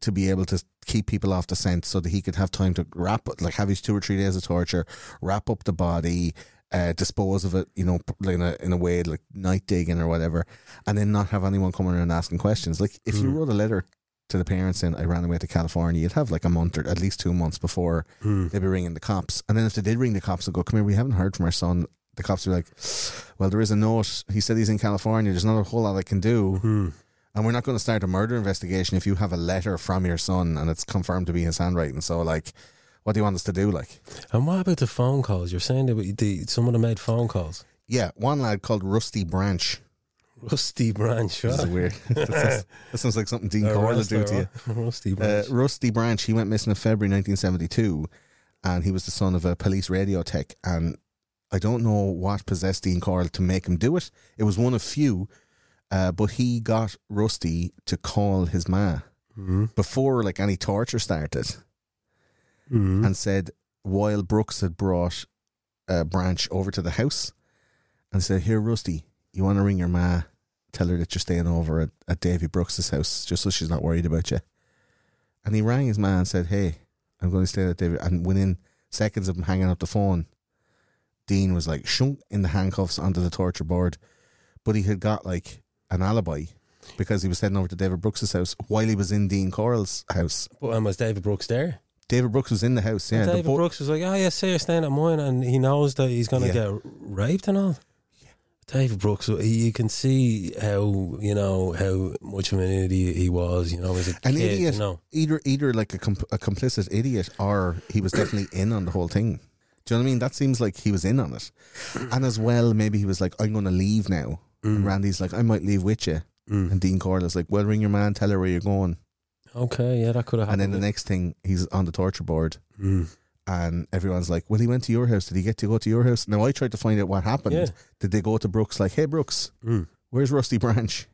to be able to keep people off the scent so that he could have time to wrap, like have his two or three days of torture, wrap up the body, uh, dispose of it, you know, in a in a way like night digging or whatever, and then not have anyone coming around asking questions. Like if you wrote a letter to the parents saying I ran away to California, you'd have like a month or at least two months before hmm. they'd be ringing the cops. And then if they did ring the cops and go, Come here, we haven't heard from our son, the cops would be like, Well, there is a note. He said he's in California. There's not a whole lot I can do. Hmm. And we're not going to start a murder investigation if you have a letter from your son and it's confirmed to be his handwriting. So, like, what do you want us to do? Like, And what about the phone calls? You're saying that the, some of them made phone calls. yeah, one lad called Rusty Branch. Rusty Branch. This is weird. that, sounds, that sounds like something Dean Uh, Corll would do to you. Rusty Uh, Branch. Rusty Branch, he went missing in February 1972, and he was the son of a police radio tech. And I don't know what possessed Dean Corll to make him do it. It was one of few, uh, but he got Rusty to call his ma before like any torture started, and said while Brooks had brought uh, Branch over to the house, and said, "Here, Rusty, you want to ring your ma? Tell her that you're staying over at, at Davy Brooks's house, just so she's not worried about you." And he rang his man and said, Hey, I'm going to stay at David. And within seconds of him hanging up the phone, Dean was like shunk in the handcuffs onto the torture board. But he had got like an alibi. because he was heading over to David Brooks's house while he was in Dean Corll's house. But um, was David Brooks there? David Brooks was in the house. Yeah, And David bo- Brooks was like, "Oh yeah, say you're staying at mine," and he knows that he's gonna Yeah. get raped and all. David Brooks, you can see how you know how much of an idiot he was. You know, as a an kid, idiot. You know, Either either like a, a complicit idiot, or he was definitely in on the whole thing. Do you know what I mean? That seems like he was in on it, and as well, maybe he was like, "I'm going to leave now." Mm. And Randy's like, "I might leave with you," and Dean Corll's like, "Well, ring your man, tell her where you're going." okay, yeah, that could have And then the next thing, he's on the torture board, Mm. And everyone's like, "Well, he went to your house. Did he get to go to your house?" Now I tried to find out what happened. Yeah. Did they go to Brooks like, "Hey, Brooks, Mm. where's Rusty Branch?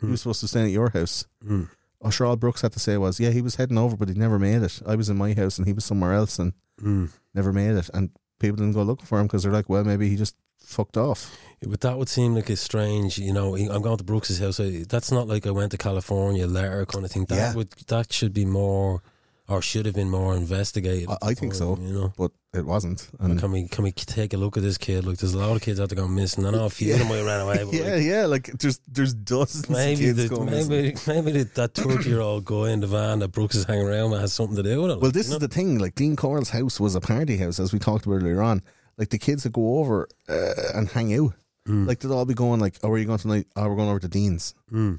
He Mm. was supposed to stay at your house." Mm. Oh, sure, all Brooks had to say was, "Yeah, he was heading over, but he never made it. I was in my house, and he was somewhere else, and Mm. never made it." And people didn't go looking for him because they're like, "Well, maybe he just fucked off." But that would seem like a strange, you know. I'm going to Brooks's house. I- That's not like I went to California later kind of thing. That Yeah. would that should be more, or should have been more investigated. I, I think so, You know. but it wasn't. And can we can we take a look at this kid? Look, there's a lot of kids out there going missing. I know a few of them might ran away, but yeah, like, yeah, like there's there's dozens maybe of kids the, going missing. maybe maybe that thirty year old guy in the van that Brooks is hanging around with has something to do with it. Well, like, this is know? the thing. Like Dean Corll's house was a party house, as we talked about earlier on. Like the kids that go over uh, and hang out, Mm. like they'd all be going like, "Oh, where are you going tonight? Oh, we're going over to Dean's." Mm.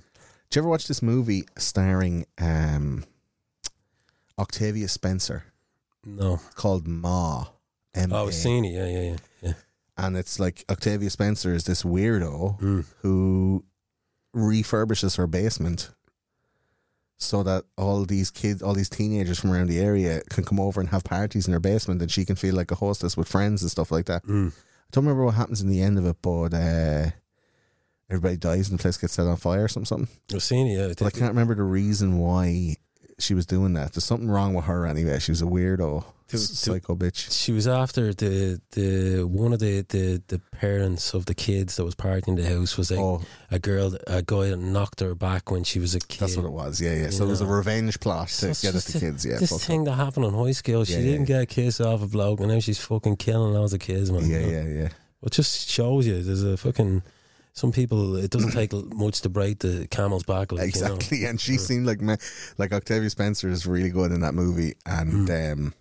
Did you ever watch this movie starring um, Octavia Spencer no. called Ma? M Oh, I've seen it. Yeah, yeah, yeah. yeah. and it's like Octavia Spencer is this weirdo Mm. who refurbishes her basement so that all these kids, all these teenagers from around the area can come over and have parties in her basement and she can feel like a hostess with friends and stuff like that. Mm. I don't remember what happens in the end of it, but uh, everybody dies and the place gets set on fire or something. something. I've seen it. Yeah. But I can't remember the reason why she was doing that. There's something wrong with her anyway. She was a weirdo, To- to- psycho bitch. She was after the the one of the, the, the parents of the kids that was partying in the house was like Oh, a girl, a guy that knocked her back when she was a kid. that's what it was. Yeah, yeah. So it was a revenge plot to So get at just the kids. Yeah, this thing that happened in high school, she Yeah, yeah, didn't get a kiss off a bloke, and now she's fucking killing loads of kids, man. Yeah, you know? yeah, yeah. It just shows you there's a fucking. Some people, it doesn't take much to break the camel's back. Like, you know. exactly. And she seemed like me, like Octavia Spencer is really good in that movie, and Hmm. um,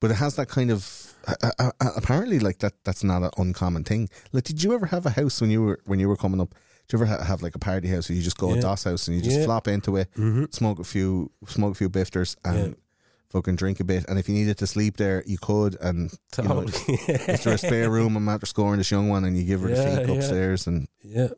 but it has that kind of uh, uh, apparently like that. That's not an uncommon thing. Like, did you ever have a house when you were when you were coming up? Did you ever ha- have like a party house where you just go Yeah. a DOS house and you just Yeah. flop into it, Mhm. smoke a few, smoke a few bifters, and Yeah. Fucking drink a bit. And if you needed to sleep there, you could. And you know, Totally. if there's a spare room, a mattress scoring this young one, and you give her Yeah, the feet yeah. upstairs and yeah,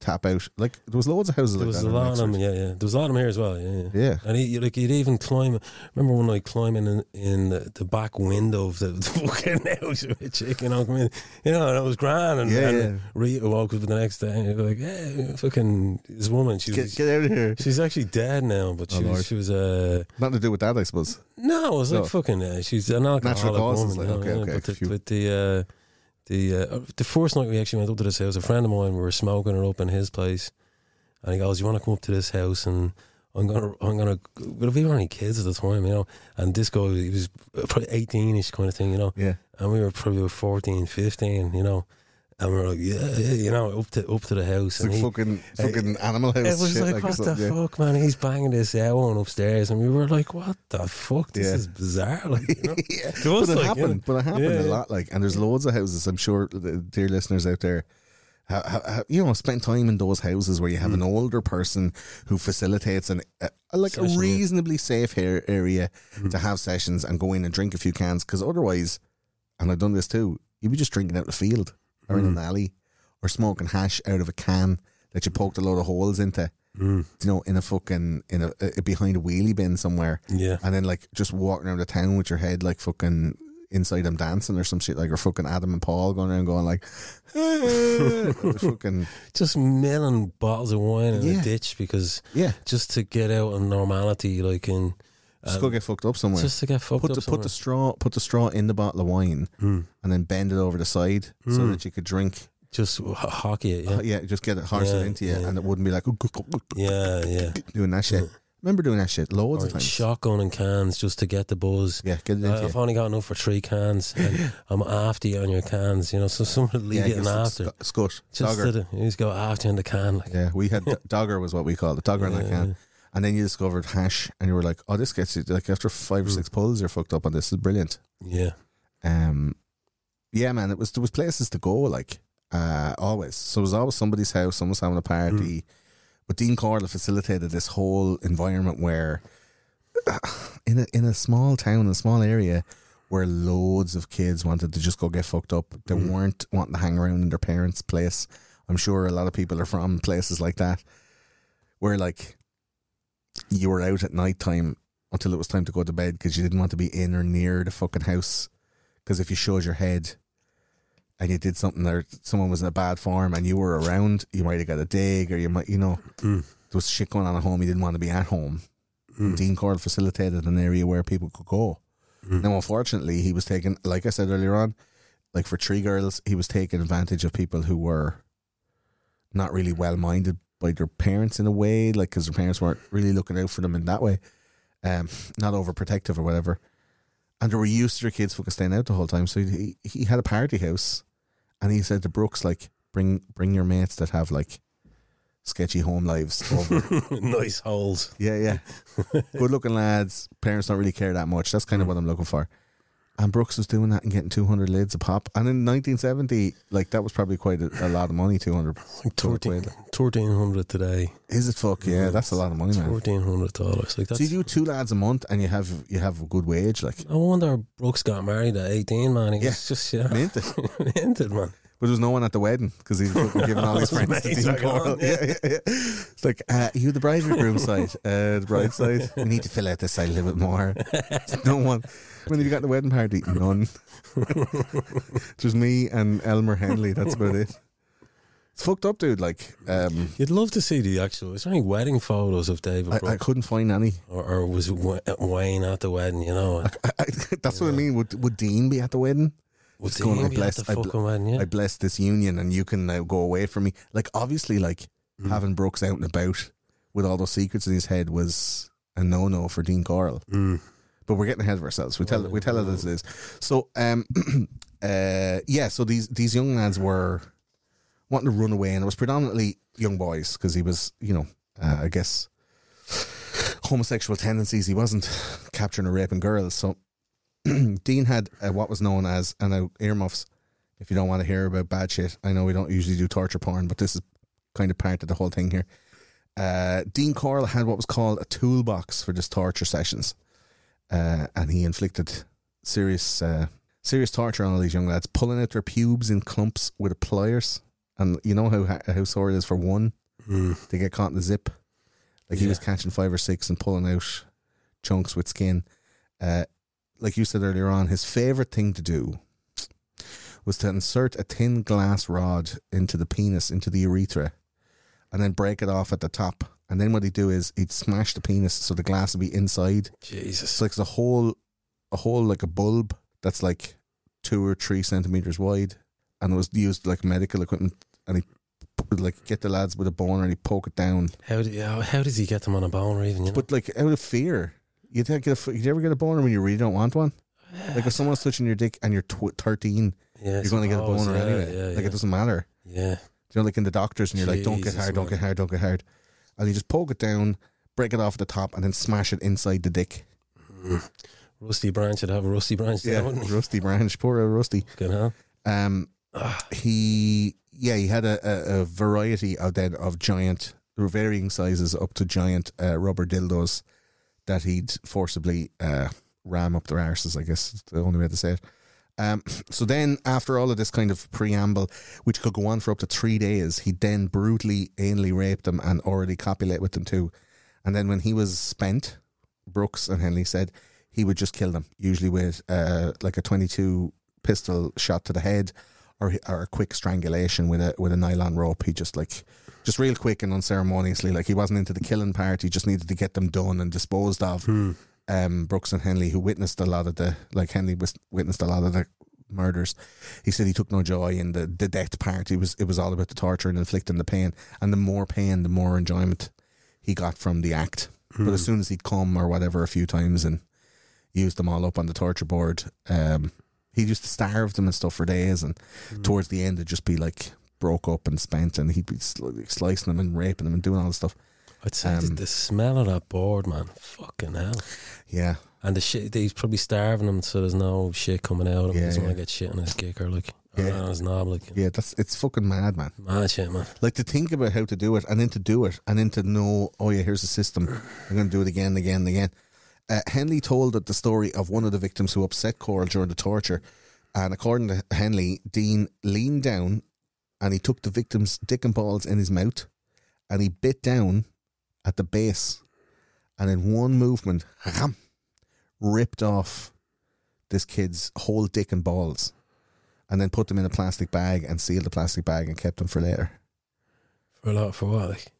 tap out. Like there was loads of houses there like was a lot of them. Yeah, yeah. There was a lot of them here as well. Yeah, yeah. Yeah. And he, like you'd even climb. Remember when I climbing in, in the, the back window of the, the fucking house with a chick, you know, come in, you know, and it was grand. And, Yeah, and yeah. Rita woke up the next day and like, "Yeah, fucking this woman, she Get, was, get out of here. she's actually dead now, but Oh, she Lord. was, she was uh, Nothing to do with that, I suppose. no, it was like fucking. Uh, she's an alcoholic Natural causes, woman. like, you know, okay, okay, But the, but the uh, the uh, the first night we actually went up to this house, a friend of mine, we were smoking it up in his place, and he goes, "You want to come up to this house?" And I'm gonna, I'm gonna. But we were only kids at the time, you know. And this guy, he was probably 18ish kind of thing, you know. Yeah. And we were probably about 14, 15, you know. And we were like, yeah, yeah, you know, up to up to the house. It's and like he- fucking fucking animal house it was shit. like, like, what the yeah. fuck, man? He's banging this out on upstairs, and we were like, what the fuck? This Yeah. is bizarre. Like, you know? yeah. To us, But it like, happened. yeah. But it happened Yeah, a lot. Like, and there's loads of houses. I'm sure, the dear listeners out there, ha, ha, ha- you know, spend time in those houses where you have an older person who facilitates an a, a- like Hmm. Session, a yeah. reasonably safe hair area to have sessions and go in and drink a few cans. Because otherwise, and I've done this too, you'd be just drinking out the field or in an alley or smoking hash out of a can that you poked a lot of holes into. Mm. You know, in a fucking in a, uh behind a wheelie bin somewhere Yeah. and then like just walking around the town with your head like fucking inside them dancing or some shit like or fucking Adam and Paul going around going like fucking Just milling bottles of wine in Yeah. a ditch because yeah just to get out of normality, like in just um, go get fucked up somewhere just to get fucked put up the somewhere. put the straw put the straw in the bottle of wine Mm. and then bend it over the side so Mm. that you could drink just ho- hockey it, yeah, yeah, yeah just get it horse Yeah, it into you yeah. and it wouldn't be like yeah, yeah. doing that shit Remember doing that shit loads Or of times. shotgun and cans just to get the buzz. Yeah, get it into Uh, I've you. only got enough for three cans, and I'm after you on your cans. You know, so someone will leave Yeah, it in give after. sc- Scut, Just dogger. to the, you just go after you in the can. Like, Yeah, we had dogger was what we called it, dogger in that can. And then you discovered hash, and you were like, "Oh, this gets you like after five or Mm. six pulls, you're fucked up on this. Is brilliant." yeah. Um, yeah, man, it was there was places to go like uh, always. So it was always somebody's house, someone was having a party. But Dean Corll facilitated this whole environment where, in a in a small town, a small area, where loads of kids wanted to just go get fucked up. They weren't wanting to hang around in their parents' place. I'm sure a lot of people are from places like that, where like you were out at night time until it was time to go to bed because you didn't want to be in or near the fucking house. Because if you showed your head and you did something or someone was in a bad form and you were around, you might have got a dig or you might, you know, Mm. there was shit going on at home. You didn't want to be at home. Mm. Dean Corll facilitated an area where people could go. Mm. Now, unfortunately, he was taking, like I said earlier on, like for Three Girls, he was taking advantage of people who were not really well minded by their parents in a way, like because their parents weren't really looking out for them in that way, um, not overprotective or whatever. And they were used to their kids fucking staying out the whole time. So he he had a party house, and he said to Brooks like, bring bring your mates that have like sketchy home lives over. nice holes. Yeah, yeah. Good looking lads. Parents don't really care that much. That's kind of what I'm looking for. And Brooks was doing that and getting 200 lids a pop. And in 1970, like that was probably quite a, a lot of money. 200. Like 13, 1300 today. Is it fuck? Yeah, mm. that's a lot of money, man. $1,400. Like So you do two lads a month and you have you have a good wage, like I wonder Brooks got married at 18, man. He Yeah. was just, yeah. mint it. Minted, man. But there was no one at the wedding because he's giving all his His friends to Dean Corll. Yeah, yeah, yeah. It's like, uh, you the bride or groom side? Uh, the bride side. We need to fill out this side a little bit more. no one. When have you got the wedding party? None. Just me and Elmer Henley. That's about it. It's fucked up, dude. Like, um, You'd love to see the actual. Is there any wedding photos of David I, I couldn't find any. or, or was Wayne at the wedding, you know? I, I, that's what I mean. Would Would Dean be at the wedding? Just going, he I bless- I bl- wedding, yeah? I bless this union, and you can now go away from me. Like, obviously, like having Brooks out and about with all those secrets in his head was a no no for Dean Corll. Mm. But we're getting ahead of ourselves. We tell we tell it as it is. So, um, uh, yeah. So these these young lads were wanting to run away, and it was predominantly young boys because he was, you know, uh, I guess homosexual tendencies. He wasn't capturing or raping girls. So Dean had uh, what was known as, and now earmuffs. If you don't want to hear about bad shit, I know we don't usually do torture porn, but this is kind of part of the whole thing here. Uh, Dean Corll had what was called a toolbox for just torture sessions, uh, and he inflicted serious, uh, serious torture on all these young lads, pulling out their pubes in clumps with pliers. And you know how how sore it is for one Mm. to get caught in the zip. Like he was catching five or six and pulling out chunks with skin. Like you said earlier on, his favorite thing to do was to insert a thin glass rod into the penis, into the urethra, and then break it off at the top. And then what he'd do is he'd smash the penis so the glass would be inside. Jesus. It's like a whole, a whole like a bulb that's like two or three centimeters wide, and it was used like medical equipment. And he would like get the lads with a boner and he poke it down, How, do, how, how does he get them on a boner even, you know? but like out of fear. You get a, you ever get a boner when you really don't want one? Like if someone's touching your dick and you're tw- thirteen, yeah, you're going to get a boner yeah, anyway. Yeah, like yeah. it doesn't matter. yeah. You know, like in the doctors, and you're like, "Don't get Jesus, hard, don't get hard, don't get hard," and you just poke it down, break it off at the top, and then smash it inside the dick. Rusty Branch would have a rusty branch there, wouldn't he? rusty branch, poor old rusty. Fucking hell. Um, he yeah, he had a, a, a variety of then of giant, there were varying sizes up to giant uh, rubber dildos that he'd forcibly uh, ram up their arses. I guess is the only way to say it. Um, so then, after all of this kind of preamble, which could go on for up to three days, he then brutally anally raped them and orally copulate with them too. And then when he was spent, Brooks and Henley said he would just kill them, usually with uh, like a twenty-two pistol shot to the head, or or a quick strangulation with a with a nylon rope. He just like just real quick and unceremoniously, like he wasn't into the killing part. He just needed to get them done and disposed of. Um, Brooks and Henley, who witnessed a lot of the like Henley was witnessed a lot of the murders. He said he took no joy in the the death part. He was it was all about the torture and inflicting the pain, and the more pain, the more enjoyment he got from the act. But as soon as he'd come or whatever a few times and used them all up on the torture board, um, he used to starve them and stuff for days. And towards the end, it'd just be like broke up and spent, and he'd be sli- slicing them and raping them and doing all this stuff. I'd say Um, the smell of that board, man. Fucking hell. Yeah, And the shit, he's probably starving him so there's no shit coming out of him. Yeah, he doesn't yeah. want to get shit on his kicker, like, Yeah. on his knob, like. yeah, that's it's fucking mad, man. Mad shit, man. Like to think about how to do it and then to do it and then to know, oh yeah, here's the system. I'm going to do it again and again and again. Uh, Henley told the story of one of the victims who upset Corll during the torture. And according to Henley, Dean leaned down and he took the victim's dick and balls in his mouth and he bit down at the base and in one movement, ripped off this kid's whole dick and balls and then put them in a plastic bag and sealed the plastic bag and kept them for later For a lot, for what? Like,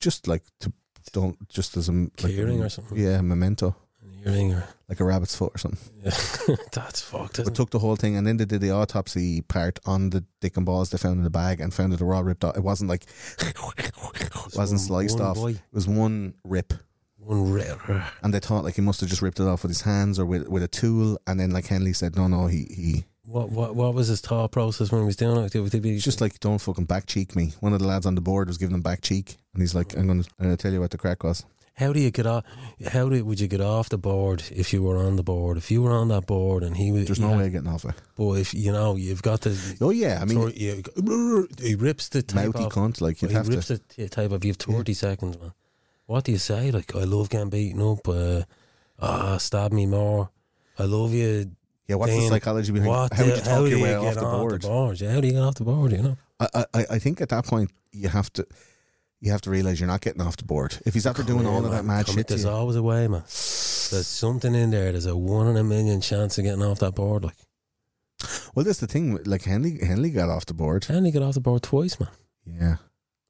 just like to don't just as a like, Keyring or something? Yeah, memento, earring or. like a rabbit's foot or something. Yeah. That's fucked, But took the whole thing, and then they did the autopsy part on the dick and balls they found in the bag, and found that they were all ripped off. It wasn't like it wasn't One- sliced one off. boy. It was one rip, One rare. and they thought like he must have just ripped it off with his hands or with with a tool. And then like Henley said, no, no, he he. What, what, what was his thought process when he was doing it? Did, did he He's just like, don't fucking back cheek me. One of the lads on the board was giving him back cheek, and he's like, I'm gonna, I'm gonna tell you what the crack was. How do you get off? How do, would you get off the board if you were on the board? If you were on that board and he was, There's yeah, no way of getting off it. But if you know you've got the, Oh yeah, I mean, tor- you, he rips the tape mouthy off. cunt. Like you'd he have rips to. the tape off. You have thirty seconds, man. What do you say? Like, I love getting beaten up. Uh, ah, stab me more. I love you. Yeah, what's the psychology behind? What how the, would you talk how your way off the board? board? Yeah, how do you get off the board? You know, I, I, I think at that point you have to you have to realize you're not getting off the board. If he's after doing all of that mad Come- shit, There's always a way, man. There's something in there. There's a one in a million chance of getting off that board. Like, well, that's the thing. Like Henley, Henley got off the board. Henley got off the board twice, man? Yeah,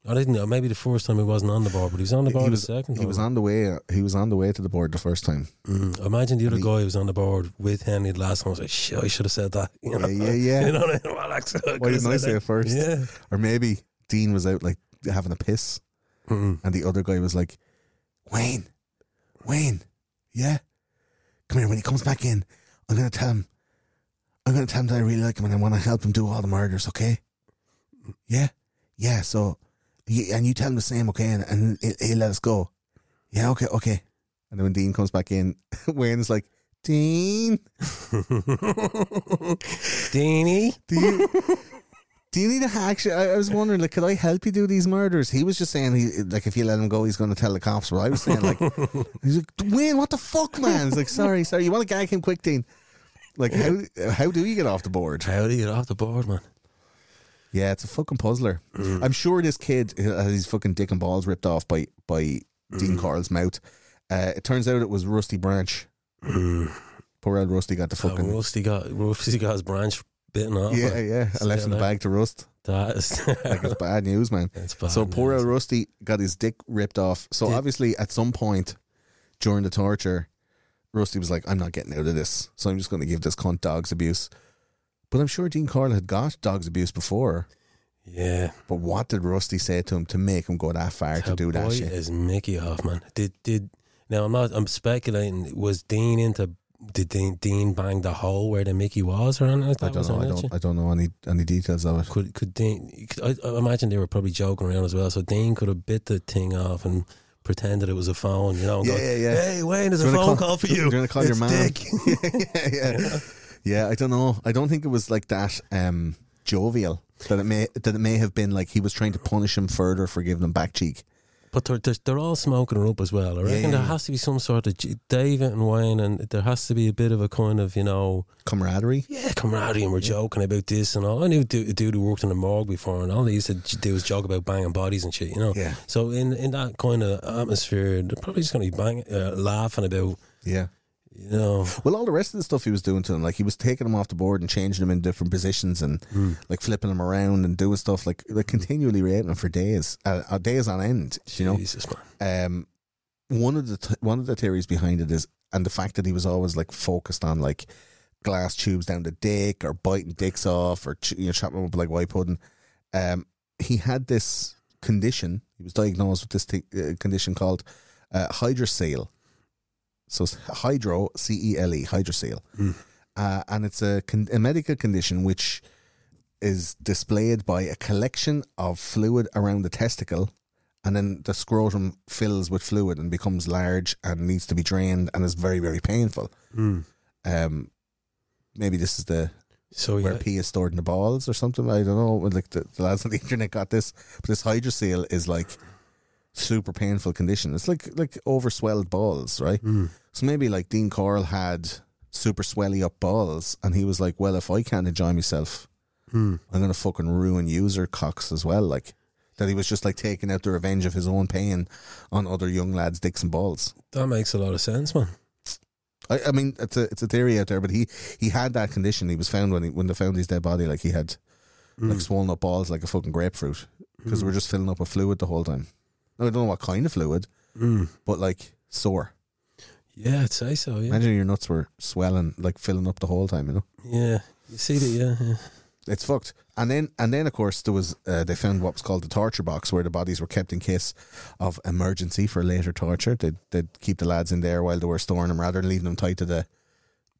I didn't know. Maybe the first time he wasn't on the board, but he was on the board was, the second he time. was on the way. He was on the way to the board the first time. Mm. Imagine the other he- guy who was on the board with Henley the last time. I was like, shit, I should have said that. You know? Yeah, yeah, yeah. you know what I mean? Well, Why didn't I say it first? Yeah. Or maybe Dean was out like having a piss, Mm. and the other guy was like, "Wayne, Wayne, yeah, come here. When he comes back in, I'm gonna tell him. I'm gonna tell him that I really like him and I want to help him do all the murders. Okay? Yeah, yeah. So, and you tell him the same, okay? And, and he'll, he'll let us go. Yeah, okay, okay. And then when Dean comes back in, Wayne is like, Dean, Deanie. do you do you need a actually? I, I was wondering, like, could I help you do these murders? He was just saying, he like, if you let him go, he's going to tell the cops. But I was saying, like, he's like, Wayne, what the fuck, man? He's like, sorry, sorry, you want to gag him quick, Dean? Like, how how do you get off the board? How do you get off the board, man? Yeah, it's a fucking puzzler. Mm. I'm sure this kid has his fucking dick and balls ripped off by by Dean mm. Corll's mouth. Uh, it turns out it was Rusty Branch. Mm. Poor old Rusty got the fucking Rusty got Rusty got his branch bitten off. yeah, yeah, Still left in the bag to rust. That is Like it's bad news, man. it's bad. So poor news. old Rusty got his dick ripped off. So Did- obviously, at some point during the torture, Rusty was like, "I'm not getting out of this, so I'm just going to give this cunt dogs abuse." But I'm sure Dean Corll had got dogs abuse before. Yeah. But what did Rusty say to him to make him go that far to That do that shit? is Mickey off, man. Did did now? I'm not. I'm speculating. Was Dean into? Did Dean, Dean bang the hole where the Mickey was, or anything like that? I don't know. I don't. I don't know any any details of it. Could could Dean? I, I imagine they were probably joking around as well. So Dean could have bit the thing off and pretended it was a phone. You know, Yeah, go, yeah, yeah. Hey, Wayne, there's a phone call- call for you. you wanna call your It's mom? Dick. yeah, yeah, yeah. I don't know. I don't think it was like that um, jovial. That it may that it may have been like he was trying to punish him further for giving him back cheek. But they're, they're, they're all smoking her up as well. I reckon yeah, there yeah. has to be some sort of David and Wayne, and there has to be a bit of a kind of you know Camaraderie. yeah camaraderie, and we're joking about this and all. I knew a dude, who worked in a morgue before, and all they used to do was joke about banging bodies and shit. You know. Yeah. So in in that kind of atmosphere, they're probably just going to be bang, uh, laughing about Yeah. You know. Well, all the rest of the stuff he was doing to him, like he was taking him off the board and changing him in different positions and like flipping him around and doing stuff like like continually raping him for days, uh, uh, days on end. You know, man. um, one of the th- one of the theories behind it is, and the fact that he was always like focused on like glass tubes down the dick or biting dicks off or ch- you know chopping them up like white pudding. Um, he had this condition. He was diagnosed with this th- uh, condition called uh, hydrocele. So it's hydro C E L E hydrocele, uh, and it's a, con- a medical condition which is displayed by a collection of fluid around the testicle, and then the scrotum fills with fluid and becomes large and needs to be drained and is very very painful. Um, maybe this is the So where yeah, pee is stored in the balls or something. I don't know. Like the, the lads on the internet got this, but this hydrocele is like super painful condition. It's like like overswelled balls, right? Mm. So maybe like Dean Corll had super swelly up balls, and he was like, "Well, if I can't enjoy myself, mm. I'm gonna fucking ruin user cocks as well." Like that, he was just like taking out the revenge of his own pain on other young lads' dicks and balls. that makes a lot of sense, man. I, I mean, it's a it's a theory out there, but he he had that condition. He was found when he, when they found his dead body, like he had like mm. swollen up balls like a fucking grapefruit because we're just filling up with fluid the whole time. Now, I don't know what kind of fluid, hmm. but like sore. Yeah, I'd say so. Yeah, Imagine your nuts were swelling, like filling up the whole time. You know, yeah. You see that? Yeah, yeah. it's fucked. And then and then of course there was uh, they found what was called the torture box where the bodies were kept in case of emergency for later torture. They'd they'd keep the lads in there while they were storing them rather than leaving them tied to the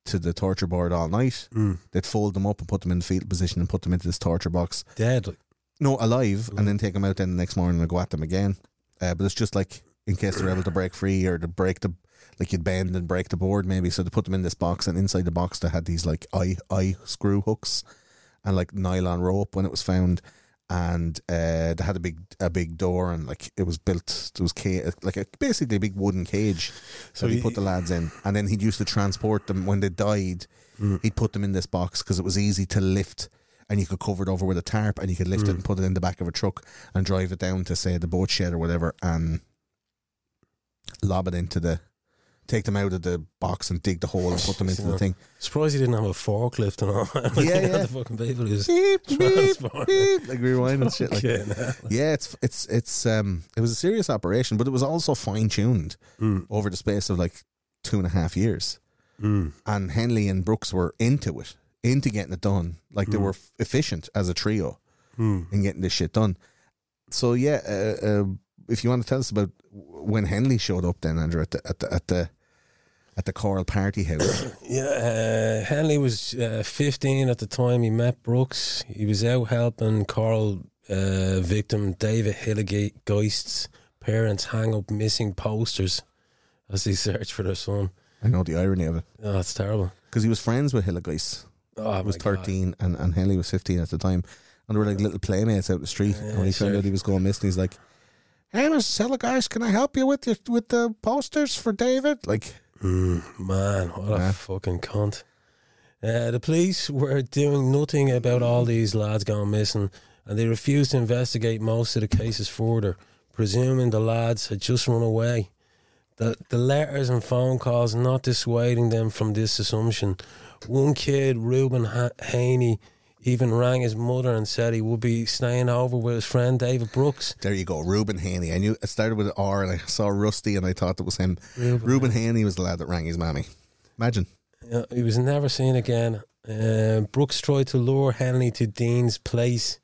to the torture board all night. Hmm. They'd fold them up and put them in the fetal position and put them into this torture box. Dead. No, alive, and hmm. then take them out then the next morning and go at them again. Uh, but it's just like in case they're able to break free or to break the like you'd bend and break the board maybe. So they put them in this box, and inside the box they had these like eye eye screw hooks and like nylon rope when it was found. And uh, they had a big a big door, and like it was built. it was ca- like a, basically a big wooden cage. So he he- put the lads in, and then he'd used to transport them when they died. He'd put them in this box because it was easy to lift, and you could cover it over with a tarp, and you could lift it hmm. and put it in the back of a truck and drive it down to say the boat shed or whatever, and lob it into the. Take them out of the box and dig the hole and put them into the thing. surprised he didn't have a forklift and all. like, Yeah, you yeah. the fucking people who's Beep, beep, beep, like rewind and shit. Like, yeah, it's it's it's um it was a serious operation, but it was also fine tuned hmm. over the space of like two and a half years. Hmm. And Henley and Brooks were into it, into getting it done. Like they were f- efficient as a trio in getting this shit done. So yeah, uh, uh, if you want to tell us about when Henley showed up, then Andrew at the at the at the, at the Corll party house. Yeah, uh, Henley was uh, 15 at the time he met Brooks. He was out helping Corll uh, victim David Hilligiest's parents hang up missing posters as they search for their son. I know the irony of it Oh, that's terrible. because he was friends with Hilligiest. Oh, was my God. 13 and, and Henley was 15 at the time. And they were like little playmates out the street. and when he found out he was going missing, he's like, Hey, Mr. Hilligiest, can I help you with your, with the posters for David? Like, Mm, man, what a fucking cunt. Uh, the police were doing nothing about all these lads going missing, and they refused to investigate most of the cases further, presuming the lads had just run away. The, the letters and phone calls not dissuading them from this assumption. One kid, Reuben ha- Haney, even rang his mother and said he would be staying over with his friend David Brooks. there you go, Reuben Haney. I knew it started with an R and I saw Rusty and I thought it was him. Reuben, Haney was the lad that rang his mammy. Imagine. Uh, he was never seen again. Uh, Brooks tried to lure Henley to Dean's place,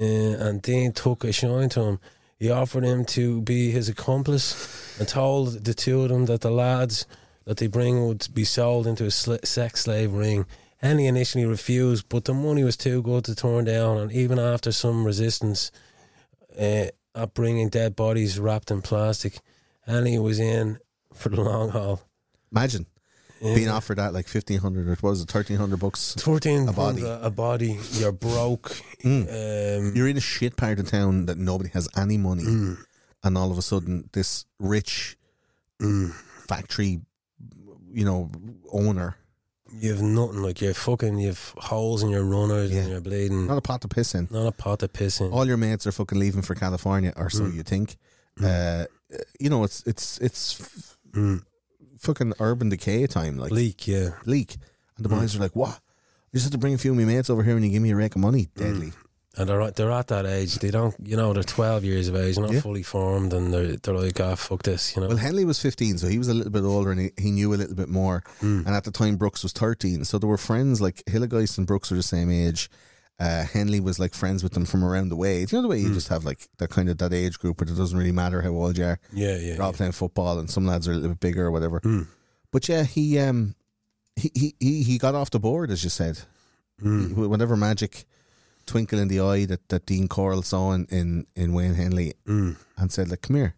uh, and Dean took a shine to him. He offered him to be his accomplice and told the two of them that the lads that they bring would be sold into a sl- sex slave ring. Henley initially refused, but the money was too good to turn down, and even after some resistance uh, at bringing dead bodies wrapped in plastic, Henley was in for the long haul. Imagine being offered that like 1500 or what was it, 1300 bucks. Thirteen A body. a, a body. You're broke. Um, You're in a shit part of town that nobody has any money. And all of a sudden, this rich factory, you know, owner, you have nothing. Like you're fucking. You've holes in your runners Yeah. and you're bleeding. not a pot to piss in. Not a pot of piss in. all your mates are fucking leaving for California, or so mm. you think. Mm. Uh, uh, you know, it's it's it's f- mm. fucking urban decay time, like Leak. Yeah. leak. And the boys are like, "What? You just have to bring a few of my mates over here, and you give me a rake of money, deadly." And they're they're at that age. They don't. You know, they're twelve years of age, not Yeah. fully formed, and they're they're like, ah, fuck this. You know. Well, Henley was fifteen, so he was a little bit older, and he, he knew a little bit more. And at the time, Brooks was thirteen, so there were friends like Hilligiest and Brooks were the same age. Uh, Henley was like friends with them from around the way. You know the way you just have like that kind of that age group where it doesn't really matter how old you are. Yeah, yeah. They're all yeah. playing football, and some lads are a little bit bigger or whatever. Mm. But yeah, he um he he he, he got off the board as you said. Mm. He- Whatever magic twinkle in the eye that, that Dean Corll saw in, in, in Wayne Henley Mm. and said, like, come here,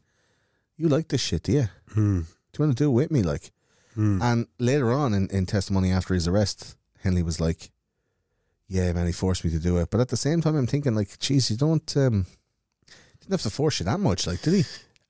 you like this shit, do you? Mm. Do you want to do it with me? Like, Mm. and later on in, in testimony after his arrest, Henley was like, yeah, man, he forced me to do it. But at the same time, I'm thinking, like, geez, you don't, um, didn't have to force you that much, like, did he?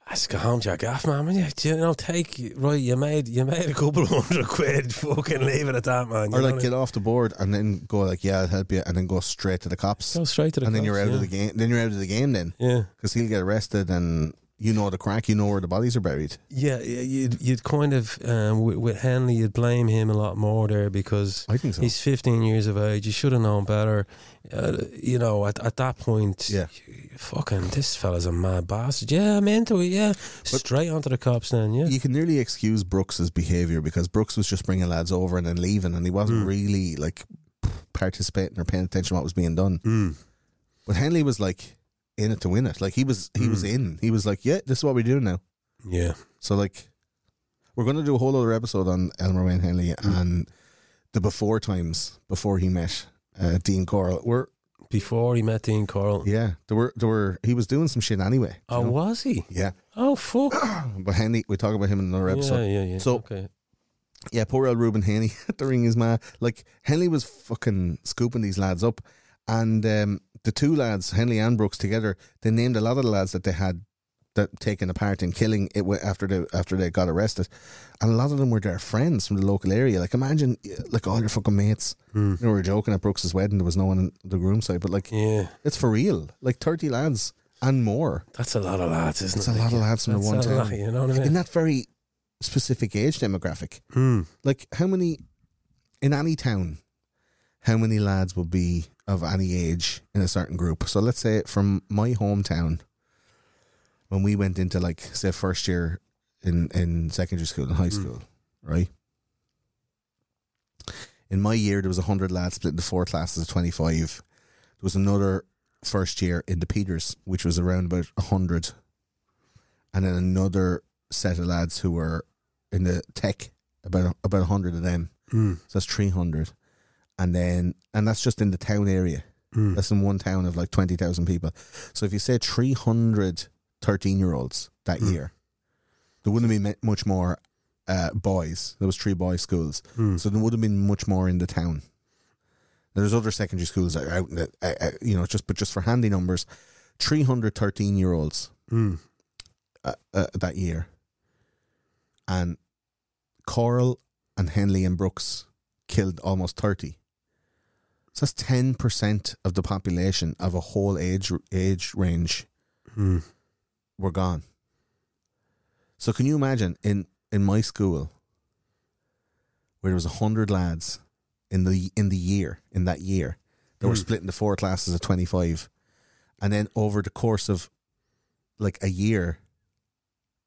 Let's go home, Jack off, man. Will you, you know, take right. You made you made a couple of hundred quid. Fucking leave it at that, man. You Or know like get off the board and then go like, yeah, I'll help you, and then go straight to the cops, I? Go straight to the. Cops. And then you're out yeah. of the game. Then you're out of the game then, Yeah, because he'll get arrested, and you know the crack, you know where the bodies are buried. yeah. You'd you'd kind of um, with, with Henley, you'd blame him a lot more there because I think so. he's 15 years of age. You should have known better. Uh, you know, at, at that point, Yeah. fucking this fella's a mad bastard. Yeah, I'm into it. Yeah, straight onto the cops then. Yeah, you can nearly excuse Brooks's behaviour because Brooks was just bringing lads over and then leaving, and he wasn't Mm. really like participating or paying attention to what was being done. Mm. But Henley was like in it to win it. Like he was, he was Mm. in. He was like, yeah, this is what we're doing now. yeah. So like, we're going to do a whole other episode on Elmer Wayne Henley Mm. and the before times before he met uh, Dean Corll. We're Before he met Dean Corll. yeah, there were there were he was doing some shit anyway. Oh, know? was he? yeah. Oh, fuck. But Henley, we talk about him in another episode. Yeah, yeah, yeah. So- okay. Yeah, poor old Ruben Henley. the ring is mad. Like Henley was fucking scooping these lads up, and um, the two lads, Henley and Brooks, together, they named a lot of the lads that they had that taken a part in killing it after they after they got arrested, and a lot of them were their friends from the local area. Like imagine, like all your fucking mates. Mm. You know, we were joking at Brooks's wedding. There was no one in the groom side, but like Yeah, it's for real. Like thirty lads and more. that's a lot of lads, isn't It's it? a lot of lads from the one town. lot, you know what I mean? in that very specific age demographic. Mm. Like how many in any town, how many lads will be of any age in a certain group? So let's say from my hometown, when we went into like say first year in in secondary school and high Mm. school, right? In my year, there was hundred lads split into four classes of twenty five. There was another first year in the Peters, which was around about hundred, and then another set of lads who were in the tech, about about hundred of them. Mm. So that's three hundred, and then and that's just in the town area. Mm. That's in one town of like twenty thousand people. So if you say 300 13 year olds that Mm. year, there wouldn't have been much more uh, boys. There was three boys schools, Mm. so there would have been much more in the town. There's other secondary schools that are out, in the, uh, uh, you know, just but just for handy numbers, 313 year olds Mm. uh, uh, that year, and Corll and Henley and Brooks killed almost thirty. So that's ten percent of the population of a whole age age range Mm. were gone. So can you imagine in in my school where there was a hundred lads in the in the year in that year that were Mm. split into four classes of twenty five, and then over the course of like a year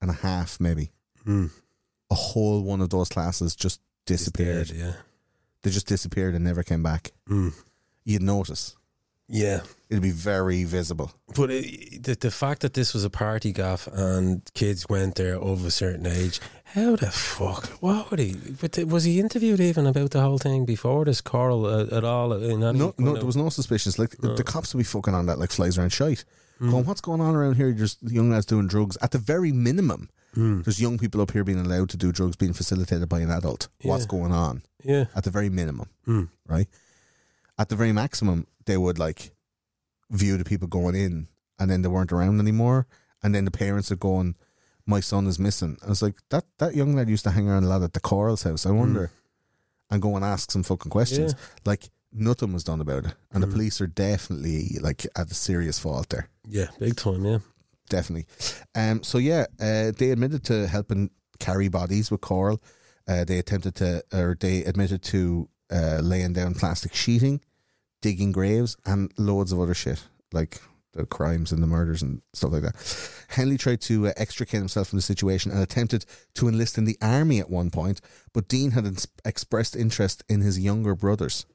and a half, maybe Mm. a whole one of those classes just disappeared. Dead, yeah. They just disappeared and never came back. Mm. You'd notice. Yeah. It'd be very visible. But it, the, the fact that this was a party gaff and kids went there over a certain age, how the fuck? What would he? But was he interviewed even about the whole thing before this, Corll, uh, at all? No, no, there was no suspicions. Like No. the cops would be fucking on that like flies around shite. Mm. Going, what's going on around here? Just young lads doing drugs. At the very minimum, Mm. there's young people up here being allowed to do drugs, being facilitated by an adult. What's going on? Yeah. At the very minimum, Mm. right? At the very maximum, they would like view the people going in, and then they weren't around anymore, and then the parents are going, "My son is missing." I was like, that that young lad used to hang around a lot at the Corll's house. I wonder, and go and ask some fucking questions. Mm. Yeah. Like nothing was done about it, and the Mm. police are definitely like at a serious fault there. Yeah, big time, yeah. Definitely. Um. So yeah, uh, they admitted to helping carry bodies with Corll. Uh, they attempted to, or they admitted to uh, laying down plastic sheeting, digging graves, and loads of other shit like the crimes and the murders and stuff like that. Henley tried to uh, extricate himself from the situation and attempted to enlist in the army at one point, but Dean had ins- expressed interest in his younger brothers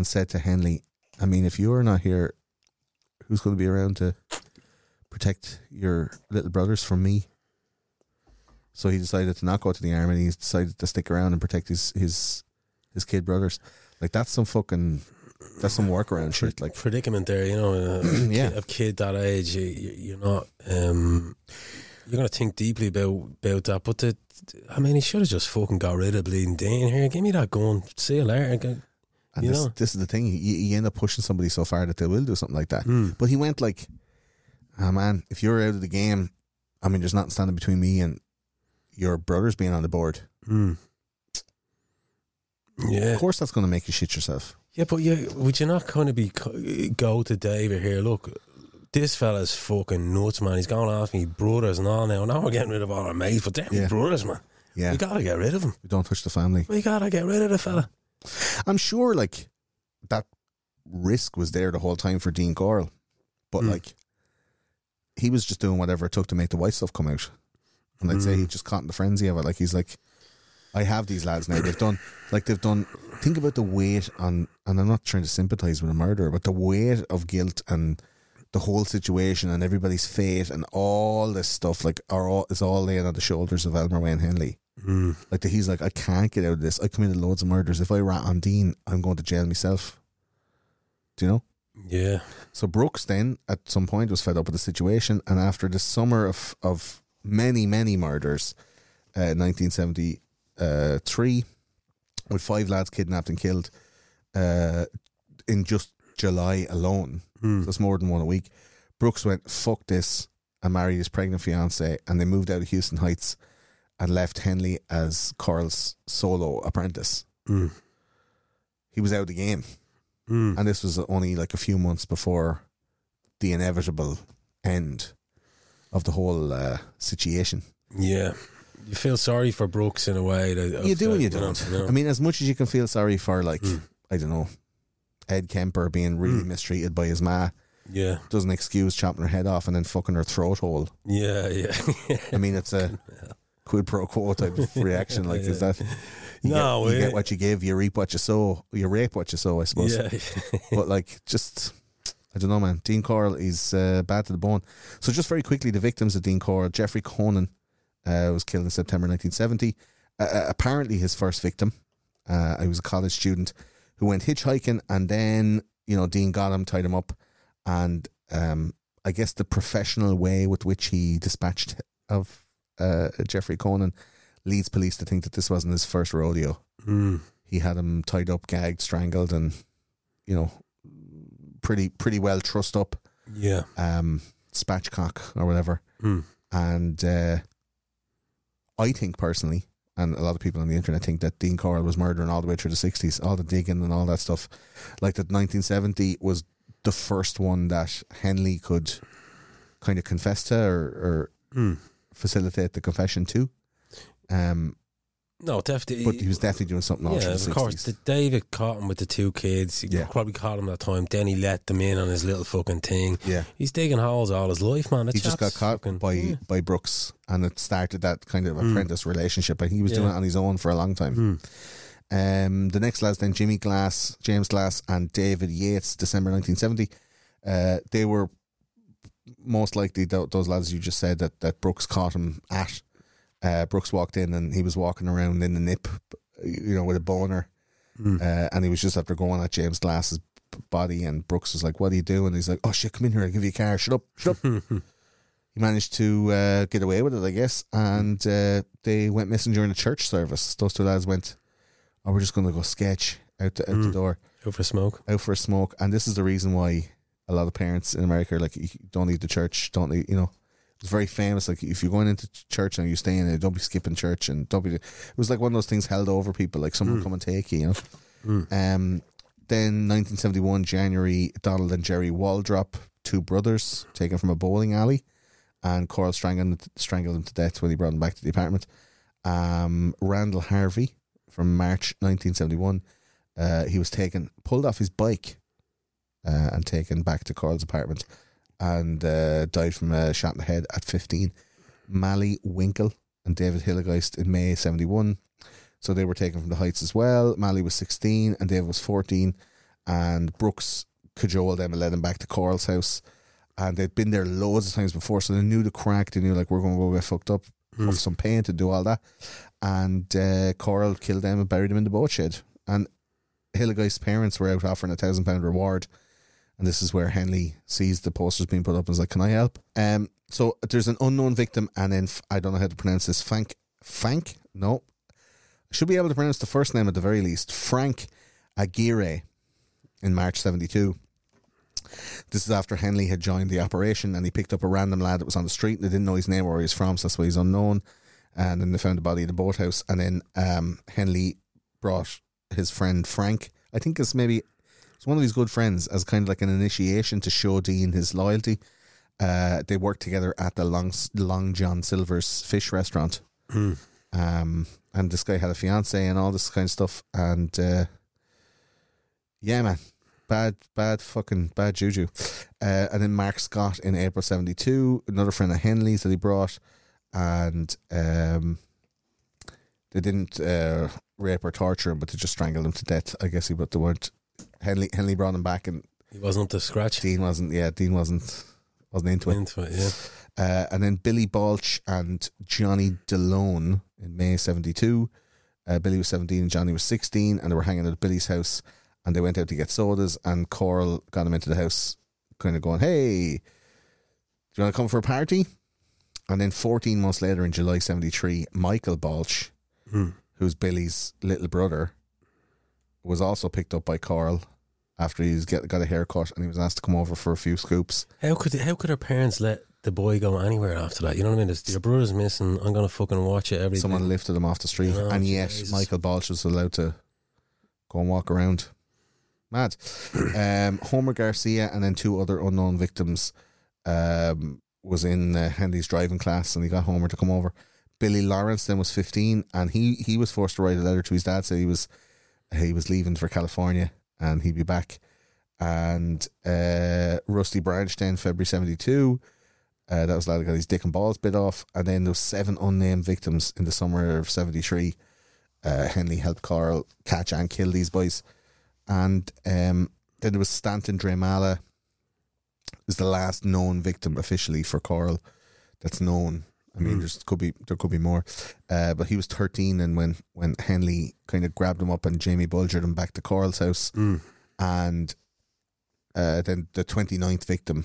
and said to Henley, I mean, if you're not here, who's going to be around to protect your little brothers from me? So he decided to not go to the army. and He decided to stick around and protect his his his kid brothers. Like that's some fucking that's some workaround shit. Like predicament there, you know. Uh, Yeah. a kid that age, you, you, you're not. Um, you're gonna think deeply about about that. But the, I mean, he should have just fucking got rid of bleeding Dean here. Give me that gun. See you later. And You this, know. this is the thing. You, you end up pushing somebody so far that they will do something like that. Hmm. But he went like, ah man, if you're out of the game, I mean, there's nothing standing between me and your brothers being on the board. Mm. Yeah, Of course, that's going to make you shit yourself. yeah, but you would you not kind of be go to David here? Look, this fella's fucking nuts, man. He's going after me brothers and all now. Now we're getting rid of all our mates, but they're Yeah. brothers, man. Yeah, We gotta get rid of him. we don't touch the family. We gotta get rid of the fella. I'm sure, like that risk was there the whole time for Dean Corll, but Hmm. like he was just doing whatever it took to make the white stuff come out. And I'd say Hmm. he just caught in the frenzy of it. Like he's like, I have these lads now. They've done like they've done. Think about the weight on, and I'm not trying to sympathize with a murderer, but the weight of guilt and the whole situation and everybody's fate and all this stuff like are all is all laying on the shoulders of Elmer Wayne Henley. Mm. Like that he's like, I can't get out of this. I committed loads of murders. If I rat on Dean, I'm going to jail myself. Do you know? Yeah. So Brooks then at some point was fed up with the situation, and after the summer of of many many murders, uh, 1973, with five lads kidnapped and killed, uh, in just July alone, Mm. so that's more than one a week. Brooks went fuck this and married his pregnant fiance, and they moved out of Houston Heights and left Henley as Corll's solo apprentice. Mm. He was out of the game. Mm. And this was only like a few months before the inevitable end of the whole uh, situation. Yeah. You feel sorry for Brooks in a way. That, you do and you don't. you know. I mean, as much as you can feel sorry for, like, Mm. I don't know, Ed Kemper being really Mm. mistreated by his ma, yeah. doesn't excuse chopping her head off and then fucking her throat hole. Yeah, yeah. I mean, it's a quid pro quo type of reaction. Like, is that you, No, get, you get what you give, you reap what you sow, you rape what you sow, I suppose. yeah. but like just I don't know, man. Dean Corll is uh, bad to the bone. So just very quickly, the victims of Dean Corll, Jeffrey Konen uh, was killed in September 1970. Uh, uh, apparently, his first victim, uh, he was a college student who went hitchhiking, and then you know Dean got him, tied him up, and um, I guess the professional way with which he dispatched of uh, Jeffrey Konen leads police to think that this wasn't his first rodeo Mm. he had him tied up, gagged, strangled, and you know, pretty pretty well trussed up, Yeah. um, spatchcock or whatever. Mm. And uh, I think personally, and a lot of people on the internet think that Dean Corll was murdering all the way through the sixties, all the digging and all that stuff. Like that, nineteen seventy was the first one that Henley could kind of confess to or, or Mm. Facilitate the confession too. Um, No, definitely. but he was definitely doing something yeah, of course. The David caught him with the two kids. He Yeah. probably caught him that time. Then he let them in on his little fucking thing. yeah. He's digging holes all his life, man. The he just got caught fucking- by yeah. by Brooks, and it started that kind of Mm. apprentice relationship. And he was doing it on his own for a long time. Mm. Um, the next lads then Jimmy Glass, James Glass, and David Yates, December nineteen seventy. Uh, they were most likely th- those lads you just said that that Brooks caught him at. Uh, Brooks walked in and he was walking around in the nip, you know, with a boner, Mm. uh, and he was just after going at James Glass's body, and Brooks was like, "What are you doing?" He's like, "Oh shit, come in here, I'll give you a car. Shut up, shut up." he managed to uh, get away with it, I guess, and uh, they went missing during a church service. Those two lads went, "Oh, we're just going to go sketch out the, out the Mm. door, Go for a smoke. out for a smoke." And this is the reason why a lot of parents in America are like, "You don't leave the church, don't leave," you know. It's very famous. Like if you're going into church and you stay in it, don't be skipping church and don't be. It was like one of those things held over people. Like someone Mm. come and take you. You know. Mm. Um, then 1971 January, Donald and Jerry Waldrop, two brothers, taken from a bowling alley, and Corll strangled strangled him to death when he brought them back to the apartment. Um, Randall Harvey from March 1971, uh, he was taken, pulled off his bike, uh, and taken back to Corll's apartment, and uh, died from a shot in the head at 15. Malley Winkle and David Hilligiest in May 71. So they were taken from the Heights as well. Malley was 16 and David was 14. And Brooks cajoled them and led them back to Corll's house. And they'd been there loads of times before, so they knew the crack. They knew like we're going to go get fucked up, puff some paint and do all that. And uh, Corll killed them and buried them in the boat shed. And Hilligiest's parents were out offering a thousand pound reward. And this is where Henley sees the posters being put up and is like, "Can I help?" Um, so there's an unknown victim, and then I don't know how to pronounce this. Frank, Frank, no, should be able to pronounce the first name at the very least. Frank Aguirre in March '72. This is after Henley had joined the operation, and he picked up a random lad that was on the street. and They didn't know his name or where he's from, so that's why he's unknown. And then they found the body in the boathouse, and then um, Henley brought his friend Frank. I think it's maybe it's one of his good friends as kind of like an initiation to show Dean his loyalty. Uh, they worked together at the Long Long John Silver's fish restaurant. Um, and this guy had a fiance and all this kind of stuff. And uh, yeah, man, bad, bad, fucking bad juju. Uh, and then Mark Scott in April '72, another friend of Henley's that he brought, and um, they didn't uh, rape or torture him, but they just strangled him to death. I guess he, but they weren't. Henley Henley brought him back, and He wasn't the scratch. Dean wasn't. Yeah, Dean wasn't wasn't into it. Into it, yeah. Uh, and then Billy Baulch and Johnny Delome in May 72. Uh, Billy was 17 and Johnny was 16, and they were hanging at Billy's house. And they went out to get sodas, and Corll got him into the house, kind of going, Hey, do you want to come for a party? And then 14 months later, in July 73, Michael Baulch, who's Billy's little brother, was also picked up by Corll after he's get, got a haircut and he was asked to come over for a few scoops. How could how could her parents let the boy go anywhere after that? You know what I mean? It's, your brother's missing. I'm gonna fucking watch it every Someone lifted him off the street, Oh, and yet Jesus. Michael Baulch was allowed to go and walk around. Mad. um, Homer Garcia and then two other unknown victims um, was in uh, driving class, and he got Homer to come over. Billy Lawrence then was fifteen, and he he was forced to write a letter to his dad, so he was he was leaving for California, and he'd be back. And uh, Rusty Branch then February seventy two. Uh, that was the lad got his dick and balls bit off. And then there was seven unnamed victims in the summer of 73. Uh, Henley helped Corll catch and kill these boys. And um, then there was Stanton Dreymala, is the last known victim officially for Corll that's known. I mean, there's could be there could be more, uh, but he was 13, and when when Henley kind of grabbed him up and Jamie bulgered him back to Corll's house, and uh, then the 29th victim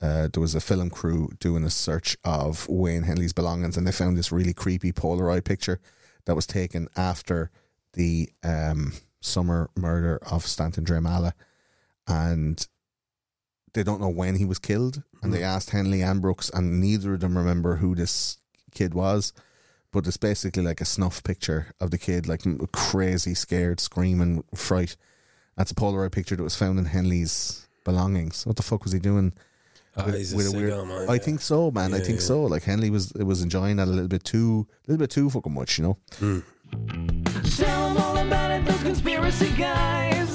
uh, there was a film crew doing a search of Wayne Henley's belongings, and they found this really creepy Polaroid picture that was taken after the um, summer murder of Stanton Dreymala, and they don't know when he was killed. And they asked Henley and Brooks, and neither of them remember who this kid was. But it's basically like a snuff picture of the kid, like crazy, scared, screaming, fright. That's a Polaroid picture that was found in Henley's belongings. What the fuck was he doing? Ah, with- he's with a sicko, man, I yeah. think so, man. I think yeah. so. Like Henley was was enjoying that a little bit too, a little bit too fucking much, you know. Tell 'em all about it, those conspiracy guys.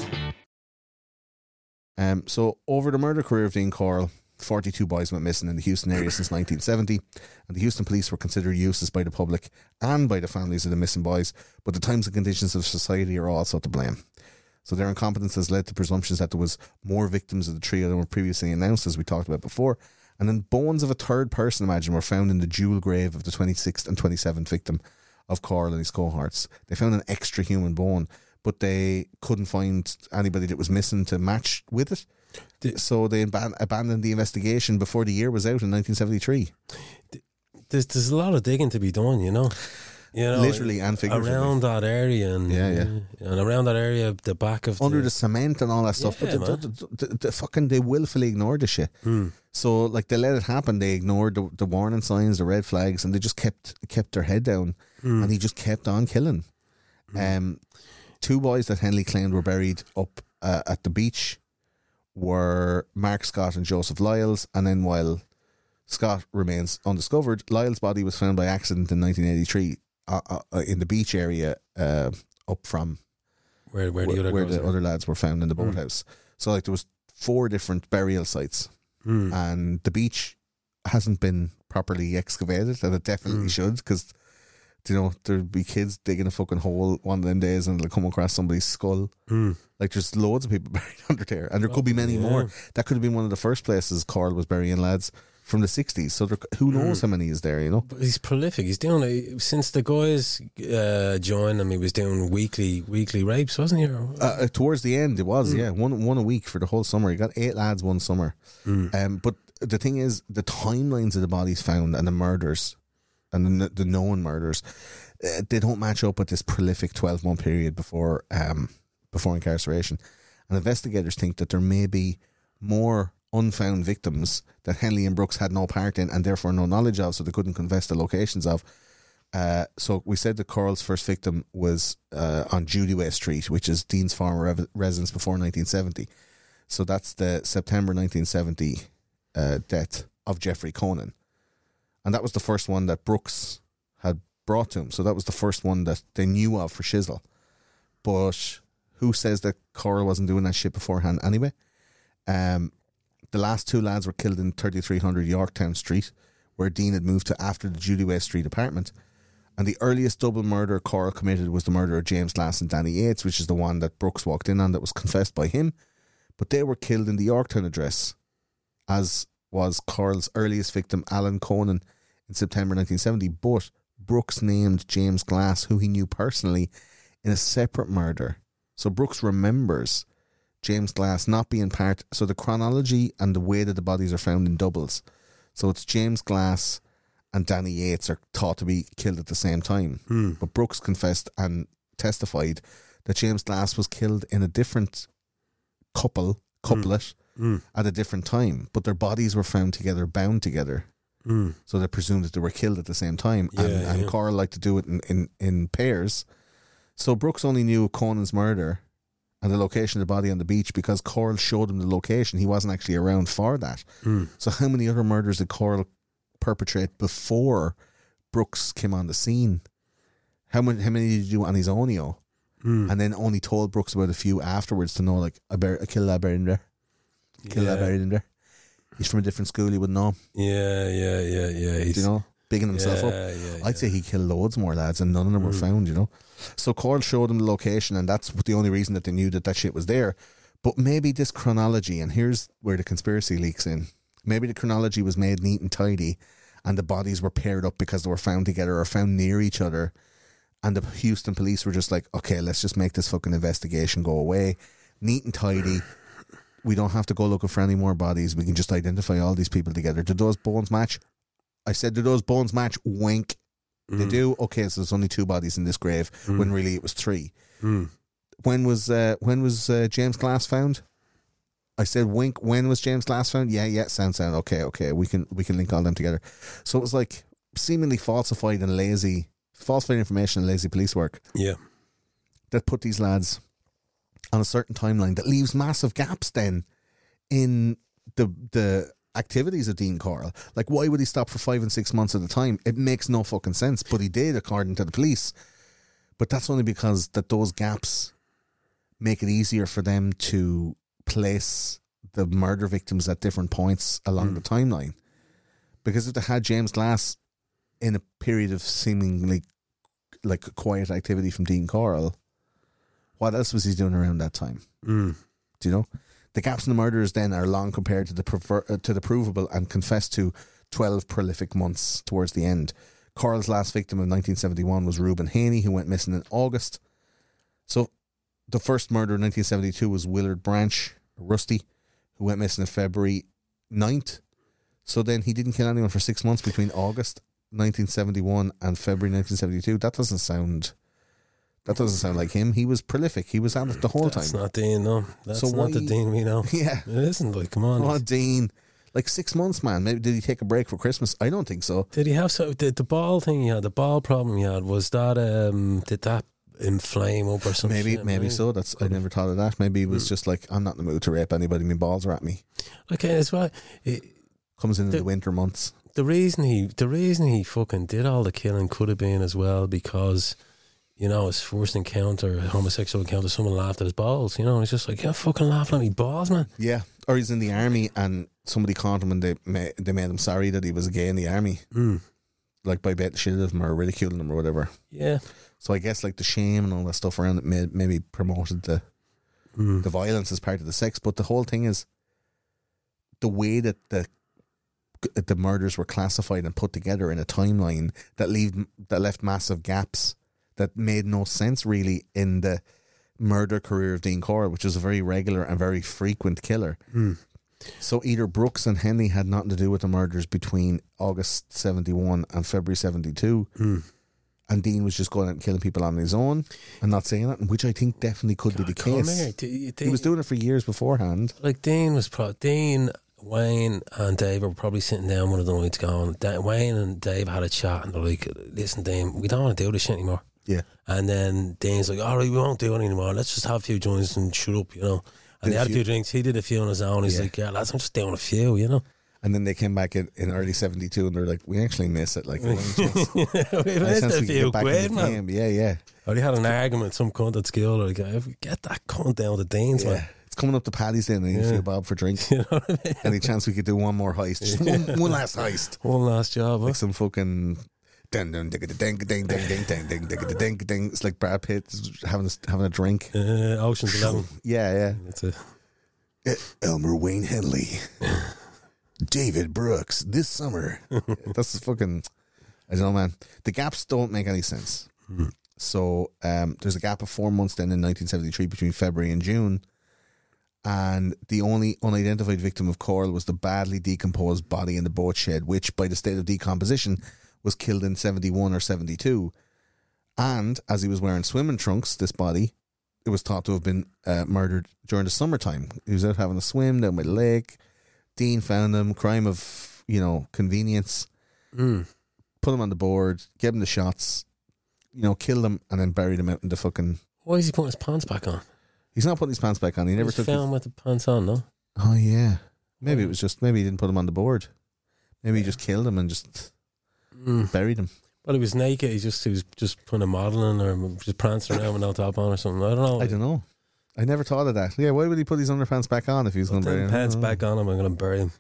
Um, so over the murder career of Dean Corll, 42 boys went missing in the Houston area since 1970, and the Houston police were considered useless by the public and by the families of the missing boys, but the times and conditions of society are also to blame. So their incompetence has led to presumptions that there was more victims of the trio than were previously announced, as we talked about before. And then bones of a third person, imagine, were found in the jewel grave of the 26th and 27th victim of Corll and his cohorts. They found an extra human bone, but they couldn't find anybody that was missing to match with it. The- so they aban- abandoned the investigation before the year was out in 1973. There's there's a lot of digging to be done, you know. You know, Literally and figuratively. around that area, and Yeah, yeah. and around that area, the back of under the, the cement and all that stuff. Yeah, but the, the, the, the fucking they willfully ignored the shit. Hmm. So like they let it happen. They ignored the, the warning signs, the red flags, and they just kept kept their head down. Hmm. And he just kept on killing. Hmm. Um, two boys that Henley claimed were buried up uh, at the beach were Mark Scott and Joseph Lyles. And then while Scott remains undiscovered, Lyle's body was found by accident in 1983 uh, uh, in the beach area uh, up from where where the other where the other lads were found in the boathouse. So like there was four different burial sites, Hmm. and the beach hasn't been properly excavated, and it definitely should because you know, there'd be kids digging a fucking hole one of them days and they'll come across somebody's skull. Mm. Like there's loads of people buried under there, and there could be many yeah. more. That could have been one of the first places Corll was burying lads from the '60s. So there, who knows how many is there? You know, But he's prolific. He's doing it since the guys uh, joined him. He was doing weekly weekly rapes, wasn't he? Uh, uh, towards the end it was yeah one one a week for the whole summer. He got eight lads one summer. Um, but the thing is, the timelines of the bodies found and the murders and the, the known murders, uh, they don't match up with this prolific twelve month period before um before incarceration. And investigators think that there may be more unfound victims that Henley and Brooks had no part in and therefore no knowledge of, so they couldn't confess the locations of. Uh, so we said that Corll's first victim was uh, on Judiway Street, which is Dean's former rev- residence before 1970. So that's the September 1970 uh, death of Jeffrey Konen. And that was the first one that Brooks had brought to him. So that was the first one that they knew of for Shizzle. But who says that Corll wasn't doing that shit beforehand anyway? Um, the last two lads were killed in 3300 Yorktown Street, where Dean had moved to after the Judy West Street apartment. And the earliest double murder Corll committed was the murder of James Glass and Danny Yates, which is the one that Brooks walked in on that was confessed by him. But they were killed in the Yorktown address, as was Corll's earliest victim, Alan Konen, in September 1970. But Brooks named James Glass, who he knew personally, in a separate murder. So Brooks remembers James Glass not being part. So the chronology and the way that the bodies are found in doubles. So it's James Glass and Danny Yates are thought to be killed at the same time. Hmm. But Brooks confessed and testified that James Glass was killed in a different couple, hmm. couplet, hmm. at a different time. But their bodies were found together, bound together. Mm. So they presumed that they were killed at the same time. and Yeah, and yeah. Corll liked to do it in, in, in pairs. So Brooks only knew Konen's murder and the location of the body on the beach because Corll showed him the location. He wasn't actually around for that. Mm. So how many other murders did Corll perpetrate before Brooks came on the scene? How many how many did he do on his own. Mm. And then only told Brooks about a few afterwards to know like I, bur- I killed that buried in there. That Yeah. buried in there. He's from a different school, he would know. Yeah, yeah, yeah, yeah. Do you know? Bigging himself yeah, up. Yeah, I'd say he killed loads more lads, and none of them were mm. found. You know, so Corll showed them the location, and that's the only reason that they knew that that shit was there. But maybe this chronology, and here's where the conspiracy leaks in. Maybe the chronology was made neat and tidy, and the bodies were paired up because they were found together or found near each other. And the Houston police were just like, okay, let's just make this fucking investigation go away, neat and tidy. We don't have to go looking for any more bodies. We can just identify all these people together. Did those bones match? I said, do those bones match? Wink. They do. Okay, so there's only two bodies in this grave when really it was three. Mm. When was uh, when was uh, James Glass found? I said, wink. When was James Glass found? Yeah, yeah. Sound, sound. Okay, okay. We can we can link all them together. So it was like seemingly falsified and lazy, falsified information and lazy police work yeah. that put these lads on a certain timeline that leaves massive gaps then in the the activities of Dean Corll. Like why would he stop for five and six months at a time? It makes no fucking sense. But he did according to the police. But that's only because that those gaps make it easier for them to place the murder victims at different points along hmm. the timeline. Because if they had James Glass in a period of seemingly like quiet activity from Dean Corll, what else was he doing around that time? Mm. Do you know? The gaps in the murders then are long compared to the prefer- uh, to the provable and confessed to 12 prolific months towards the end. Corll's last victim in 1971 was Reuben Haney, who went missing in August. So the first murder in 1972 was Willard Branch, Rusty, who went missing in February 9th. So then he didn't kill anyone for six months between August 1971 and February 1972. That doesn't sound. That doesn't sound like him. He was prolific. He was at it the whole That's time. not Dean, no. That's So not the Dean we know. Yeah. It isn't like, come on. Oh, Dean. Like six months, man. Maybe did he take a break for Christmas? I don't think so. Did he have so the, the ball thing he had, the ball problem he had, was that um did that inflame up or something? Maybe, maybe so. That's I never thought of that. Maybe it Hmm. was just like, I'm not in the mood to rape anybody. My balls are at me. Okay, as well. It, Comes in in The- the winter months. the reason he the reason he fucking did all the killing could have been as well because you know his first encounter, homosexual encounter, someone laughed at his balls. You know, he's just like, you're fucking laughing at me balls, man. Yeah. Or he's in the army and somebody caught him and they ma- they made him sorry that he was gay in the army. Mm. like by betting shit of them or ridiculing him or whatever. Yeah. So I guess like the shame and all that stuff around it may, maybe promoted the Mm. the violence as part of the sex. But the whole thing is the way that the the murders were classified and put together in a timeline that leave that left massive gaps that made no sense really in the murder career of Dean Corll, which was a very regular and very frequent killer. Hmm. So either Brooks and Henley had nothing to do with the murders between August seventy one and February seventy two. Hmm. And Dean was just going out and killing people on his own and not saying it, which I think definitely could be the case. here. Do He was doing it for years beforehand. like Dean was pro- Dean, Wayne, and Dave were probably sitting down one of the nights going. Wayne and Dave had a chat, and they're like, "Listen, Dean, we don't want to do this shit anymore." Yeah. And then Dean's like, "All right, we won't do it anymore. Let's just have a few joints and shoot up," you know. And Did they had a few- drinks. He did a few on his own. He's Yeah. like, "Yeah, lads, I'm just doing a few," you know. And then they came back in, in early 72 and they're like, we actually miss it. Like, we missed a few get back in quid, man. game? Yeah, yeah. Or they had an argument, some cunt at school, or like, get that cunt down to Dean's, yeah. man. It's coming up to Paddy's Day and I need a Yeah. few bob for drink. You know what I mean? Any chance we could do one more heist? Just one, one last heist. One last job, huh? Some fucking. It's like Brad Pitt having having a drink. Uh, Ocean's Eleven. yeah, yeah. It's a Elmer Wayne Henley, David Brooks this summer. That's fucking. I don't know, man. The gaps don't make any sense. Hmm. So um, there's a gap of four months then in 1973 between February and June. And the only unidentified victim of Corll was the badly decomposed body in the boat shed, which, by the state of decomposition, was killed in 71 or 72. And as he was wearing swimming trunks, this body it was thought to have been uh, murdered during the summertime. He was out having a swim down by the lake. Dean found him, crime of you know convenience. mm. Put him on the board, gave him the shots, you know, killed him, and then buried him out in the fucking. Why is he putting his pants back on? He's not putting his pants back on. He never took. found with the pants on, no? oh yeah, maybe it was just maybe he didn't put him on the board. Maybe he just killed him and just Mm. buried him. Well, he was naked. He just he was just putting a modelling or just prancing around with no top on or something. I don't know. I don't know. I never thought of that. Yeah, why would he put his underpants back on if he was going to bury him? pants know. back on him. I'm going to bury him.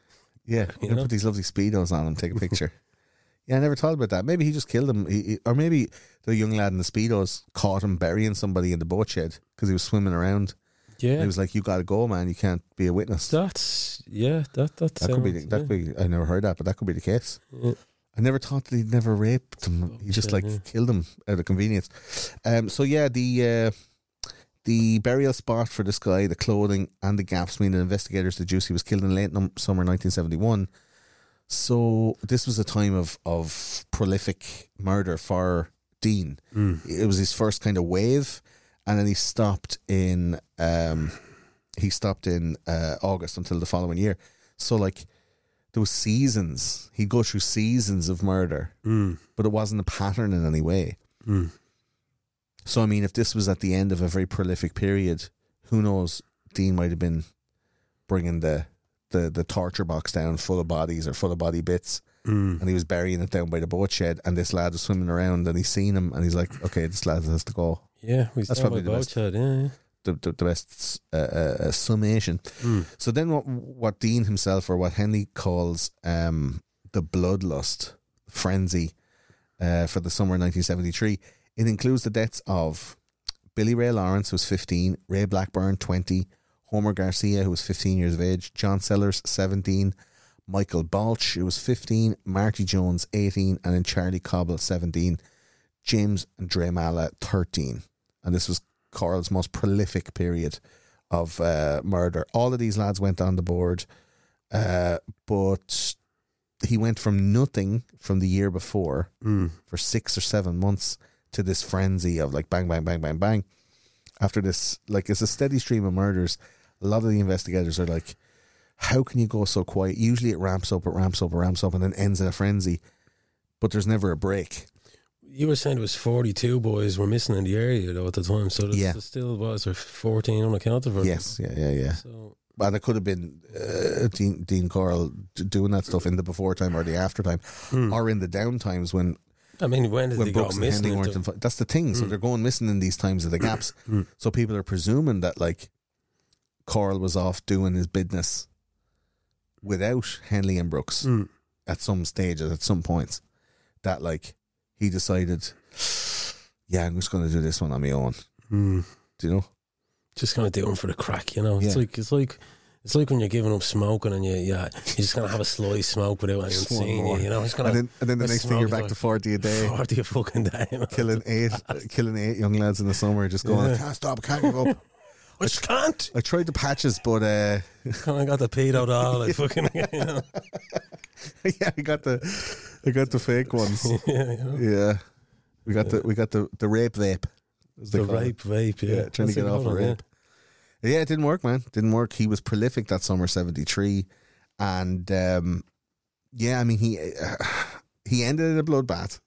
Yeah, You know? put these lovely speedos on him, take a picture. yeah, I never thought about that. Maybe he just killed him, he, he- or maybe the young lad in the speedos caught him burying somebody in the boat shed because he was swimming around. Yeah, And he was like, "You got to go, man. You can't be a witness." that's yeah. That that, that could be. That yeah. could be. I never heard that, but that could be the case. Yeah. I never thought that he'd never raped him. He just like yeah. killed him out of convenience. Um. So yeah, the uh, the burial spot for this guy, the clothing, and the gaps mean that investigators deduce he was killed in late num- summer 1971. So this was a time of of prolific murder for Dean. Mm. It was his first kind of wave, and then he stopped in um, he stopped in uh, August until the following year. So like there was seasons. He'd go through seasons of murder, Mm. but it wasn't a pattern in any way. Mm. So I mean, if this was at the end of a very prolific period, who knows? Dean might have been bringing the the the torture box down full of bodies or full of body bits, Mm. and he was burying it down by the boat shed. And this lad was swimming around, and he's seen him, and he's like, "Okay, this lad has to go." Yeah, That's probably the boat best. shed, Yeah, yeah. The, the, the best uh, uh, uh, summation. Mm. So then, what what Dean himself, or what Henley calls um, the bloodlust frenzy uh, for the summer of 1973, it includes the deaths of Billy Ray Lawrence, who was 15, Ray Blackburn, 20, Homer Garcia, who was 15 years of age, John Sellers, 17, Michael Baulch, who was 15, Marty Jones, 18, and then Charlie Cobble, 17, James and Dre Mala, 13. And this was Corll's most prolific period of uh, murder. All of these lads went on the board, uh, but he went from nothing from the year before Mm. for six or seven months to this frenzy of like bang, bang, bang, bang, bang. After this, like it's a steady stream of murders. A lot of the investigators are like, how can you go so quiet? Usually it ramps up, it ramps up, it ramps up, and then ends in a frenzy. But there's never a break. You were saying it was 42 boys were missing in the area though at the time, so there's Yeah. there's still was there 14 unaccounted for. Yes, yeah, yeah, yeah. So And it could have been uh, Dean, Dean Corll doing that stuff in the before time or the after time, or in the down times when I mean, when did when they Brooks and missing? Henley weren't involved. That's the thing. So they're going missing in these times of the gaps. so people are presuming that like Corll was off doing his business without Henley and Brooks Mm. at some stages, at some points. that like he decided, yeah, I'm just going to do this one on my own. Mm. Do you know? Just kind of do them for the crack, you know. It's like it's like it's like when you're giving up smoking and you yeah you're just gonna have a slight smoke without anyone seeing you. You know, it's gonna And then, and then the next thing you're back is to 40 a day, forty a fucking day. You know? killing eight, killing eight young lads in the summer, just going, Yeah. I can't stop, I can't give up. I can't. I tried the patches, but uh, Kind of got the pedo doll, like fucking. You know? yeah, I got the, I got the fake ones. yeah, you know? Yeah, we got the we got the the rape vape. The call it. rape vape, yeah. Yeah, trying to get off a rape. Yeah, it didn't work, man. Didn't work. He was prolific that summer, seventy three, and um, yeah, I mean he uh, he ended in a bloodbath.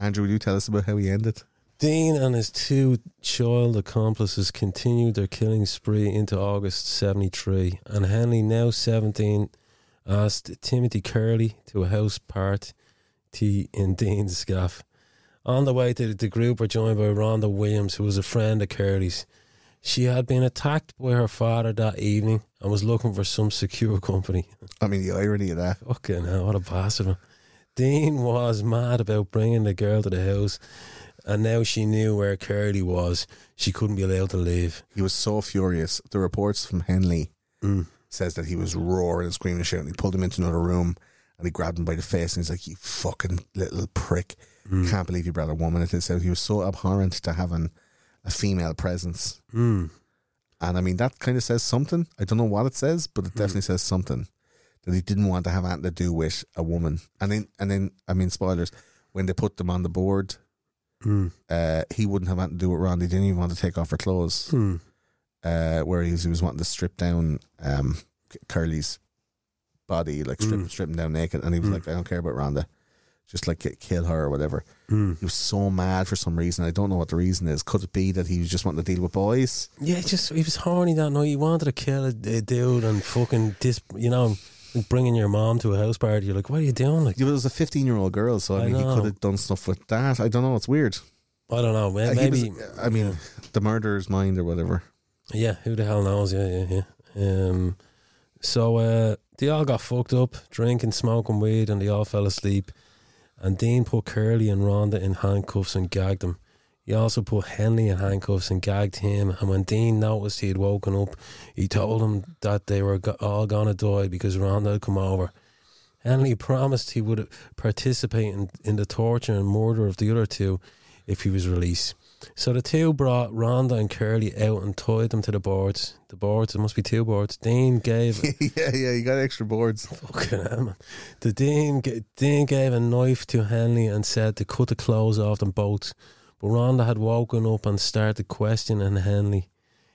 Andrew, will you tell us about how he ended? Dean and his two child accomplices continued their killing spree into August 73, and Henley, now 17, asked Timothy Kerley to a house party in Dean's gaff. On the way to the, the group were joined by Rhonda Williams, who was a friend of Kerley's. She had been attacked by her father that evening and was looking for some secure company. I mean, the irony of that. Fucking hell, what a bastard. Dean was mad about bringing the girl to the house, and now she knew where Kerley was. She couldn't be allowed to leave. He was so furious. The reports from Henley Mm. says that he was roaring and screaming and shouting. He pulled him into another room and he grabbed him by the face and he's like, "You fucking little prick! Mm. Can't believe you brought a woman into this house." He was so abhorrent to having a female presence. Mm. And I mean, that kind of says something. I don't know what it says, but it definitely says something that he didn't want to have anything to do with a woman. And then, and then, I mean, spoilers. When they put them on the board, Mm. uh, he wouldn't have had to do with Ron. He didn't even want to take off her clothes. Mm. Uh, where he was, he was wanting to strip down um, Kerley's body, like strip, Mm. strip him down naked. And he was Mm. like, I don't care about Rhonda. Just like ki- kill her or whatever. Mm. He was so mad for some reason. I don't know what the reason is. Could it be that he was just wanting to deal with boys? Yeah, just he was horny that night. He wanted to kill a, a dude and fucking dis, you know, like bringing your mom to a house party. You're like, what are you doing? Like, It was a 15 year old girl, so I, I mean, he could have done stuff with that. I don't know. It's weird. I don't know. Uh, Maybe, was- I mean, the murderer's mind or whatever. Yeah, who the hell knows? Yeah, yeah, yeah. Um, so uh, they all got fucked up, drinking, smoking weed, and they all fell asleep. And Dean put Kerley and Rhonda in handcuffs and gagged them. He also put Henley in handcuffs and gagged him. And when Dean noticed he had woken up, he told him that they were all gonna die because Rhonda had come over. Henley promised he would participate in, in the torture and murder of the other two if he was released. So the two brought Rhonda and Kerley out and tied them to the boards. The boards, there must be two boards. Dean gave yeah, yeah, you got extra boards. fucking hell, man. The Dean, Dean gave a knife to Henley and said to cut the clothes off them both. Rhonda had woken up and started questioning Henley.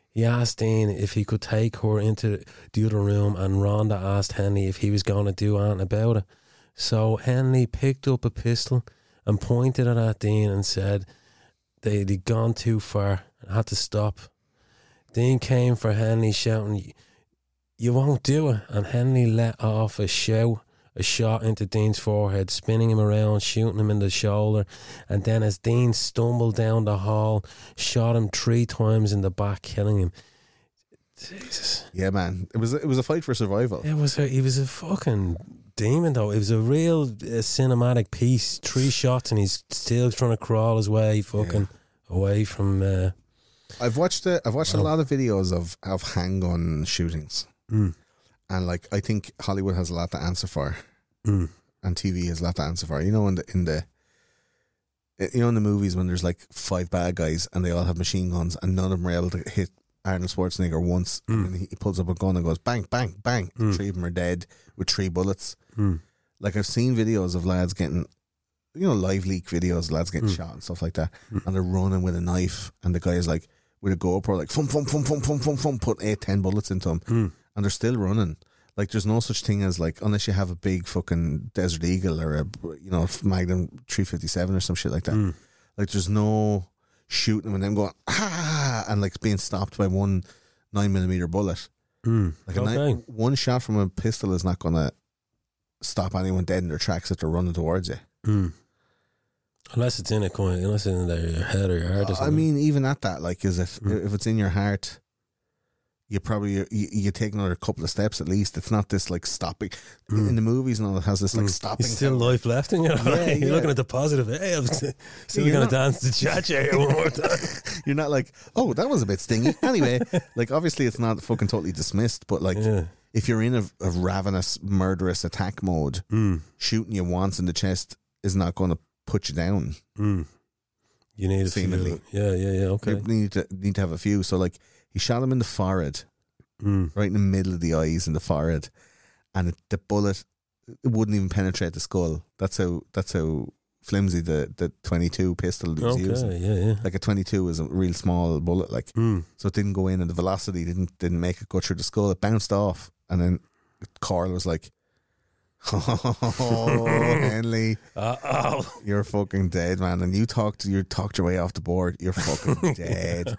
He asked Dean if he could take her into the other room, and Rhonda asked Henley if he was going to do anything about it. So Henley picked up a pistol and pointed it at Dean and said they'd gone too far and had to stop. Dean came for Henley, shouting, You won't do it. And Henley let off a shout, a shot into Dean's forehead, spinning him around, shooting him in the shoulder. And then, as Dean stumbled down the hall, shot him three times in the back, killing him. Jesus. Yeah, man. It was it was a fight for survival. It was a, he was a fucking demon though. It was a real uh, cinematic piece. Three shots and he's still trying to crawl his way fucking away from. Uh, I've watched a, I've watched a lot of videos of of handgun shootings, mm, and like I think Hollywood has a lot to answer for, mm, and TV has a lot to answer for. You know, in the in the you know in the movies when there's like five bad guys and they all have machine guns and none of them are able to hit Arnold Schwarzenegger once, Mm. and he, he pulls up a gun and goes bang bang bang. Mm. Three of them are dead with three bullets. mm, Like I've seen videos of lads getting. You know, live leak videos, lads getting Mm. shot and stuff like that, Mm. and they're running with a knife, and the guy is like with a GoPro, like fum fum fum fum fum fum fum, put eight ten bullets into him, mm. And they're still running. Like there's no such thing as like unless you have a big fucking Desert Eagle or a you know Magnum 357 or some shit like that. Mm. Like there's no shooting them and then going ah and like being stopped by one nine millimeter bullet. Mm. Like a okay. nine, one shot from a pistol is not gonna stop anyone dead in their tracks if they're running towards you. Mm. Unless it's in a coin, unless it's in their head or your heart or I mean, even at that, like, is it Mm. if it's in your heart? You probably you, you take another couple of steps at least. It's not this like stopping in the movies and all. It has this like stopping. There's still life left in you. Yeah, You're yeah. looking at the positive. Hey, I'm still You're going not- to dance the cha cha one more time. You're not like, oh, that was a bit stingy. Anyway, like obviously it's not fucking totally dismissed, but like Yeah. if you're in a, a ravenous, murderous attack mode, Mm, shooting you once in the chest is not going to put you down. mm. You need a Seemingly. few. Yeah, yeah, yeah. Okay. You need to need to have a few. So like he shot him in the forehead, Mm. right in the middle of the eyes in the forehead, and it, the bullet it wouldn't even penetrate the skull. That's how that's how flimsy the the 22 pistol he was using. Okay. Yeah, yeah. Like a 22 is a real small bullet, like Mm. so it didn't go in, and the velocity didn't didn't make it go through the skull. It bounced off, and then Corll was like, "Oh, Henley, Uh, oh. you're fucking dead, man!" And you talked you talked your way off the board. You're fucking dead.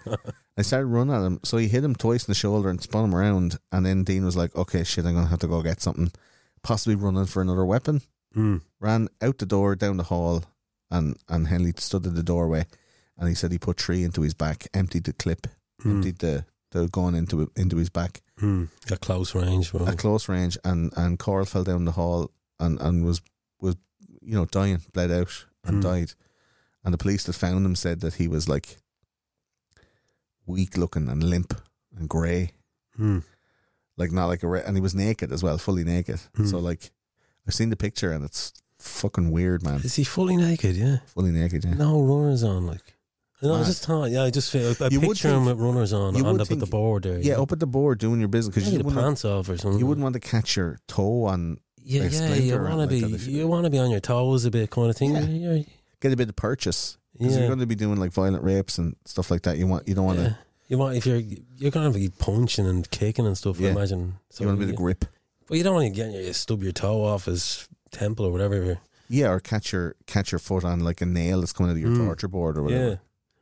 I started running at him, so he hit him twice in the shoulder and spun him around. And then Dean was like, "Okay, shit, I'm gonna have to go get something." Possibly running for another weapon. Mm. Ran out the door, down the hall, and and Henley stood in the doorway. And he said he put three into his back, emptied the clip, Mm. emptied the the gun into into his back Mm. At close range. Bro. at close range, and and Corll fell down the hall and and was was you know dying, bled out, and Mm. died. And the police that found him said that he was like weak looking and limp and grey, Mm. like not like a re- and he was naked as well, fully naked. Mm. So like I've seen the picture and it's fucking weird, man. Is he fully naked? Yeah. Fully naked, yeah. No runners on, like. No, I just thought, yeah, I just feel I You would picture him with runners on you would the, think- the board there. Yeah, up at the board doing your business because you the wouldn't, pants off or something. you wouldn't want to catch your toe on, Yeah, like, yeah, you want to be, if you- you want to be on your toes a bit, kind of thing. Yeah. Get a bit of purchase. Because yeah, you're going to be doing like violent rapes and stuff like that. You want you don't want to yeah. You want if you're you're gonna be punching and kicking and stuff. I imagine. So you want a bit of grip. But you don't want to get your stub your toe off his temple or whatever. Yeah, or catch your catch your foot on like a nail that's coming out of your Mm. torture board or whatever.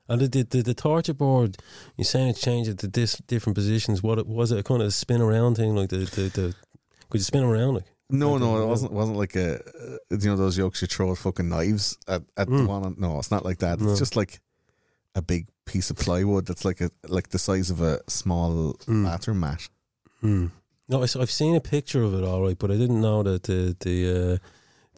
And the, the, the, the torture board, you're saying it's changed it to this different positions. What it, was it a kind of spin around thing? Like the, the, the could you spin around? Like No, don't no, it know. wasn't. Wasn't like a uh, you know those yokes you throw at fucking knives at, at the Mm. one. On, no, it's not like that. No. It's just like a big piece of plywood that's like a like the size of a small Mm. bathroom mat. Hmm. No, I, have seen a picture of it all right, but I didn't know that the the uh,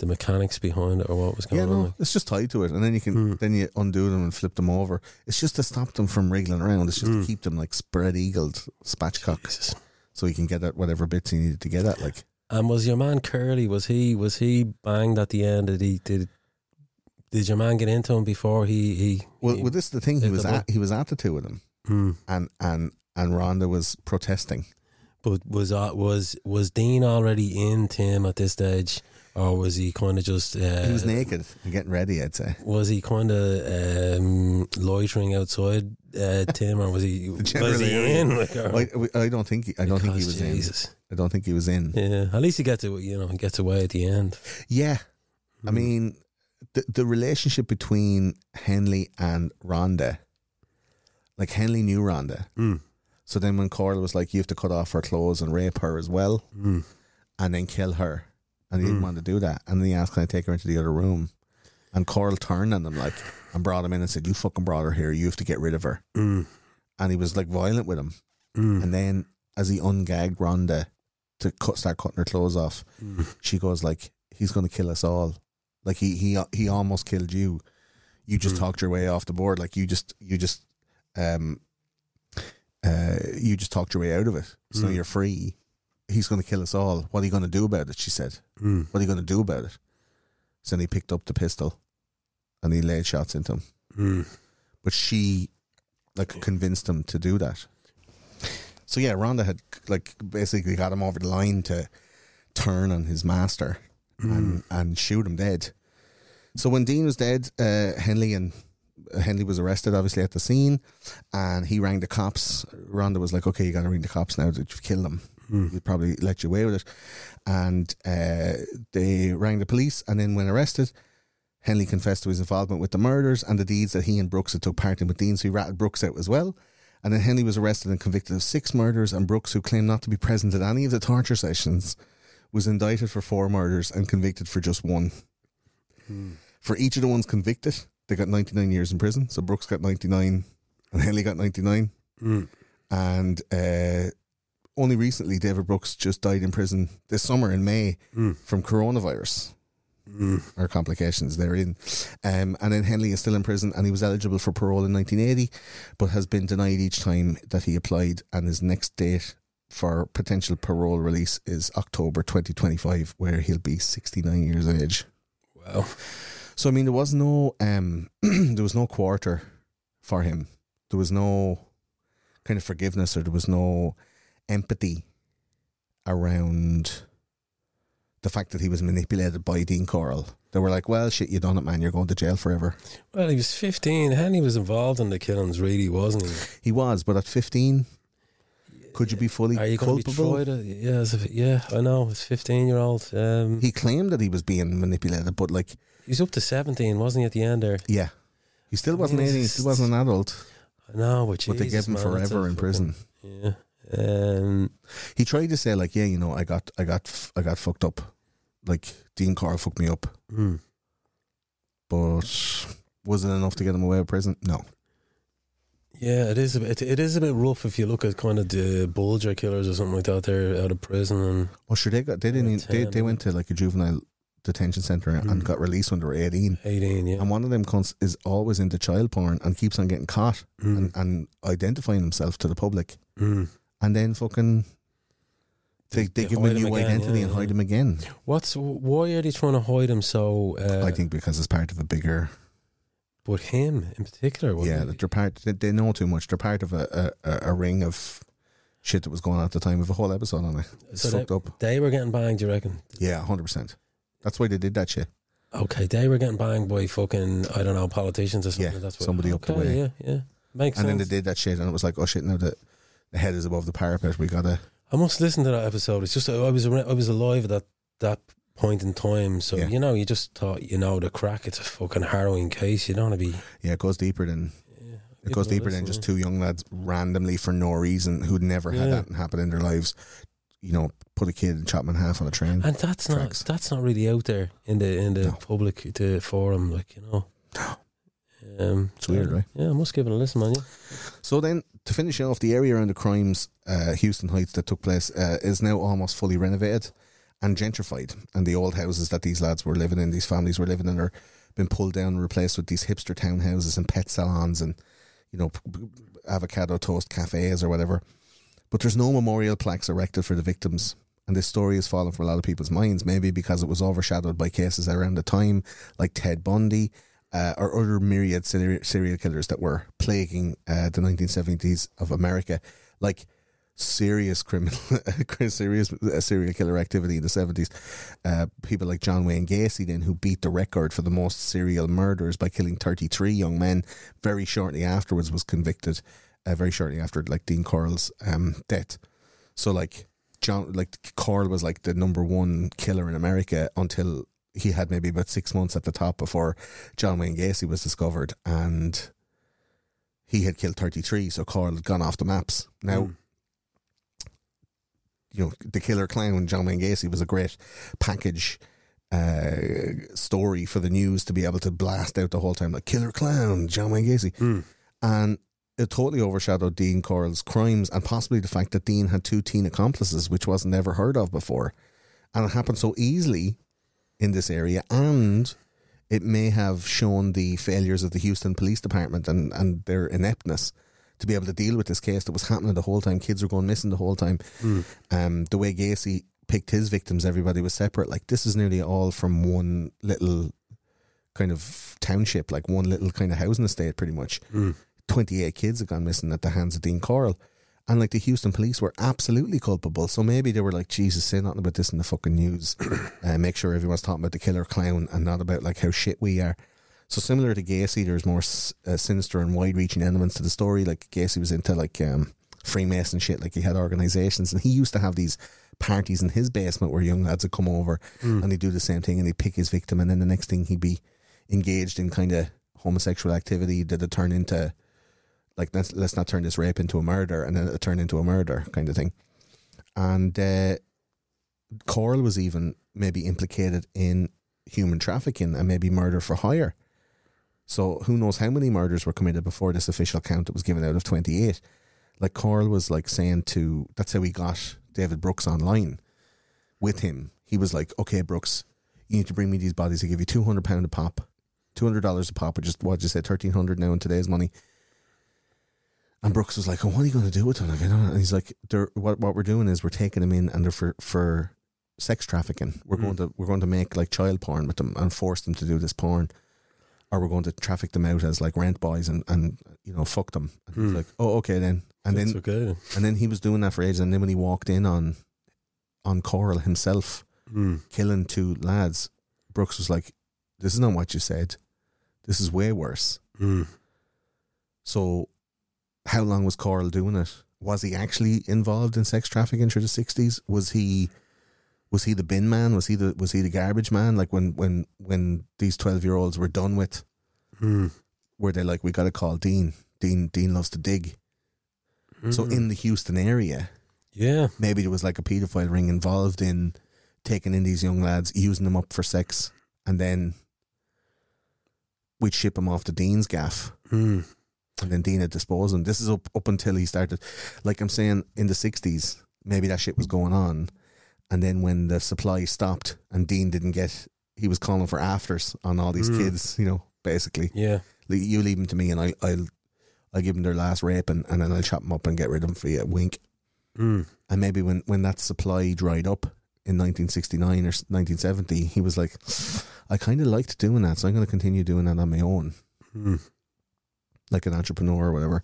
the mechanics behind it or what was going Yeah, on. no, Like. it's just tied to it, and then you can Mm. then you undo them and flip them over. It's just to stop them from wriggling around. It's just Mm. to keep them like spread eagled, spatchcock, Jesus. so you can get at whatever bits you needed to get at. Like And was your man Kerley? Was he was he banged at the end? Did he did? Did your man get into him before he he? well, he well this is the thing. He was at he was at the two of them, Hmm. and and and Rhonda was protesting. But was uh, was was Dean already in Tim at this stage, or was he kind of just? Uh, he was naked and getting ready. I'd say. Was he kind of um, loitering outside uh, Tim, or was he was he in? Like, or- I, I don't think he, I don't think he was in. I don't think he was in. Yeah, at least he gets to you know he gets away at the end. Yeah, I Mm. mean, the the relationship between Henley and Rhonda, like Henley knew Rhonda. Mm. So then when Corll was like, you have to cut off her clothes and rape her as well, Mm. and then kill her, and he Mm. didn't want to do that, and then he asked, can I take her into the other room? And Corll turned on them like and brought him in and said, "You fucking brought her here. You have to get rid of her." Mm. And he was like violent with him. Mm. And then as he ungagged Rhonda to cut, start cutting her clothes off, Mm. she goes like, "He's going to kill us all. Like he he he almost killed you. You just Mm. talked your way off the board. Like you just you just um uh you just talked your way out of it. So Mm. you're free. He's going to kill us all. What are you going to do about it?" She said. Mm. What are you going to do about it? So then he picked up the pistol, and he laid shots into him. Mm. But she like convinced him to do that. So yeah, Rhonda had like basically got him over the line to turn on his master and and shoot him dead. So when Dean was dead, uh, Henley and uh, Henley was arrested obviously at the scene, and he rang the cops. Rhonda was like, "Okay, you got to ring the cops now that you've killed him. Mm. You'd probably let you away with it." And uh, they rang the police, and then when arrested, Henley confessed to his involvement with the murders and the deeds that he and Brooks had took part in with Dean, so he ratted Brooks out as well. And then Henley was arrested and convicted of six murders, and Brooks, who claimed not to be present at any of the torture sessions, was indicted for four murders and convicted for just one. For each of the ones convicted, they got 99 years in prison. So Brooks got 99 and Henley got 99. Mm. And uh, only recently, David Brooks just died in prison this summer in May from coronavirus or complications therein. Um, and then Henley is still in prison and he was eligible for parole in 1980, but has been denied each time that he applied. And his next date for potential parole release is October 2025, where he'll be 69 years of age. Wow. So I mean, there was no um, there was no quarter for him. There was no kind of forgiveness, or there was no empathy around the fact that he was manipulated by Dean Corll. They were like, "Well, shit, you done it, man. You're going to jail forever." Well, he was 15. Henry was involved in the killings, really, wasn't he? He was, but at 15, could you be fully Are you be culpable? tried? uh, Yeah, if, yeah, I know. It's 15 year old. Um, He claimed that he was being manipulated, but like, he was up to 17, wasn't he, at the end there? yeah, he still wasn't mean, 18. He still wasn't an adult. I know, but, But they gave him man, forever in fucking- prison. Yeah. Um, He tried to say like, yeah, you know, I got, I got, I got fucked up. Like Dean Corll fucked me up, hmm. but was it enough to get him away with prison? No. Yeah, it is a bit. It, is a bit rough if you look at kind of the Bulger killers or something like that. They're out of prison and Well, sure, they got, they didn't, even- they, they went to like a juvenile detention center and Mm. got released when they were 18. 18. Yeah, And one of them cunts is always into child porn and keeps on getting caught Mm. and, and identifying himself to the public. Mm. And then fucking, they, they, They give him a hide him new again, identity yeah, and yeah. hide him again. What's why are they trying to hide him so? Uh, I think because it's part of a bigger but him in particular. yeah, that they're part. They, they know too much. They're part of a, a, a, ring of shit that was going on at the time. Of a whole episode on it. It's So fucked they, up. they were getting banged. Do you reckon? Yeah, hundred percent. That's why they did that shit. Okay, they were getting banged by fucking I don't know politicians or something. Yeah, That's what, somebody up the way. Yeah, yeah, makes sense. and then they did that shit, and it was like, oh shit, now the the head is above the parapet. We gotta. I must listen to that episode. It's just I was I was alive at that that point in time, so Yeah. you know you just thought you know the crack. It's a fucking harrowing case. You don't want to be. Yeah, it goes deeper than Yeah, it goes deeper than just two young lads randomly for no reason who'd never had Yeah. that happen in their lives. You know, put a kid and chop him in half on a train. And that's tracks. not that's not really out there in the in the No. public the forum, like you know. Um, It's weird, right? Yeah, I must give it a listen, man. Yeah. So then, to finish off, the area around the crimes, uh, Houston Heights, that took place, uh, is now almost fully renovated and gentrified. And the old houses that these lads were living in, these families were living in, are been pulled down and replaced with these hipster townhouses and pet salons and, you know, p- p- avocado toast cafes or whatever. But there's no memorial plaques erected for the victims. And this story has fallen from a lot of people's minds, maybe because it was overshadowed by cases around the time, like Ted Bundy, uh, or other myriad seri- serial killers that were plaguing uh, the 1970s of America, like serious criminal, serious uh, serial killer activity in the 70s. Uh, people like John Wayne Gacy, then, who beat the record for the most serial murders by killing 33 young men, very shortly afterwards was convicted. Uh, very shortly after, like Dean Corll's um, death. So, like John, like Corll was like the number one killer in America until he had maybe about six months at the top before John Wayne Gacy was discovered, and he had killed thirty three. So Corll had gone off the maps. Now, Mm. you know, the killer clown John Wayne Gacy was a great package uh, story for the news to be able to blast out the whole time like killer clown John Wayne Gacy, Mm. and it totally overshadowed Dean Corll's crimes and possibly the fact that Dean had two teen accomplices, which was never heard of before, and it happened so easily in this area, and it may have shown the failures of the Houston Police Department and, and their ineptness to be able to deal with this case that was happening the whole time. Kids were going missing the whole time. Um, the way Gacy picked his victims, everybody was separate. Like this is nearly all from one little kind of township, like one little kind of housing estate, pretty much. Mm. 28 kids have gone missing at the hands of Dean Corll. And like the Houston police were absolutely culpable. So maybe they were like, Jesus, say nothing about this in the fucking news. uh, make sure everyone's talking about the killer clown and not about like how shit we are. So similar to Gacy, there's more uh, sinister and wide-reaching elements to the story. Like Gacy was into like um, Freemason shit. Like he had organizations, and he used to have these parties in his basement where young lads would come over and he'd do the same thing, and he'd pick his victim, and then the next thing he'd be engaged in kind of homosexual activity that would turn into like let's let's not turn this rape into a murder, and then it turn into a murder kind of thing. And uh, Corll was even maybe implicated in human trafficking and maybe murder for hire. So who knows how many murders were committed before this official count that was given out of 28. Like Corll was like saying to that's how he got David Brooks online with him. He was like, Okay, Brooks, you need to bring me these bodies. I give you two hundred pound a pop. Two hundred dollars a pop, which is what you thirteen hundred now in today's money. And Brooks was like, oh, "What are you going to do with them?" Like, I don't know. And he's like, they're, "What what we're doing is we're taking them in and they're for for sex trafficking. We're going to we're going to make like child porn with them and force them to do this porn, or we're going to traffic them out as like rent boys and and you know fuck them." And he's Hmm. like, "Oh, okay then." And That's then okay. and then he was doing that for ages. And then when he walked in on on Corll himself Mm. killing two lads, Brooks was like, "This is not what you said. This is way worse." Mm. So, how long was Corll doing it? Was he actually involved in sex trafficking through the sixties? Was he, was he the bin man? Was he the was he the garbage man? Like when when when these twelve year olds were done with, Mm. were they like, we got to call Dean? Dean Dean loves to dig. So Mm. in the Houston area, yeah, maybe there was like a paedophile ring involved in taking in these young lads, using them up for sex, and then we'd ship them off to Dean's gaff. mm. And then Dean had disposed of him. This is up up until he started, like I'm saying, in the '60s. Maybe that shit was going on, and then when the supply stopped and Dean didn't get, he was calling for afters on all these Mm. kids. You know, basically, yeah. like, you leave them to me, and I, I'll, I'll give them their last rape, and, and then I'll chop them up and get rid of them for you. Wink. Mm. And maybe when when that supply dried up in 1969 or 1970, he was like, I kind of liked doing that, so I'm going to continue doing that on my own Mm. Like an entrepreneur or whatever.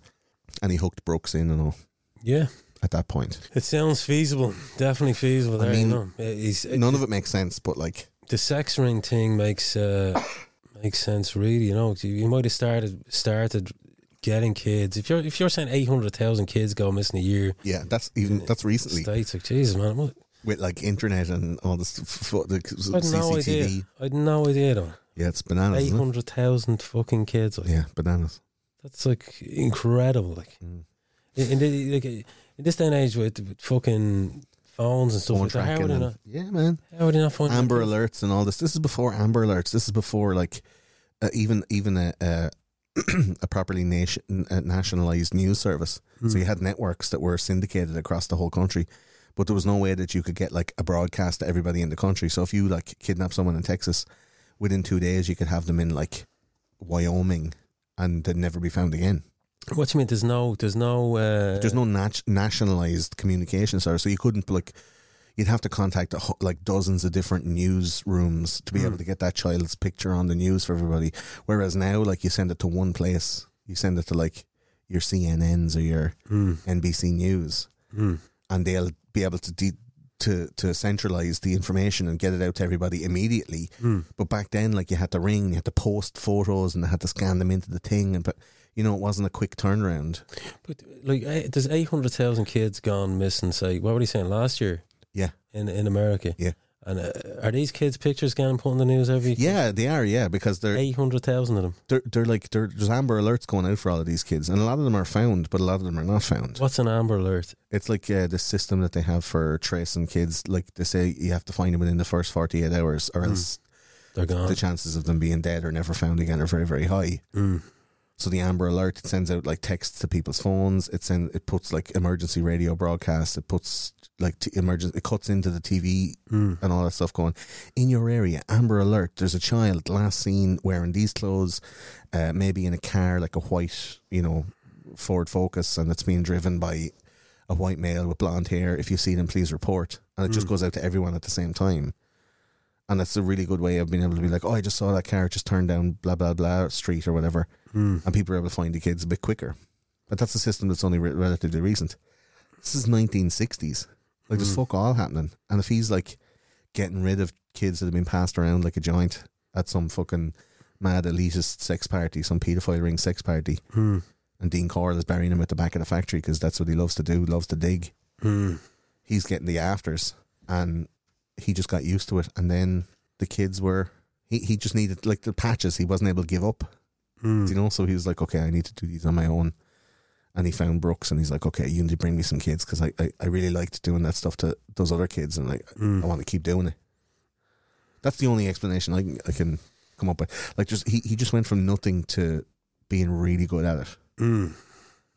And he hooked Brooks in and all Yeah, at that point. it sounds feasible. Definitely feasible. I mean, you know, He's, None of it makes sense, but like, the sex ring thing makes uh, makes sense. Really, you know, you, you might have started started getting kids. If you're if you're saying eight hundred thousand kids go missing a year, yeah, that's even that's recently states like Jesus, man, what, with like internet and all this f- f- the I had no CCTV. idea. I had no idea though. Yeah, it's bananas. Eight Isn't it? hundred thousand fucking kids. Like, Yeah, bananas. That's like incredible. Like Mm. in, in, the, like in this day and age with, with fucking phones and stuff Phone like that, how would they and- not? yeah, man. How would they not find Amber alerts and all this. This is before Amber alerts. This is before like uh, even even a a, a properly nation, nationalized news service. Hmm. So you had networks that were syndicated across the whole country, but there was no way that you could get like a broadcast to everybody in the country. So if you like kidnap someone in Texas, within two days you could have them in like Wyoming, and they'd never be found again. What do you mean? There's no, there's no, uh, There's no nat- nationalized communication service, so you couldn't like. You'd have to contact a, ho- like dozens of different newsrooms to be Hmm. able to get that child's picture on the news for everybody. Whereas now, like you send it to one place, you send it to like your CNNs or your Mm, NBC News, mm, and they'll be able to de- to to centralize the information and get it out to everybody immediately. mm. But back then, like you had to ring, you had to post photos, and they had to scan them into the thing, and but you know it wasn't a quick turnaround. But like, eh, there's eight hundred thousand kids gone missing. Say, what were they saying last year? Yeah. in in America. Yeah. And uh, are these kids' pictures getting put in the news every? Yeah, they are. Yeah, because they're eight hundred thousand of them. they're they're like they're, there's amber alerts going out for all of these kids, and a lot of them are found, but a lot of them are not found. What's an Amber Alert? It's like uh, the system that they have for tracing kids. Like they say, you have to find them within the first forty eight hours, or Mm. else They're gone. the chances of them being dead or never found again are very very high. Mm. So the Amber Alert it sends out like texts to people's phones. It sends it puts like emergency radio broadcasts. It puts like t- emergency. It cuts into the TV Mm. and all that stuff going in your area. Amber Alert. There's a child last seen wearing these clothes, uh, maybe in a car like a white, you know, Ford Focus, and it's being driven by a white male with blonde hair. If you see them, please report. And it just Mm. goes out to everyone at the same time. And that's a really good way of being able to be like, oh, I just saw that car just turn down blah blah blah street or whatever, Mm. and people are able to find the kids a bit quicker. But that's a system that's only re- relatively recent. This is 1960s. Like there's Mm. fuck all happening, and if he's like getting rid of kids that have been passed around like a joint at some fucking mad elitist sex party, some paedophile ring sex party, Mm. and Dean Corll is burying him at the back of the factory because that's what he loves to do, loves to dig. Mm. He's getting the afters, and he just got used to it. And then the kids were, he, he just needed, like the patches, he wasn't able to give up, Mm. you know? So he was like, okay, I need to do these on my own. And he found Brooks, and he's like, okay, you need to bring me some kids because I, I, I really liked doing that stuff to those other kids, and like, Mm. I want to keep doing it. That's the only explanation I can, I can come up with. Like, just he, he just went from nothing to being really good at it. Mm.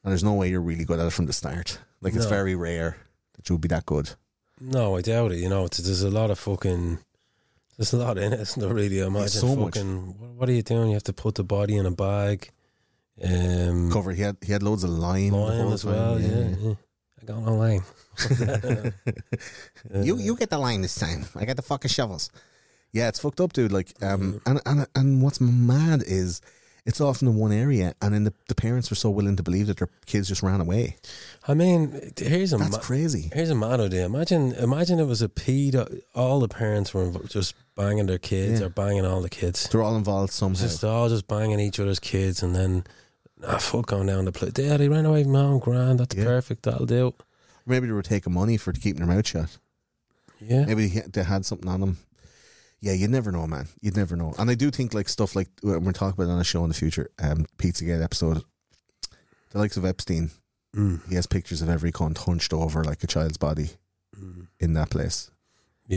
And there's no way you're really good at it from the start. Like it's No. very rare that you would be that good. No, I doubt it. You know, it's, there's a lot of fucking. There's a lot in it. isn't there? Really, imagine so much. fucking. What, what are you doing? You have to put the body in a bag. Um, Cover. He had he had loads of lime, lime as time, well. Yeah, yeah. I got no lime. You you get the line this time. I got the fucking shovels. Yeah, it's fucked up, dude. Like, um, and and and what's mad is it's often in one area, and then the, the parents were so willing to believe that their kids just ran away. I mean, here's a That's ma- crazy. here's a mad idea. Imagine, imagine it was a pedo. All the parents were inv- just banging their kids Yeah. or banging all the kids. They're all involved somehow. Just all just banging each other's kids, and then ah, fuck going down the plate. Yeah, they ran away from home. Grand, that's Yeah. perfect. That'll do. Maybe they were taking money for keeping their mouth shut. Yeah, Maybe he- they had something on them. Yeah, you'd never know, man. You'd never know. And I do think like stuff like when we're talking about it on a show in the future, um, Pizzagate episode, the likes of Epstein, Mm. he has pictures of every cunt hunched over like a child's body Mm. in that place.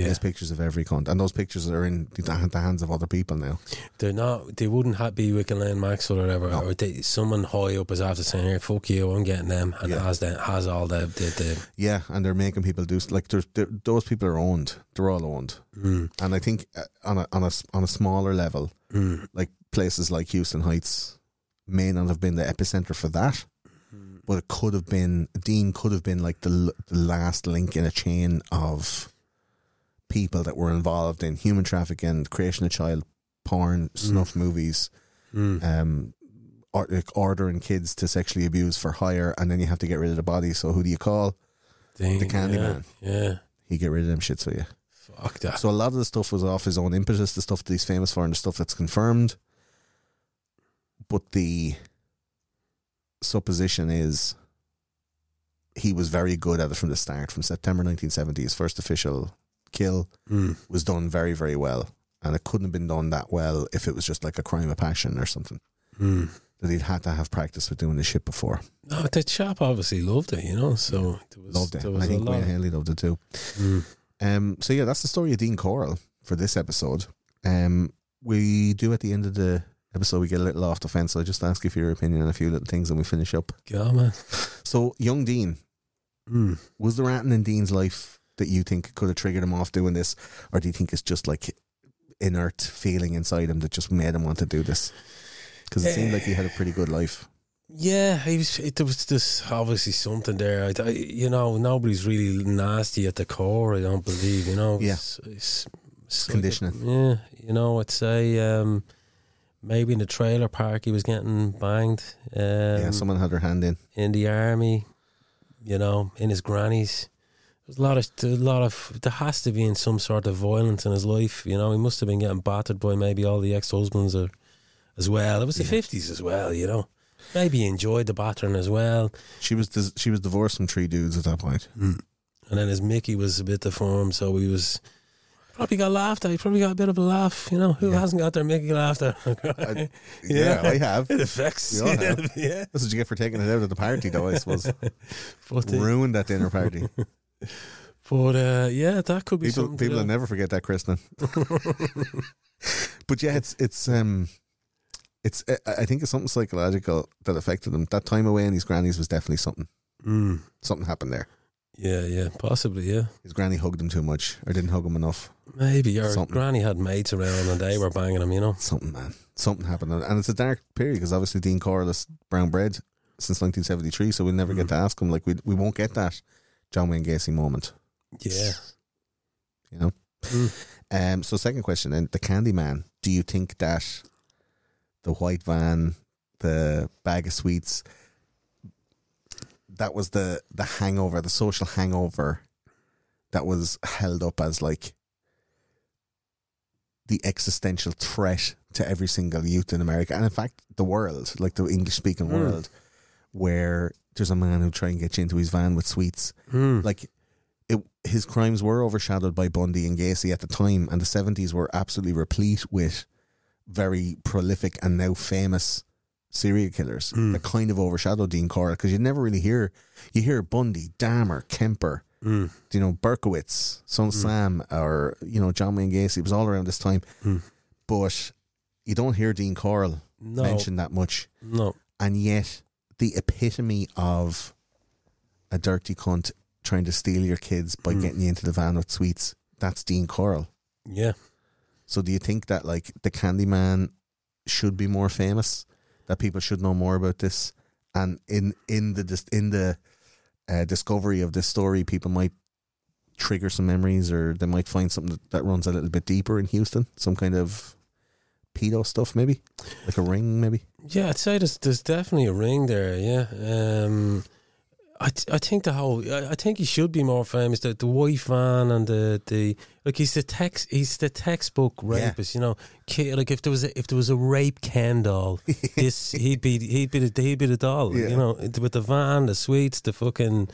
Yeah. has pictures of every cunt, and those pictures are in the, the hands of other people now. They're not. They wouldn't ha- be with Ghislaine Maxwell or whatever. No. Or they, someone high up is after saying, "Here, fuck you, I'm getting them," and Yeah. has the, has all the the, the Yeah, and they're making people do like there's there, those people are owned. They're all owned, mm, and I think uh, on a on a on a smaller level, mm, like places like Houston Heights may not have been the epicenter for that, but it could have been. Dean could have been like the the last link in a chain of people that were involved in human trafficking, creation of child porn, snuff movies, mm. um, or, like ordering kids to sexually abuse for hire, and then you have to get rid of the body. So who do you call? Thing, the Candy yeah, Man. Yeah, He get rid of them shits for you. fuck that. So a lot of the stuff was off his own impetus, the stuff that he's famous for, and the stuff that's confirmed. But the supposition is he was very good at it from the start. From September 1970, his first official kill Mm. was done very, very well. And it couldn't have been done that well if it was just like a crime of passion or something. Mm. That he'd had to have practice with doing this shit before. No, the chap obviously loved it, you know. So there was, Loved it. There was I think. Wayne Henley loved it too. Mm. Um, so yeah, that's the story of Dean Corll for this episode. Um, we do at the end of the episode we get a little off the fence. So I just ask you for your opinion on a few little things, and we finish up. On, man. So young Dean, Mm. was there anything in Dean's life that you think could have triggered him off doing this, or do you think it's just like inert feeling inside him that just made him want to do this? Because it seemed like he had a pretty good life. Yeah, he was. It, there was just obviously something there. I, I- you know, nobody's really nasty at the core. I don't believe. You know, Yeah. It's, it's, it's like- Conditioning. yeah, you know, I'd say um, maybe in the trailer park he was getting banged. Um, yeah, someone had their hand in. in the army, you know, in his grannies. There's a lot of a lot of there has to be in some sort of violence in his life. You know, he must have been getting battered by maybe all the ex husbands or as well. It was the fifties as well, you know. Maybe he enjoyed the battering as well. She was dis- she was divorced from three dudes at that point. Hmm. And then his Mickey was a bit deformed, so he was probably got laughed at. He probably got a bit of a laugh. You know, who Yeah. hasn't got their Mickey laughed laughter? Yeah, I have. It affects. We all have. yeah. That's what you get for taking it out of the party, though. I suppose But, ruined that dinner party. but uh, yeah, that could be people something. people will never forget that christening. but yeah, it's it's um it's I- think it's something psychological that affected him. That time away in his granny's was definitely something. Mm. Something happened there. Yeah, yeah, possibly, yeah. His granny hugged him too much, or didn't hug him enough. Maybe your Something. granny had mates around and they were banging him, you know. Something, man. Something happened, and it's a dark period because obviously Dean Corll is brown bread since 1973, so we'll never get to ask him. Like we we won't get that John Wayne Gacy moment. Yeah. you know. Mm. Um. So, second question, then the Candyman. Do you think that the white van, the bag of sweets, that was the the hangover, the social hangover, that was held up as like the existential threat to every single youth in America, and in fact, the world, like the English speaking Mm. world, where there's a man who try and get you into his van with sweets Mm. like it, his crimes were overshadowed by Bundy and Gacy at the time, and the seventies were absolutely replete with very prolific and now famous serial killers Mm. that kind of overshadowed Dean Corll because you never really hear you hear Bundy, Dahmer, Kemper, Mm. you know Berkowitz, Son Sam, or you know John Wayne Gacy. It was all around this time, Mm. but you don't hear Dean Corll No. mentioned that much, No. and yet the epitome of a dirty cunt trying to steal your kids by getting you into the van with sweets. That's Dean Corll. Yeah. So do you think that like the Candyman should be more famous? That people should know more about this? And in in the in the uh, discovery of this story, people might trigger some memories, or they might find something that, that runs a little bit deeper in Houston. Some kind of pedo stuff, maybe like a ring, maybe. Yeah, I'd say there's there's definitely a ring there. Yeah, um, I I think the whole I, I think he should be more famous. The the white van and the the like he's the text he's the textbook Yeah. rapist. You know, like if there was a, if there was a rape Ken doll, this he'd be he'd be the he'd be the doll. Yeah. You know, with the van, the sweets, the fucking.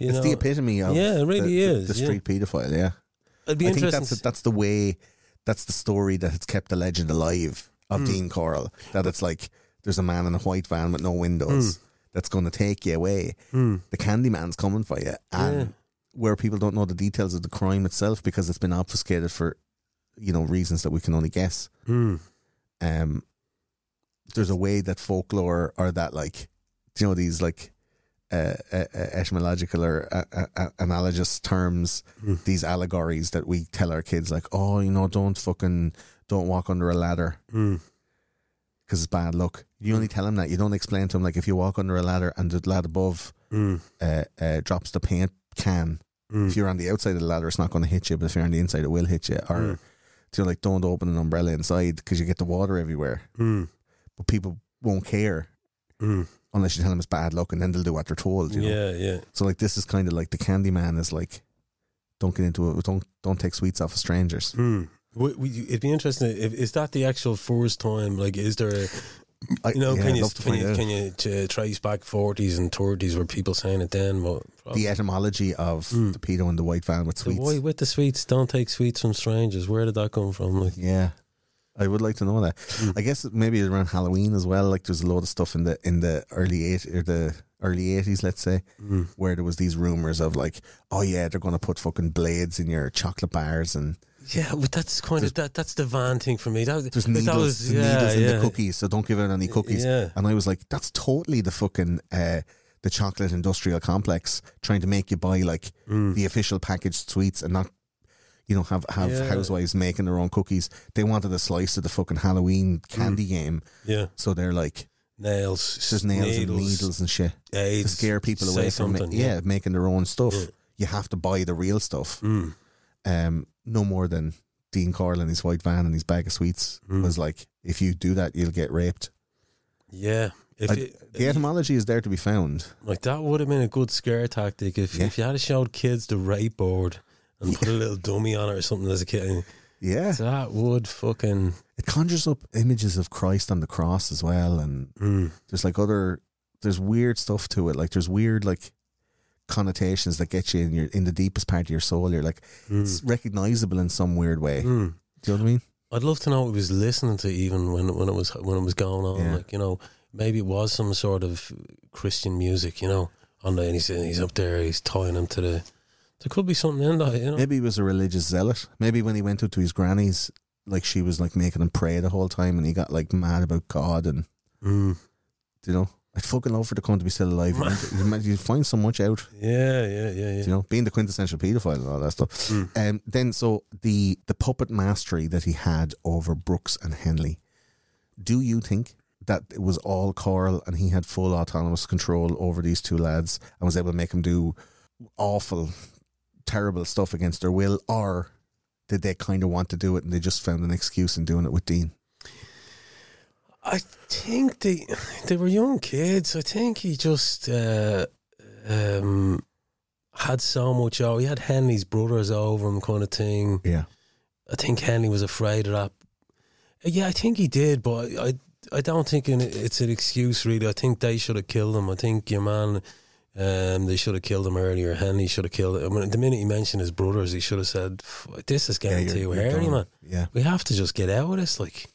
You it's know, the epitome of Yeah, it really the, the- is, the yeah. street pedophile. Yeah, it'd be I think that's that's the way that's the story that has kept the legend alive Hmm. of Dean Corll. That it's like there's a man in a white van with no windows Hmm. that's going to take you away. The Candyman's coming for you, and Yeah. where people don't know the details of the crime itself because it's been obfuscated for you know reasons that we can only guess. Mm. Um, there's a way that folklore or that like you know these like uh, etymological or uh, analogous terms, these allegories that we tell our kids, like, oh, you know, don't fucking don't walk under a ladder Mm. because it's bad luck. You only tell them that. You don't explain to them like if you walk under a ladder and the lad above Mm. uh, uh, drops the paint can. Mm. If you're on the outside of the ladder, it's not going to hit you, but if you're on the inside, it will hit you. Or Mm. you know, like don't open an umbrella inside because you get the water everywhere. Mm. But people won't care Mm. Unless you tell them it's bad luck, and then they'll do what they're told. You know? Yeah, yeah. So like this is kind of like the Candyman is like, don't get into it. Don't don't take sweets off of strangers. Mm. It'd be interesting. If, is that the actual first time? Like, is there? A, I, you know, yeah, can you can you can you uh, trace back forties and thirties where people saying it then? Well, the etymology of Mm. the pedo and the white van with the sweets. boy with the sweets. Don't take sweets from strangers. Where did that come from? Like, Yeah. I would like to know that. Mm. I guess maybe around Halloween as well. Like there's a lot of stuff in the in the early eight or the early eighties, let's say, mm. where there was these rumors of like, oh yeah, they're going to put fucking blades in your chocolate bars and yeah, but that's kind of that. That's the van thing for me. That, was- there's needles, that was, yeah, needles in yeah. the cookies, so don't give out any cookies. Yeah. And I was like, that's totally the fucking uh, the chocolate industrial complex trying to make you buy like Mm. the official packaged sweets and not, you know, have have Yeah. housewives making their own cookies. They wanted a slice of the fucking Halloween candy game, Yeah, so they're like, nails, there's nails needles, and needles and shit AIDS, to scare people away from it. something, Yeah, making their own stuff. Yeah. You have to buy the real stuff. Mm. Um, no more than Dean Corll in his white van and his bag of sweets Mm. was like, if you do that, you'll get raped. Yeah, if I- it, the etymology is there to be found. like that would have been a good scare tactic if Yeah. if you had showed kids the rape board and put a little dummy on it or something as a kid. Yeah, That would fucking. it conjures up images of Christ on the cross as well, and Mm. there's like other, there's weird stuff to it. Like there's weird like connotations that get you in your in the deepest part of your soul. You're like it's recognizable in some weird way. Mm. Do you know what I mean? I'd love to know what he was listening to even when when it was when it was going on. Yeah. Like you know, maybe it was some sort of Christian music. You know, on the and he's he's up there, he's tying him to the. There could be something in that. You know. Maybe he was a religious zealot. Maybe when he went out to his granny's, like she was like making him pray the whole time, and he got like mad about God, and Mm. you know, I'd fucking love for the cunt to be still alive. you find so much out. Yeah, yeah, yeah, yeah. you know, being the quintessential paedophile and all that stuff. Mm. Um, then, so the the puppet mastery that he had over Brooks and Henley, do you think that it was all Corll and he had full autonomous control over these two lads and was able to make them do awful, terrible stuff against their will, or did they kind of want to do it and they just found an excuse in doing it with Dean? I think they they were young kids. I think he just uh, um, had so much. Oh, he had Henley's brothers over him, kind of thing. Yeah, I think Henley was afraid of that. Yeah, I think he did, but I I don't think it's an excuse really. I think they should have killed him. I think your man, um, they should have killed him earlier. Henley should have killed him. I mean, the minute he mentioned his brothers, he should have said, "This is getting yeah, too hairy, man. Yeah, We have to just get out of this." Like,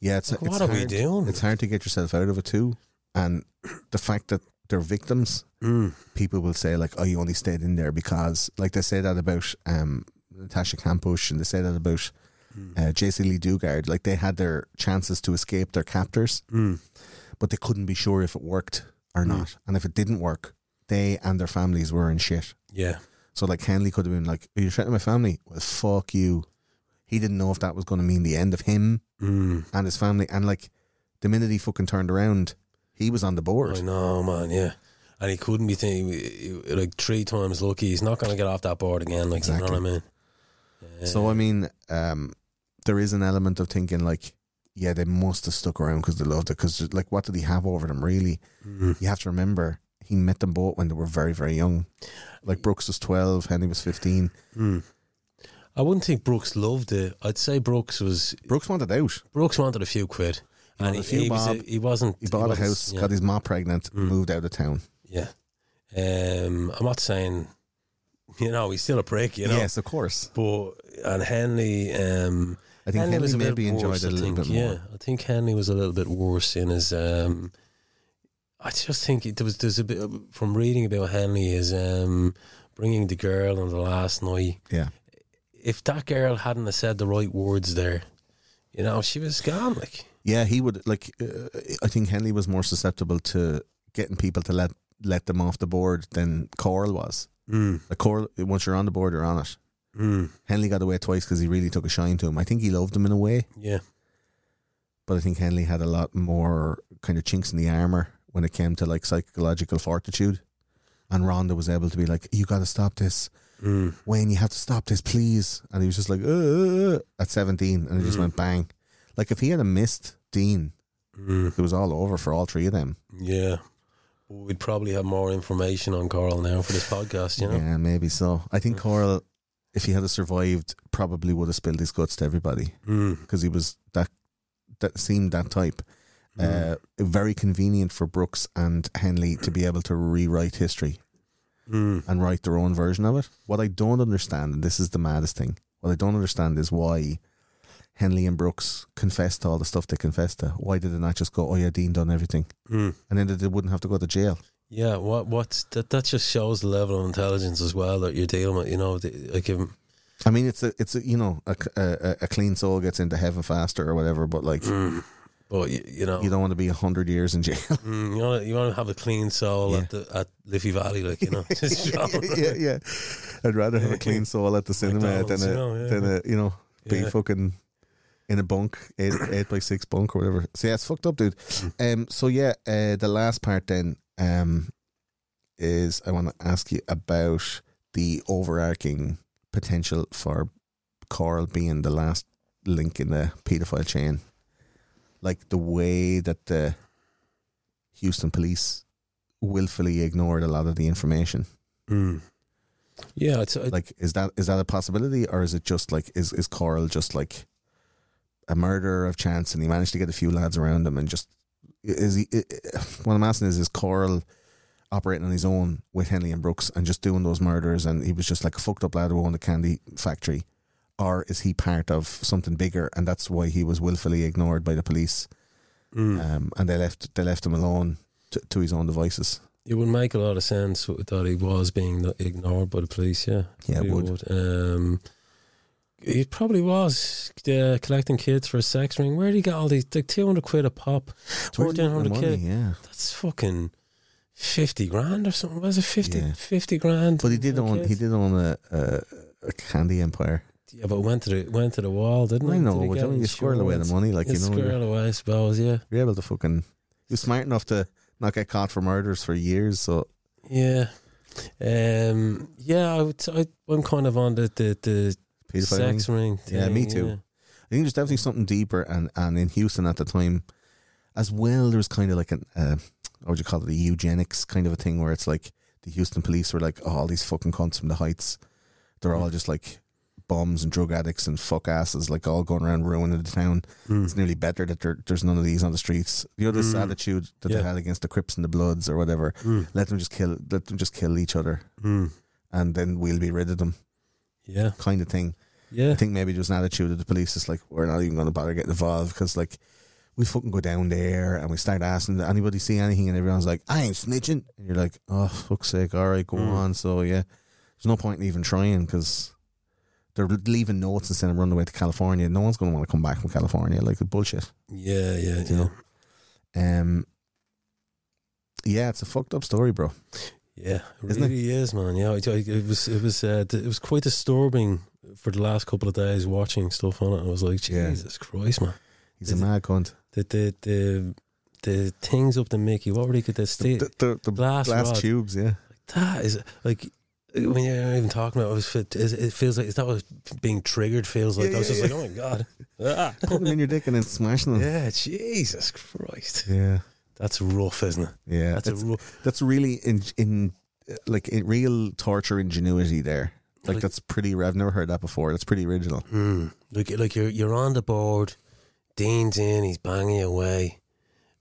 yeah. It's, Like, it's what are we hard- doing? It's hard to get yourself out of it too, and the fact that they're victims. mm, people will say like, "Oh, you only stayed in there because," like they say that about um, Natasha Kampusch, and they say that about uh, Jaycee Lee Dugard. Like they had their chances to escape their captors, mm, but they couldn't be sure if it worked. or Mm. not. And if it didn't work, they and their families were in shit. Yeah. So like Henley could have been like, "Are you threatening my family?" Well, fuck you. He didn't know if that was going to mean the end of him Mm. and his family. And like the minute he fucking turned around, he was on the board. I know, man. Yeah. And he couldn't be thinking like three times lucky. He's not going to get off that board again. Like you know what I mean? So I mean, um, there is an element of thinking like, yeah, they must have stuck around because they loved it. Because like, what did he have over them? Really, Mm. you have to remember he met them both when they were very, very young. Like Brooks was twelve, Henley was fifteen. Mm. I wouldn't think Brooks loved it. I'd say Brooks was Brooks wanted out. Brooks wanted a few quid, and he, a few he, was bob. he wasn't. He bought a wasn't- house, Yeah, got his mom pregnant, Mm. moved out of town. yeah. Um, I'm not saying, you know, he's still a prick, you know. Yes, of course. But and Henley, um, I think Henley was Henley a bit maybe enjoyed worse, it a little think. bit more. Yeah, I think Henley was a little bit worse in his. Um, I just think it, there was there's a bit of- from reading about Henley is um, bringing the girl on the last night. Yeah. If that girl hadn't said the right words there, you know, she was gone. Like, Yeah, he would like. Uh, I think Henley was more susceptible to getting people to let let them off the board than Corll was. mm, Like Corll, once you're on the board, you're on it. mm, Henley got away twice because he really took a shine to him. I think he loved him in a way, yeah, but I think Henley had a lot more kind of chinks in the armor when it came to like psychological fortitude. And Rhonda was able to be like, "You got to stop this, mm, Wayne. You have to stop this, please." And he was just like, uh, uh, uh," at seventeen, and it just Mm. went bang. Like if he had a missed Dean, mm, it was all over for all three of them. yeah. We'd probably have more information on Corll now for this podcast. You know, Yeah, maybe so. I think Corll, if he had survived, probably would have spilled his guts to everybody mm, because he was that that seemed that type. Mm, Uh, very convenient for Brooks and Henley to be able to rewrite history mm, and write their own version of it. What I don't understand, and this is the maddest thing, what I don't understand is why Henley and Brooks confessed to all the stuff they confessed to. Why did they not just go, "Oh yeah, Dean done everything," mm. and then they wouldn't have to go to jail? Yeah, what what's that? That just shows the level of intelligence as well that you're dealing with. You know, the, like um, I mean, it's a, it's a, you know, a, a, a clean soul gets into heaven faster or whatever, but like. mm, but you, you know, You don't want to be a hundred years in jail. mm, you want to you want to have a clean soul Yeah. at the at Liffey Valley, like you know. just show- yeah, yeah. I'd rather have a clean soul at the cinema than a you know, yeah. than a you know be Yeah. fucking in a bunk eight eight by six bunk or whatever. So yeah, it's fucked up, dude. Um. So yeah, uh, the last part then um is I want to ask you about the overarching potential for Corll being the last link in the paedophile chain, like the way that the Houston police willfully ignored a lot of the information. Mm. Yeah, it's Like, is that is that a possibility, or is it just like is is Corll just like a murderer of chance, and he managed to get a few lads around him, and just is he? i- i- What I'm asking is, is Corll operating on his own with Henley and Brooks and just doing those murders, and he was just like a fucked up lad who owned a candy factory, or is he part of something bigger, and that's why he was willfully ignored by the police, mm. um, and they left they left him alone to, to his own devices. it would make a lot of sense that he was being ignored by the police. Yeah, Yeah, it Really would. Um, he probably was uh, collecting kids for a sex ring. Where did he get all these? Like two hundred quid a pop, fourteen money? quid. Yeah. That's fucking fifty grand or something. Was it 50, Yeah. 50 grand? But he did own he did own a, a, a candy empire. Yeah, but went to the went to the wall, didn't I he? know, but you squirrel away the money, like You know, you're, squirrel away, I suppose. Yeah, you're able to fucking. You're smart enough to not get caught for murders for years. So yeah, um, yeah. I would. I, I'm kind of on the the, the pedophile sex thing. ring. Yeah, me too. yeah. I think there's definitely something deeper, and and in Houston at the time, as well, there was kind of like an uh, what would you call it, a eugenics kind of a thing where it's like the Houston police were like, oh, all these fucking cunts from the heights, they're all just like bums and drug addicts and fuck asses, like all going around ruining the town. Mm. It's nearly better that there, there's none of these on the streets. You know this Mm. attitude that Yeah. they had against the Crips and the Bloods or whatever. Mm. Let them just kill. Let them just kill each other, Mm. and then we'll be rid of them, Yeah, kind of thing. yeah. I think maybe there was an attitude of the police. It's like we're not even going to bother getting involved because like we fucking go down there and we start asking, "Did anybody see anything?" And everyone's like, "I ain't snitching," and you're like, "Oh fuck's sake! All right, go Mm. on." So yeah, there's no point in even trying because. They're leaving notes instead of running away to California. No one's going to want to come back from California. Like, it's bullshit. Yeah, yeah, You yeah. know? Um, Yeah, it's a fucked up story, bro. Yeah, it Isn't it? really is, man. Yeah, it, it was it was uh, it was quite disturbing for the last couple of days watching stuff on it. I was like, Yeah. Jesus Christ, man. He's a mad cunt. The the the the things up the Mickey. What were they? The state The, the, the glass glass, tubes, yeah. that is like. When you're even talking about it, it, was, fit- is- it feels like is that what being triggered feels like? Yeah, I was yeah, just yeah. like, oh my god, ah. Putting them in your dick and then smashing them. yeah, Jesus Christ, Yeah, that's rough, isn't it? yeah. That's, That's a rough. that's really in in like in real torture ingenuity there. Like, Like- that's pretty. I've never heard that before. That's pretty original. Mm. Like like you're you're on the board, Dean's in, he's banging away,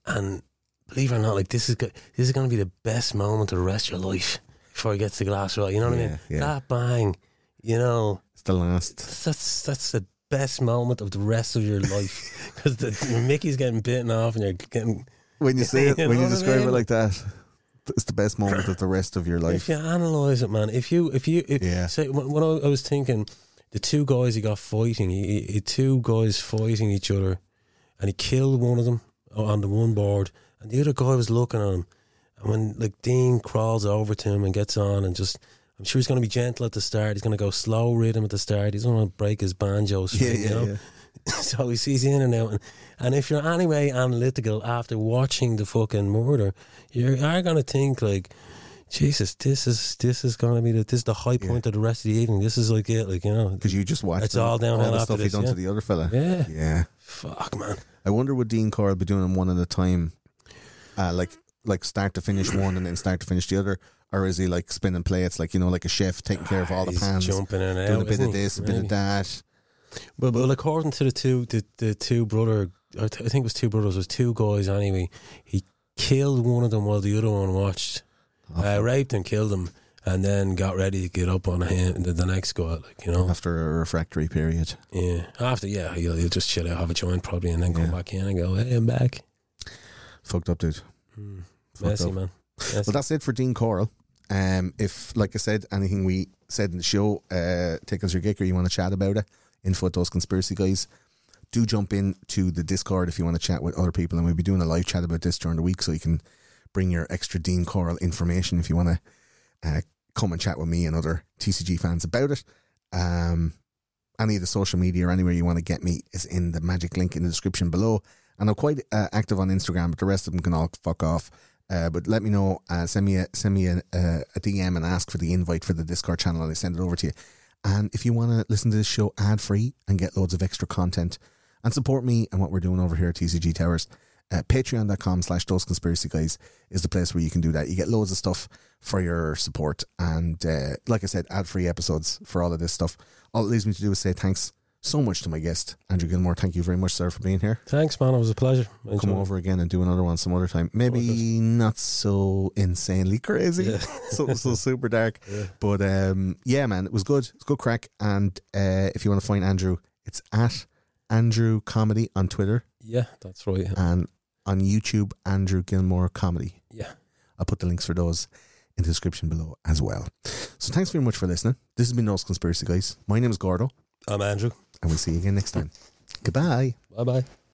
and believe it or not, like this is go- this is going to be the best moment of the rest of your life before he gets the glass right. You know what I mean? yeah. That bang, you know, It's the last. that's that's the best moment of the rest of your life because Mickey's getting bitten off and you're getting. When you say it, You when you what I describe it like that, it's the best moment of the rest of your life. If you analyze it, man, if you if you if, Yeah. say when, when I, was thinking, the two guys he got fighting, he, he, two guys fighting each other, and he killed one of them on the one board, and the other guy was looking at him, when like Dean crawls over to him and gets on and just. I'm sure he's going to be gentle at the start. He's going to go slow rhythm at the start. He's going to break his banjo Yeah, string, yeah, you know. yeah. so he sees in and out, and, and if you're anyway analytical after watching the fucking murder, you are gonna think like, Jesus, this is this is gonna be the this is the high point of the rest of the evening. This is like it, like you know, Because you just watched It's the- all downhill the after stuff he done yeah. to the other fella. yeah, Yeah. fuck man, I wonder what Dean Corll be doing them one at a time, uh, like like start to finish one and then start to finish the other, or is he like spinning plates, like you know, like a chef taking care of all the He's pans, jumping in and doing out, a bit of this, a bit of that. Well, but according to the two the, the two brother, I, th- I think it was two brothers, it was two guys anyway. He killed one of them while the other one watched. Uh, raped and killed him, and then got ready to get up on him the, the next guy, like you know. After a refractory period, Yeah, after yeah, he'll, he'll just chill out, have a joint probably, and then come Yeah. back in and go, "Hey, I'm back." fucked up, dude. Mm, messy man. Messy. Well, that's it for Dean Corll. Um, if, like I said, anything we said in the show uh, tickles your gick or you want to chat about it, info at those conspiracy guys, do jump in to the Discord if you want to chat with other people. And we'll be doing a live chat about this during the week so you can bring your extra Dean Corll information if you want to uh, come and chat with me and other TCG fans about it. Um, any of the social media or anywhere you want to get me is in the magic link in the description below. And I'm quite uh, active on Instagram, but the rest of them can all fuck off. Uh, but let me know. Uh, send me a send me a, a, a DM and ask for the invite for the Discord channel, and I send it over to you. And if you want to listen to this show ad free and get loads of extra content and support me and what we're doing over here at TCG Towers, uh, patreon.com slash those conspiracy guys is the place where you can do that. You get loads of stuff for your support. And uh, like I said, ad free episodes for all of this stuff. All it leaves me to do is say thanks so much to my guest, Andrew Gilmore. Thank you very much, sir, for being here. Thanks, man. It was a pleasure. I Come over again and do another one some other time. Maybe not so insanely crazy, Yeah. so so super dark. Yeah. But um, yeah, man, it was good. It's good crack. And uh, if you want to find Andrew, it's at Andrew Comedy on Twitter Yeah, that's right. And on YouTube, Andrew Gilmore Comedy. yeah. I'll put the links for those in the description below as well. So thanks very much for listening. This has been Those Conspiracy Guys. My name is Gordo, I'm Andrew. And we'll see you again next time. Goodbye. Bye bye.